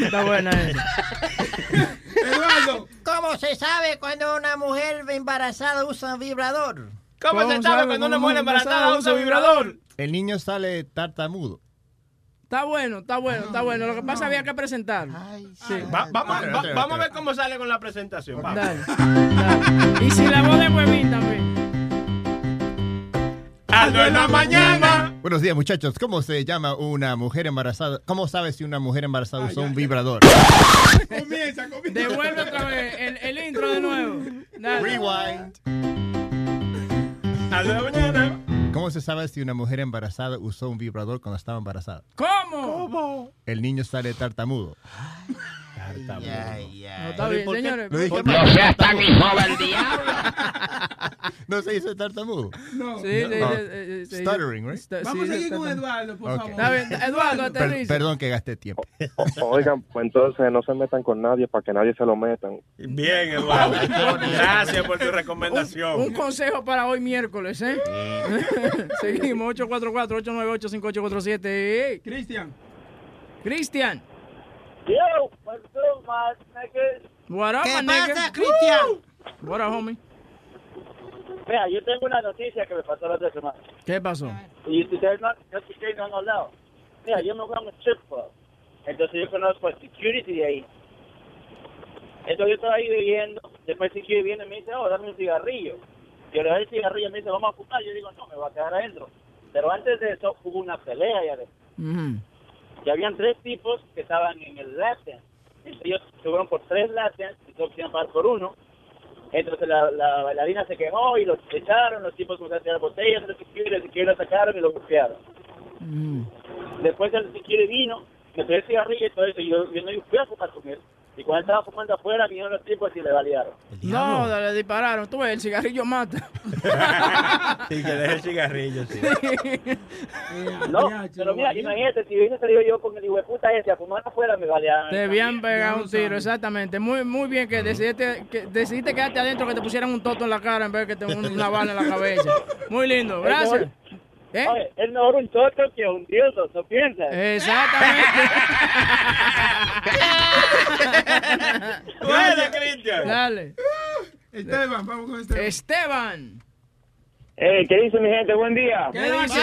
Speaker 5: Está buena esa.
Speaker 12: Eduardo.
Speaker 39: ¿Cómo se sabe cuando una mujer embarazada usa un vibrador?
Speaker 6: ¿Cómo se sabe cuando una mujer embarazada usa vibrador?
Speaker 10: El niño sale tartamudo.
Speaker 5: Está bueno, está bueno, está bueno. Lo que pasa había que presentarlo. Sí.
Speaker 6: Va- vamos, va- vamos a ver cómo sale con la presentación. vamos.
Speaker 5: Dale, dale. Y si la voz de también.
Speaker 6: Aldo en la mañana.
Speaker 10: Buenos días, muchachos. ¿Cómo se llama una mujer embarazada? ¿Cómo sabes si una mujer embarazada usa un vibrador?
Speaker 12: Comienza, comienza.
Speaker 5: Devuelve otra vez el, el intro de nuevo. Dale.
Speaker 10: Rewind.
Speaker 6: Aldo en la mañana.
Speaker 10: ¿Cómo se sabe si una mujer embarazada usó un vibrador cuando estaba embarazada?
Speaker 5: ¿Cómo? ¿Cómo?
Speaker 10: El niño sale tartamudo. [laughs]
Speaker 5: No, está bien, señores.
Speaker 10: Dije
Speaker 5: ¿Por
Speaker 10: mal.
Speaker 5: qué?
Speaker 10: tan hijo del diablo. [laughs] No se dice tartamudo.
Speaker 12: No.
Speaker 5: Sí,
Speaker 10: No.
Speaker 5: sí, sí, sí.
Speaker 10: Stuttering, right?
Speaker 12: Vamos
Speaker 5: sí,
Speaker 12: a seguir con Eduardo, por favor.
Speaker 5: Está bien, Eduardo,
Speaker 10: Per-
Speaker 5: aterriza.
Speaker 10: perdón que gasté tiempo. [laughs]
Speaker 31: Oigan, pues entonces no se metan con nadie para que nadie se lo metan.
Speaker 6: Bien, Eduardo. [laughs] Gracias por tu recomendación.
Speaker 5: Un consejo para hoy miércoles, ¿eh? Seguimos, 844-898-5847.
Speaker 12: Cristian.
Speaker 5: Cristian.
Speaker 40: Yo, what's up, my niggas?
Speaker 5: What up,
Speaker 40: ¿Qué
Speaker 5: my
Speaker 40: pasa,
Speaker 5: nigga?
Speaker 40: Cristian?
Speaker 5: What up, homie?
Speaker 40: Mira, yo tengo una noticia que me pasó la otra semana.
Speaker 5: ¿Qué pasó?
Speaker 40: Y ustedes no, ustedes no han hablado. Mira, yo me voy a un strip club. Entonces yo conozco al security de ahí. Entonces yo estaba ahí bebiendo. Después el security viene y me dice, oh, dame un cigarrillo. Yo le doy el cigarrillo y me dice, vamos a fumar. Yo digo, no, me voy a quedar adentro. Pero antes de eso hubo una pelea allá adentro. Y habían tres tipos que estaban en el. Entonces, Ellos subieron por tres dance y todos querían pagar por uno. Entonces la, la bailarina se quejó y los echaron, los tipos comenzaron a tirar botellas, el security, el security lo sacaron y lo golpearon. Después el security vino, me dio el cigarrillo y todo eso, y yo, yo no fui a fumar con él. Y cuando estaba fumando afuera, vinieron los tipos y le balearon.
Speaker 5: No, le dispararon. Tú ves, el cigarrillo mata. [laughs]
Speaker 6: Sí, que deje el cigarrillo, sí.
Speaker 40: No, pero mira, imagínate, si hubiese salido yo con el hijo de puta ese a fumar afuera, me baleaban.
Speaker 5: Te habían pegado un tiro, exactamente. Muy muy bien que decidiste, que decidiste quedarte adentro, que te pusieran un toto en la cara en vez de que te un- una bala en la cabeza. Muy lindo, gracias. ¿Eh?
Speaker 40: Oye, es mejor un toto que un dildo, ¿no piensas? [laughs]
Speaker 5: Bueno,
Speaker 6: Cristian.
Speaker 5: Dale.
Speaker 12: Esteban, vamos con Esteban.
Speaker 5: Esteban.
Speaker 40: Eh, ¿Qué dice mi gente? Buen día.
Speaker 5: ¿Qué dice?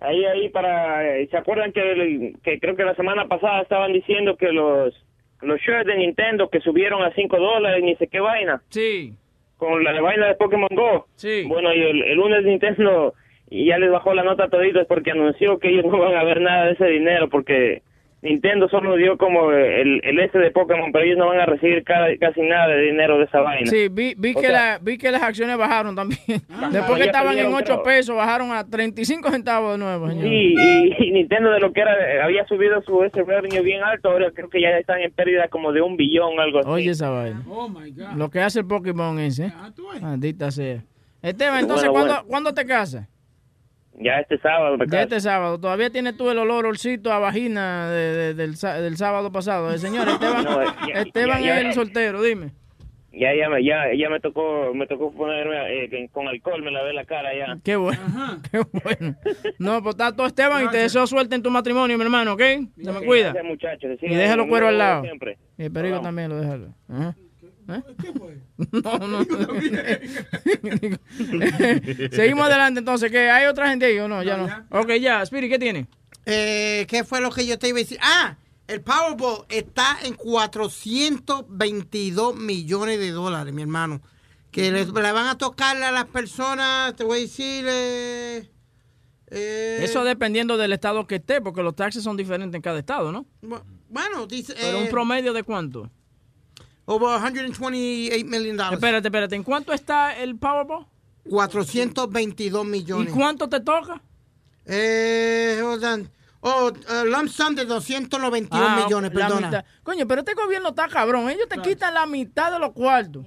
Speaker 40: Ahí, ahí para... eh, ¿Se acuerdan que, el- que creo que la semana pasada estaban diciendo que los, los shirts de Nintendo que subieron a 5 dólares ni sé qué vaina?
Speaker 5: Sí.
Speaker 40: Con la vaina de Pokémon Go.
Speaker 5: Sí.
Speaker 40: Bueno, y el, el lunes Nintendo y ya les bajó la nota a toditos porque anunció que ellos [laughs] no van a ver nada de ese dinero porque Nintendo solo dio como el, el S de Pokémon, pero ellos no van a recibir ca- casi nada de dinero de esa vaina.
Speaker 5: Sí, vi, vi,
Speaker 40: O
Speaker 5: que
Speaker 40: sea,
Speaker 5: la, vi que las acciones bajaron también. Después que estaban en
Speaker 40: perdieron
Speaker 5: 8
Speaker 40: todo.
Speaker 5: pesos, bajaron a 35 centavos de nuevo, señor.
Speaker 40: Sí, y, y Nintendo de lo que era, había subido su ese revenue bien alto, ahora creo que ya están en pérdida como de un billón, algo así.
Speaker 5: Oye esa vaina.
Speaker 12: Oh my God.
Speaker 5: Lo que hace el Pokémon ese. Maldita sea. Esteban, entonces,
Speaker 40: Bueno,
Speaker 5: ¿cuándo,
Speaker 40: bueno.
Speaker 5: ¿cuándo te casas?
Speaker 40: Ya este sábado, me
Speaker 5: Ya este sábado. ¿Todavía tienes tú el olor olcito a vagina de- de- del, sa- del sábado pasado? Eh, señor, Esteban, [laughs]
Speaker 40: No, ya-
Speaker 5: Esteban
Speaker 40: ya- ya-
Speaker 5: es el soltero, dime.
Speaker 40: Ya, ya, me- ya, ya me tocó, me tocó ponerme eh, con alcohol, me lavé la cara ya.
Speaker 5: Qué bueno, [laughs] qué bueno. No, pues está todo Esteban y te deseo suerte en tu matrimonio, mi hermano, ¿ok? Se me cuida.
Speaker 40: Gracias, muchachos. que
Speaker 5: Y déjalo
Speaker 40: el
Speaker 5: cuero al lado.
Speaker 40: siempre.
Speaker 5: Y el perico
Speaker 40: Vamos.
Speaker 5: también lo déjalo. Ajá. ¿Eh? [laughs] No, no. [laughs] Seguimos adelante entonces, que hay otra gente ahí o no, ya no. Ok, ya, Spirit, ¿qué tiene?
Speaker 7: Eh, ¿Qué fue lo que yo te iba a decir? Ah, el Powerball está en 422 millones de dólares, mi hermano. Que les- le van a tocar a las personas, te voy a decir... eh, eh,
Speaker 5: Eso dependiendo del estado que esté, porque los taxes son diferentes en cada estado, ¿no?
Speaker 7: Bueno, dice...
Speaker 5: Pero
Speaker 7: eh,
Speaker 5: un promedio de cuánto?
Speaker 7: Over 128 million dollars.
Speaker 5: Espérate, espérate, ¿en cuánto está el Powerball?
Speaker 7: 422
Speaker 5: ¿Y
Speaker 7: millones.
Speaker 5: cuánto te toca?
Speaker 7: Eh, hold on. Oh, uh, lump sum de 291
Speaker 5: Ah,
Speaker 7: millones, perdona.
Speaker 5: Coño, pero este gobierno está cabrón. Ellos te quitan la mitad de los cuartos.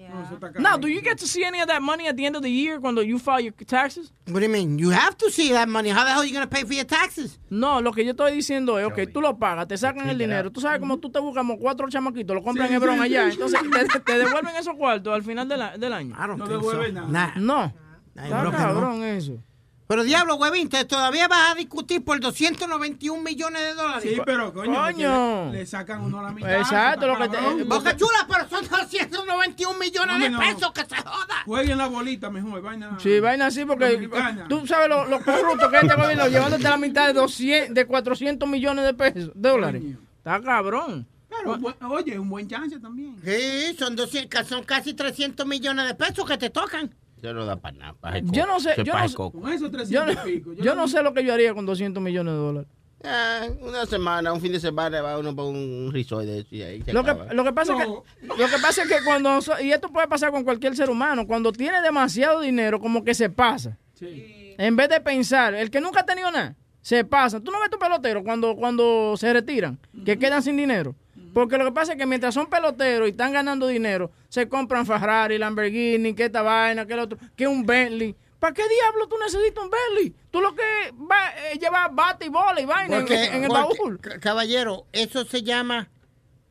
Speaker 5: Now, do you get to see any of that money at the end of the year cuando you file your taxes?
Speaker 7: What do you mean? You have to see that money. How the hell are you going to pay for your taxes?
Speaker 5: No, lo que yo estoy diciendo es, ok, tú lo pagas, te sacan el dinero. Tú sabes cómo tú te buscas como cuatro chamaquitos, lo compran
Speaker 7: Sí,
Speaker 5: en Hebron
Speaker 7: sí,
Speaker 5: allá.
Speaker 7: sí. [laughs]
Speaker 5: Entonces te, te devuelven esos cuartos al final de la- del año.
Speaker 7: No devuelven nada.
Speaker 5: No.
Speaker 7: Ay,
Speaker 5: Está
Speaker 7: no.
Speaker 5: cabrón eso.
Speaker 7: Pero diablo, huevín, te todavía vas a discutir por 291 millones de dólares.
Speaker 12: Sí, pero coño. Le, le sacan uno la mitad.
Speaker 5: Exacto, lo que te-.
Speaker 7: Boca chula, pero son 291 millones
Speaker 12: Hombre,
Speaker 7: de
Speaker 12: no.
Speaker 7: pesos que se joda.
Speaker 12: Jueguen la bolita mejor, vaina.
Speaker 5: Sí, vaina así porque tú sabes lo, lo corrupto que es este gobierno llevándote la mitad de 200, de 400 millones de pesos, de dólares. Está cabrón.
Speaker 12: Pero, bu- oye, un buen chance también.
Speaker 7: Sí, son, 200, son casi 300 millones de pesos que te tocan.
Speaker 8: Yo no da para nada.
Speaker 5: Yo no sé, yo no sé,
Speaker 8: coco.
Speaker 12: Con esos
Speaker 5: yo,
Speaker 12: 300
Speaker 5: no-
Speaker 12: y pico.
Speaker 5: yo no sé lo que yo haría con 200 millones de dólares.
Speaker 8: Ah, una semana, un fin de semana va uno para un resort de eso y ahí se
Speaker 5: Lo que, lo que pasa es que lo que pasa es que cuando y esto puede pasar con cualquier ser humano, cuando tiene demasiado dinero como que se pasa. En vez de pensar, el que nunca ha tenido nada, se pasa. Tú no ves tu pelotero cuando cuando se retiran, que quedan sin dinero. Porque lo que pasa es que mientras son peloteros y están ganando dinero, se compran Ferrari, Lamborghini, que esta vaina, que el otro, que un Bentley. ¿Para qué diablo tú necesitas un Bentley? Tú lo que va, eh, llevas bate y bola y vaina en-
Speaker 7: Porque,
Speaker 5: en, el
Speaker 7: porque,
Speaker 5: baúl.
Speaker 7: caballero, eso se llama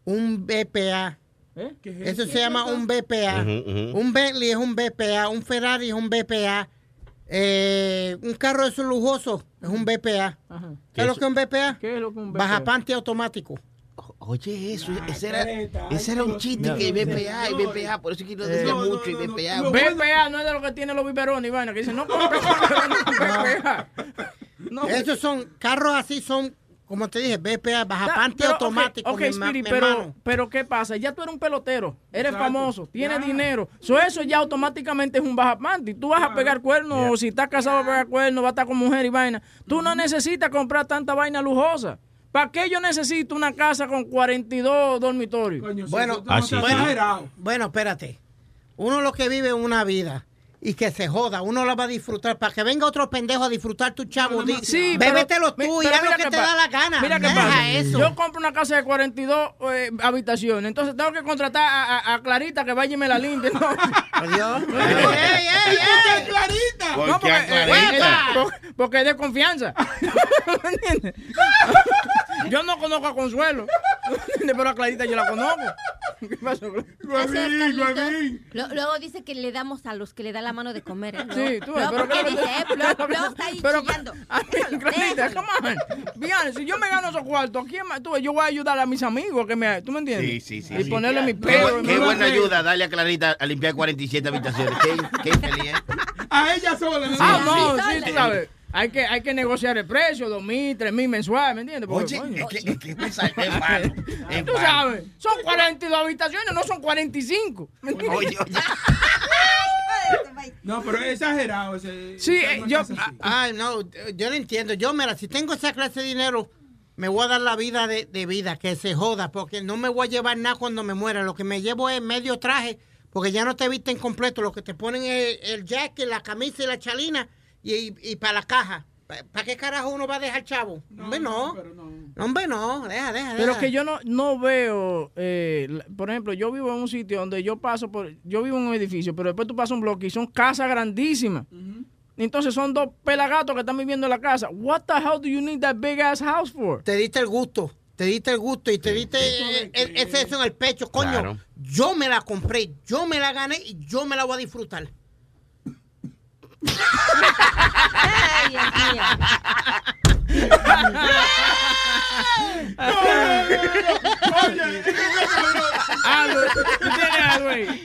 Speaker 7: un BPA.
Speaker 5: ¿Eh?
Speaker 7: Eso se llama un BPA. Un Bentley es un BPA, un Ferrari es un BPA, eh, un carro de esos lujosos es un BPA.
Speaker 5: Ajá.
Speaker 7: ¿Qué es lo que es un BPA?
Speaker 5: ¿Qué es lo que es un
Speaker 7: Baja
Speaker 5: BPA?
Speaker 7: pante automático.
Speaker 8: Oye, eso, ese era, ese era un chiste que BPA y BPA, por eso es que lo
Speaker 5: Eh,
Speaker 8: decía
Speaker 5: no,
Speaker 8: mucho y BPA.
Speaker 5: BPA no es de lo que tiene los biberones y vaina, que dicen, no compres BPA. [laughs] No.
Speaker 7: Esos son carros así, son, como te dije, BPA, baja
Speaker 5: Está-
Speaker 7: pante
Speaker 5: pero, ok,
Speaker 7: automático.
Speaker 5: Ok,
Speaker 7: mi
Speaker 5: Spirit,
Speaker 7: mi
Speaker 5: pero,
Speaker 7: hermano.
Speaker 5: pero ¿qué pasa? Ya tú eres un pelotero, eres
Speaker 12: Exacto.
Speaker 5: famoso, tienes
Speaker 12: Ya.
Speaker 5: dinero. So, eso ya automáticamente es un bajapante. Tú vas a pegar cuernos, o si estás casado vas a pegar cuernos, vas a estar con mujer y vaina. Tú no necesitas comprar tanta vaina lujosa. ¿Para qué yo necesito una casa con 42 dormitorios?
Speaker 7: Bueno,
Speaker 8: Ah, sí,
Speaker 7: bueno, bueno, espérate. Uno lo que vive una vida y que se joda, uno la va a disfrutar. Para que venga otro pendejo a disfrutar tu chavo,
Speaker 5: Sí,
Speaker 7: bébetelo tú y haz lo
Speaker 5: mira
Speaker 7: que te da la gana.
Speaker 5: Mira
Speaker 7: Deja
Speaker 5: pasa.
Speaker 7: eso.
Speaker 5: Yo compro una casa de 42 eh, habitaciones, entonces tengo que contratar a, a- a Clarita que vaya y me la limpie. ¿no? [laughs]
Speaker 7: Adiós. [laughs]
Speaker 5: ¡Ey, ey, ey!
Speaker 12: Clarita!
Speaker 8: ¿Por
Speaker 5: No, porque,
Speaker 8: Clarita?
Speaker 5: eh, por- porque es de confianza. ¿Me [laughs] entiendes? Yo no conozco a Consuelo, [laughs] pero a Clarita yo la conozco. ¿Qué pasó?
Speaker 9: Gracias, Carlitos. Lo- Luego dice que le damos a los que le da la mano de comer. ¿eh?
Speaker 5: Sí, tú,
Speaker 9: Luego,
Speaker 5: pero
Speaker 9: ¿por qué
Speaker 5: ¿qué-
Speaker 9: dice? [laughs] eh? Luego, luego está ahí
Speaker 5: Pero-
Speaker 9: chillando. [laughs]
Speaker 5: Clarita, come on. Honest, si yo me gano esos cuartos, ¿quién más? Tú, yo voy a ayudar a mis amigos que me, ¿tú me entiendes?
Speaker 8: Sí, sí, sí.
Speaker 5: Y ponerle mi
Speaker 8: bu- qué buena ayuda darle a Clarita a limpiar 47 habitaciones. Qué, qué infeliz. ¿eh?
Speaker 12: A ella sola. ¿no?
Speaker 5: Ah, no,
Speaker 9: Sí,
Speaker 5: sí, tú sabes. Hay que, hay que negociar el precio, dos mil, tres mil mensuales, ¿me entiendes? Porque,
Speaker 8: Oye,
Speaker 5: coño,
Speaker 8: es que, es que es malo, es malo, es
Speaker 5: Tú
Speaker 8: malo.
Speaker 5: sabes, son 42 habitaciones, no son 45. ¿me entiendes?
Speaker 8: Oye, oye. [laughs]
Speaker 12: No, pero es exagerado ese.
Speaker 5: Sí,
Speaker 12: esa
Speaker 5: eh, yo-
Speaker 12: así.
Speaker 7: Ay, no, yo no entiendo. Yo, mira, si tengo esa clase de dinero, me voy a dar la vida de, de vida, que se joda, porque no me voy a llevar nada cuando me muera. Lo que me llevo es medio traje, porque ya no te visten completo. Lo que te ponen es el jacket, la camisa y la chalina y, y, para la caja. ¿Para qué carajo uno va a dejar chavo? hombre, no. no. Hombre, no. Deja, deja,
Speaker 5: Pero
Speaker 7: deja.
Speaker 5: que yo no, no veo, eh, por ejemplo, yo vivo en un sitio donde yo paso por, yo vivo en un edificio, pero después tú pasas un bloque y son casas grandísimas. Entonces son dos pelagatos que están viviendo en la casa. What the hell do you need that big ass house for?
Speaker 7: Te diste el gusto. Te diste el gusto y te diste eh, ese eso en el pecho. Coño,
Speaker 5: Claro.
Speaker 7: yo me la compré, yo me la gané y yo me la voy a disfrutar.
Speaker 9: Ay, Dios mío.
Speaker 5: Tienes algo ahí.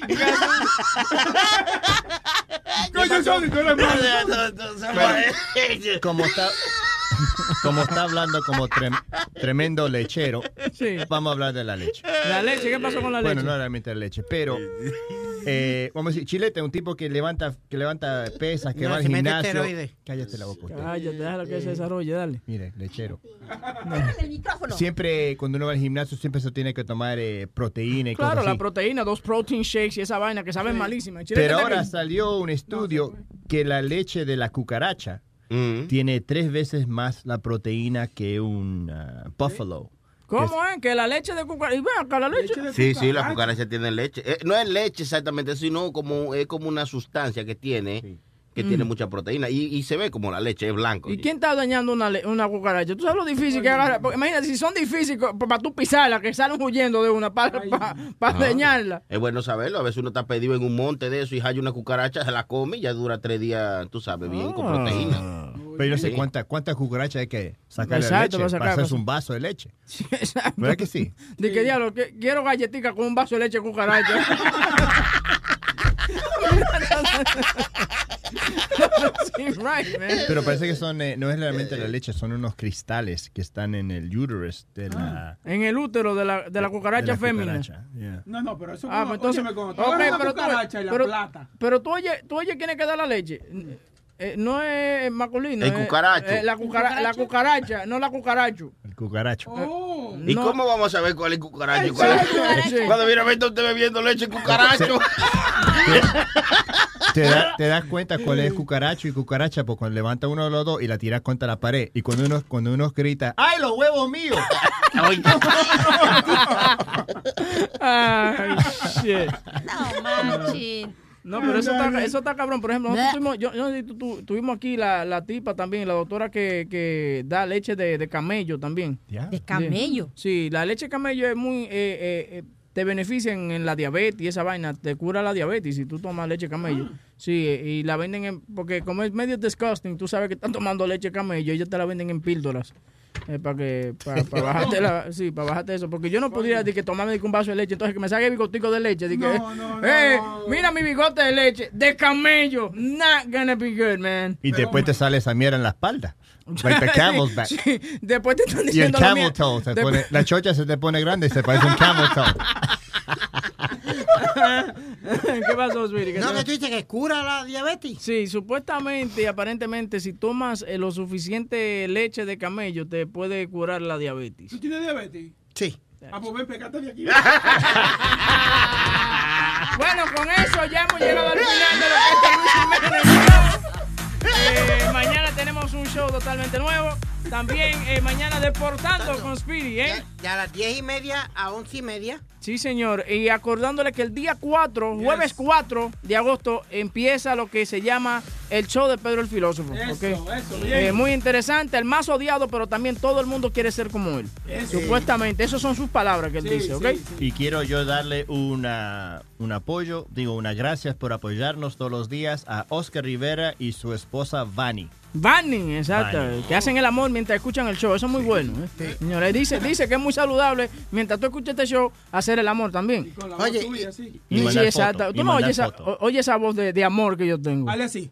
Speaker 12: Coño, Sony, tú eres malo.
Speaker 10: Como está como está hablando como trem- tremendo lechero, vamos a hablar de la leche.
Speaker 5: La leche, ¿qué pasó con la
Speaker 10: Bueno,
Speaker 5: leche?
Speaker 10: no realmente la leche, pero eh, vamos a decir, Chilete un tipo que levanta, que levanta pesas, que
Speaker 5: No,
Speaker 10: va al gimnasio.
Speaker 5: esteroides.
Speaker 10: Cállate la boca.
Speaker 5: Cállate, déjalo que se desarrolle, dale.
Speaker 10: Mire, lechero.
Speaker 9: el micrófono.
Speaker 10: Siempre, cuando uno va al gimnasio, siempre se tiene que tomar eh, proteína y
Speaker 5: Claro,
Speaker 10: cosas
Speaker 5: la
Speaker 10: así.
Speaker 5: proteína, dos protein shakes y esa vaina que saben malísima. En Chile
Speaker 10: Pero ahora salió un estudio que la leche de la cucaracha tiene tres veces más la proteína que un ah, buffalo.
Speaker 5: ¿Cómo es? Que la leche de cucaracha. Acá, la leche de
Speaker 8: Sí, sí, la cucaracha tiene leche. Eh, no es leche exactamente, sino como es como una sustancia que tiene que
Speaker 5: Mm.
Speaker 8: tiene mucha proteína y, y se ve como la leche, es blanco.
Speaker 5: ¿Y quién está dañando una, una cucaracha? ¿Tú sabes lo difícil que agarra? Porque imagínate, si son difíciles para tú pisarla, que salen huyendo de una para
Speaker 8: Ah.
Speaker 5: dañarla.
Speaker 8: Es bueno saberlo. A veces uno está perdido en un monte de eso y hay una cucaracha, se la come y ya dura tres días, tú sabes, bien con
Speaker 5: Ah.
Speaker 8: proteína.
Speaker 10: Pero yo no sé
Speaker 8: Sí.
Speaker 10: cuántas cuántas cucarachas hay que sacarle
Speaker 5: Exacto,
Speaker 10: leche
Speaker 5: para sacar
Speaker 10: para hacerse
Speaker 5: cosas.
Speaker 10: un vaso de leche.
Speaker 5: Exacto.
Speaker 10: ¿Verdad que sí?
Speaker 5: De que diablo, que- quiero galletica con un vaso de leche de cucaracha. [laughs] [laughs] [laughs] Right, man.
Speaker 10: Pero parece que son, eh, no es realmente la leche, son unos cristales que están en el uterus de la,
Speaker 5: En el útero de la, de la cucaracha
Speaker 10: de la
Speaker 5: fémina.
Speaker 10: cucaracha. Yeah.
Speaker 12: No, no, pero eso
Speaker 5: Ah,
Speaker 12: como-
Speaker 5: pues entonces,
Speaker 12: óyeme, cuando tú
Speaker 5: ok,
Speaker 12: agarras una
Speaker 5: pero tú,
Speaker 12: cucaracha y la
Speaker 5: pero,
Speaker 12: plata.
Speaker 5: pero tú oye, tú oye quién es que da la leche. Eh, no es masculino.
Speaker 8: El
Speaker 5: es-
Speaker 8: cucaracho.
Speaker 5: eh, la, cucara- la cucaracha, no la cucaracho.
Speaker 10: El cucaracho.
Speaker 12: Oh.
Speaker 8: ¿Y
Speaker 5: No.
Speaker 8: cómo vamos a saber cuál es cucaracho? y cuál es-
Speaker 5: Sí.
Speaker 8: Cuando viene a ver usted bebiendo leche cucaracho.
Speaker 10: Te, da- te das cuenta cuál es cucaracho y cucaracha porque cuando levanta uno de los dos y la tiras contra la pared y cuando uno, cuando uno grita, ¡ay, los huevos míos! [laughs]
Speaker 5: Ay, shit.
Speaker 9: No manches.
Speaker 5: No, pero eso está, eso está cabrón. Por ejemplo, nosotros tuvimos, yo, yo tú- tuvimos aquí la, la tipa también, la doctora que, que da leche de, de camello también.
Speaker 9: ¿De camello?
Speaker 5: Sí, la leche de camello es muy... eh, eh, eh, te beneficia en, en la diabetes y esa vaina, te cura la diabetes si tú tomas leche de camello. Sí, eh, y la venden en... Porque como es medio disgusting, tú sabes que están tomando leche de camello, ellos te la venden en píldoras. Para que para [laughs] bajarte la, sí, para bajarte eso, porque yo no podría decir que tomarme un vaso de leche, entonces que me saque bigotico de leche, de que, eh, mira mi bigote de leche de camello, not gonna be good, man.
Speaker 10: Y después te sale esa mierda en la espalda. [laughs] Like the camel's back.
Speaker 5: Sí, después te están
Speaker 10: Y el
Speaker 5: diciendo
Speaker 10: camel toe, se pone- la chocha se te pone grande y se parece un camel toe. [laughs] [laughs]
Speaker 5: ¿Qué pasó, Sweetie? ¿Qué
Speaker 7: No,
Speaker 5: te-
Speaker 7: que tú dices que cura la diabetes.
Speaker 5: Sí, supuestamente y aparentemente si tomas eh, lo suficiente leche de camello te puede curar la diabetes.
Speaker 12: ¿Tú tienes diabetes?
Speaker 7: Sí.
Speaker 12: Ah, pues ven, pegate de aquí. [laughs]
Speaker 5: Bueno, con eso ya hemos llegado al final de lo que es el Luis Jiménez. [laughs] Eh, mañana tenemos un show totalmente nuevo. También eh, mañana deportando con Speedy, ¿eh?
Speaker 7: Ya a las diez y media a once y media.
Speaker 5: Sí, señor. Y acordándole que el día 4, jueves 4 de agosto, empieza lo que se llama el show de Pedro el Filósofo.
Speaker 12: Eso,
Speaker 5: ¿ok?
Speaker 12: eso, bien.
Speaker 5: Eh, muy interesante, el más odiado, pero también todo el mundo quiere ser como él.
Speaker 12: Eso.
Speaker 5: Supuestamente, esas son sus palabras que él
Speaker 12: Sí,
Speaker 5: dice, ¿ok?
Speaker 12: sí,
Speaker 10: Y quiero yo darle una, un apoyo, digo, una gracias por apoyarnos todos los días a Oscar Rivera y su esposa Vani.
Speaker 5: Banning, exacto.
Speaker 10: Banning.
Speaker 5: Que hacen el amor mientras escuchan el show. Eso es muy bueno. ¿eh? Señores, dice, dice que es muy saludable mientras tú escuchas este show hacer el amor también.
Speaker 7: Oye,
Speaker 5: Sí,
Speaker 10: Y
Speaker 5: sí,
Speaker 10: mandar
Speaker 5: exacto. Tú
Speaker 10: y
Speaker 5: no
Speaker 10: mandar
Speaker 5: oyes esa, oye esa voz de, de amor que yo tengo.
Speaker 12: Dale así.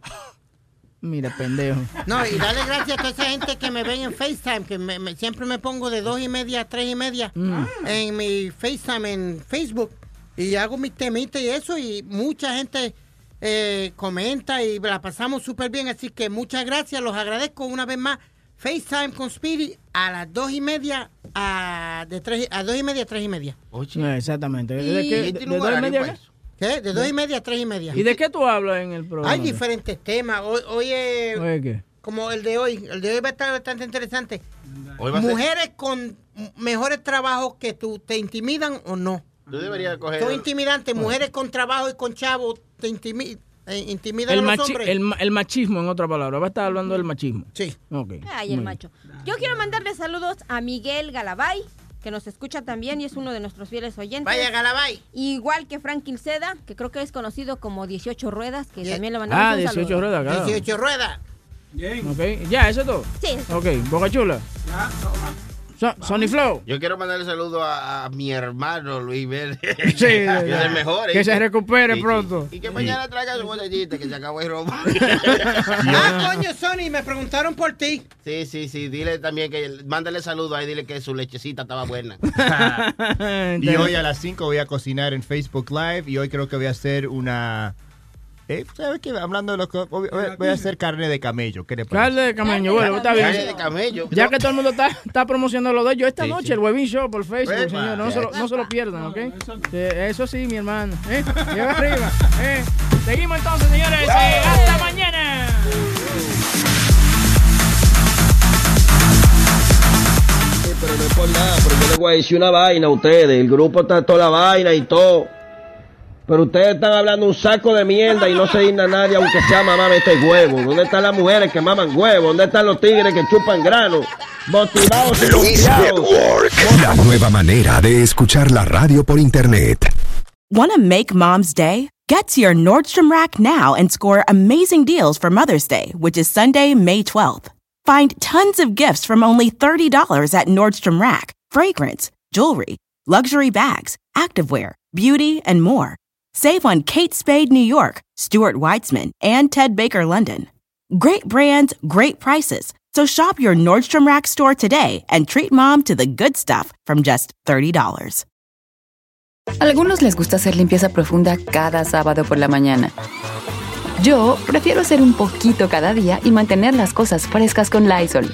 Speaker 5: Mira, pendejo.
Speaker 7: No, y darle gracias a toda esa gente que me ven en FaceTime, que me- me- siempre me pongo de dos y media a tres y media
Speaker 5: Mm.
Speaker 7: en mi FaceTime en Facebook. Y hago mis temitas y eso, y mucha gente eh, comenta y la pasamos súper bien. Así que muchas gracias, los agradezco una vez más. FaceTime con Speedy a las dos y media a de tres a dos y media a tres y media.
Speaker 5: No, exactamente.
Speaker 7: Y-
Speaker 5: ¿De, qué-
Speaker 7: ¿Y
Speaker 5: de
Speaker 7: tiene un
Speaker 5: dos y media
Speaker 7: para
Speaker 5: qué?
Speaker 7: eso? ¿Qué? De dos y media a tres y media.
Speaker 5: ¿Y de qué tú hablas en el programa?
Speaker 7: Hay diferentes temas. Hoy, hoy es
Speaker 5: Oye, ¿qué?
Speaker 7: como el de hoy. El de hoy va a estar bastante interesante.
Speaker 8: Hoy va a ser-
Speaker 7: Mujeres con mejores trabajos que tú, ¿te intimidan o no?
Speaker 8: Tú deberías coger.
Speaker 7: Son intimidantes. Mujeres con trabajo y con chavo, ¿te intimi- eh, intimidan
Speaker 5: El,
Speaker 7: a los
Speaker 5: machi-
Speaker 7: hombres?
Speaker 5: el, ma- el machismo, en otra palabra. Va a estar hablando del machismo.
Speaker 7: Sí.
Speaker 5: Ok.
Speaker 9: Ay, el macho. Yo quiero mandarle saludos a Miguel Galabay, que nos escucha también y es uno de nuestros fieles oyentes.
Speaker 7: Vaya, Galabay.
Speaker 9: Igual que Frank Quilceda, que creo que es conocido como 18 Ruedas, que también le mandamos
Speaker 5: Ah,
Speaker 9: un
Speaker 5: 18
Speaker 9: saludo.
Speaker 5: ruedas, claro.
Speaker 7: 18 ruedas.
Speaker 5: Ok. ¿Ya, eso es todo?
Speaker 9: Sí.
Speaker 5: Ok, Boca Chula. So- Sony Flow.
Speaker 8: Yo quiero mandarle saludo a, a mi hermano Luis Verde. [laughs]
Speaker 5: Sí, [laughs]
Speaker 8: que es el mejor.
Speaker 5: que
Speaker 8: ¿eh?
Speaker 5: se recupere
Speaker 8: Sí, sí.
Speaker 5: pronto.
Speaker 8: Y que mañana traiga su botellita que se acabó el robo. [laughs]
Speaker 7: Ah, coño, Sony, me preguntaron por ti.
Speaker 8: Sí, sí, sí. Dile también que mándale saludo ahí, dile que su lechecita estaba buena.
Speaker 10: Y hoy a las 5 voy a cocinar en Facebook Live y hoy creo que voy a hacer una... Eh, ¿Sabes qué? Hablando de lo que... Voy voy a hacer carne de camello. ¿Qué le parece?
Speaker 5: Carne de camello, bueno, está bien.
Speaker 8: Carne de camello.
Speaker 5: Ya que todo el mundo está, está promocionando lo de ellos esta
Speaker 10: Sí,
Speaker 5: noche,
Speaker 10: sí.
Speaker 5: el Webin Show por Facebook,
Speaker 10: Epa.
Speaker 5: señor. No, se lo, no se lo pierdan, ¿ok? Sí, eso sí, mi hermano. ¿Eh? Llega arriba. ¿eh? Seguimos entonces, señores. eh, hasta mañana.
Speaker 41: pero no es por nada, pero yo les voy a decir una vaina a ustedes. El grupo está toda la vaina y todo. Pero ustedes están hablando un saco de mierda y no se digna nadie, aunque sea mamá este huevo. ¿Dónde están las mujeres que maman huevo? ¿Dónde están los tigres que chupan grano? Motivados y
Speaker 42: Luis. Network, la nueva manera de escuchar la radio por internet.
Speaker 43: Want to make mom's day? Get to your Nordstrom Rack now and score amazing deals for Mother's Day, which is Sunday, May 12th. Find tons of gifts from only $30 at Nordstrom Rack fragrance, jewelry, luxury bags, activewear, beauty, and more. Save on Kate Spade New York, Stuart Weitzman, and Ted Baker London. Great brands, great prices. So shop your Nordstrom Rack store today and treat mom to the good stuff from just $30.
Speaker 44: Algunos les gusta hacer limpieza profunda cada sábado por la mañana. Yo prefiero hacer un poquito cada día y mantener las cosas frescas con Lysol.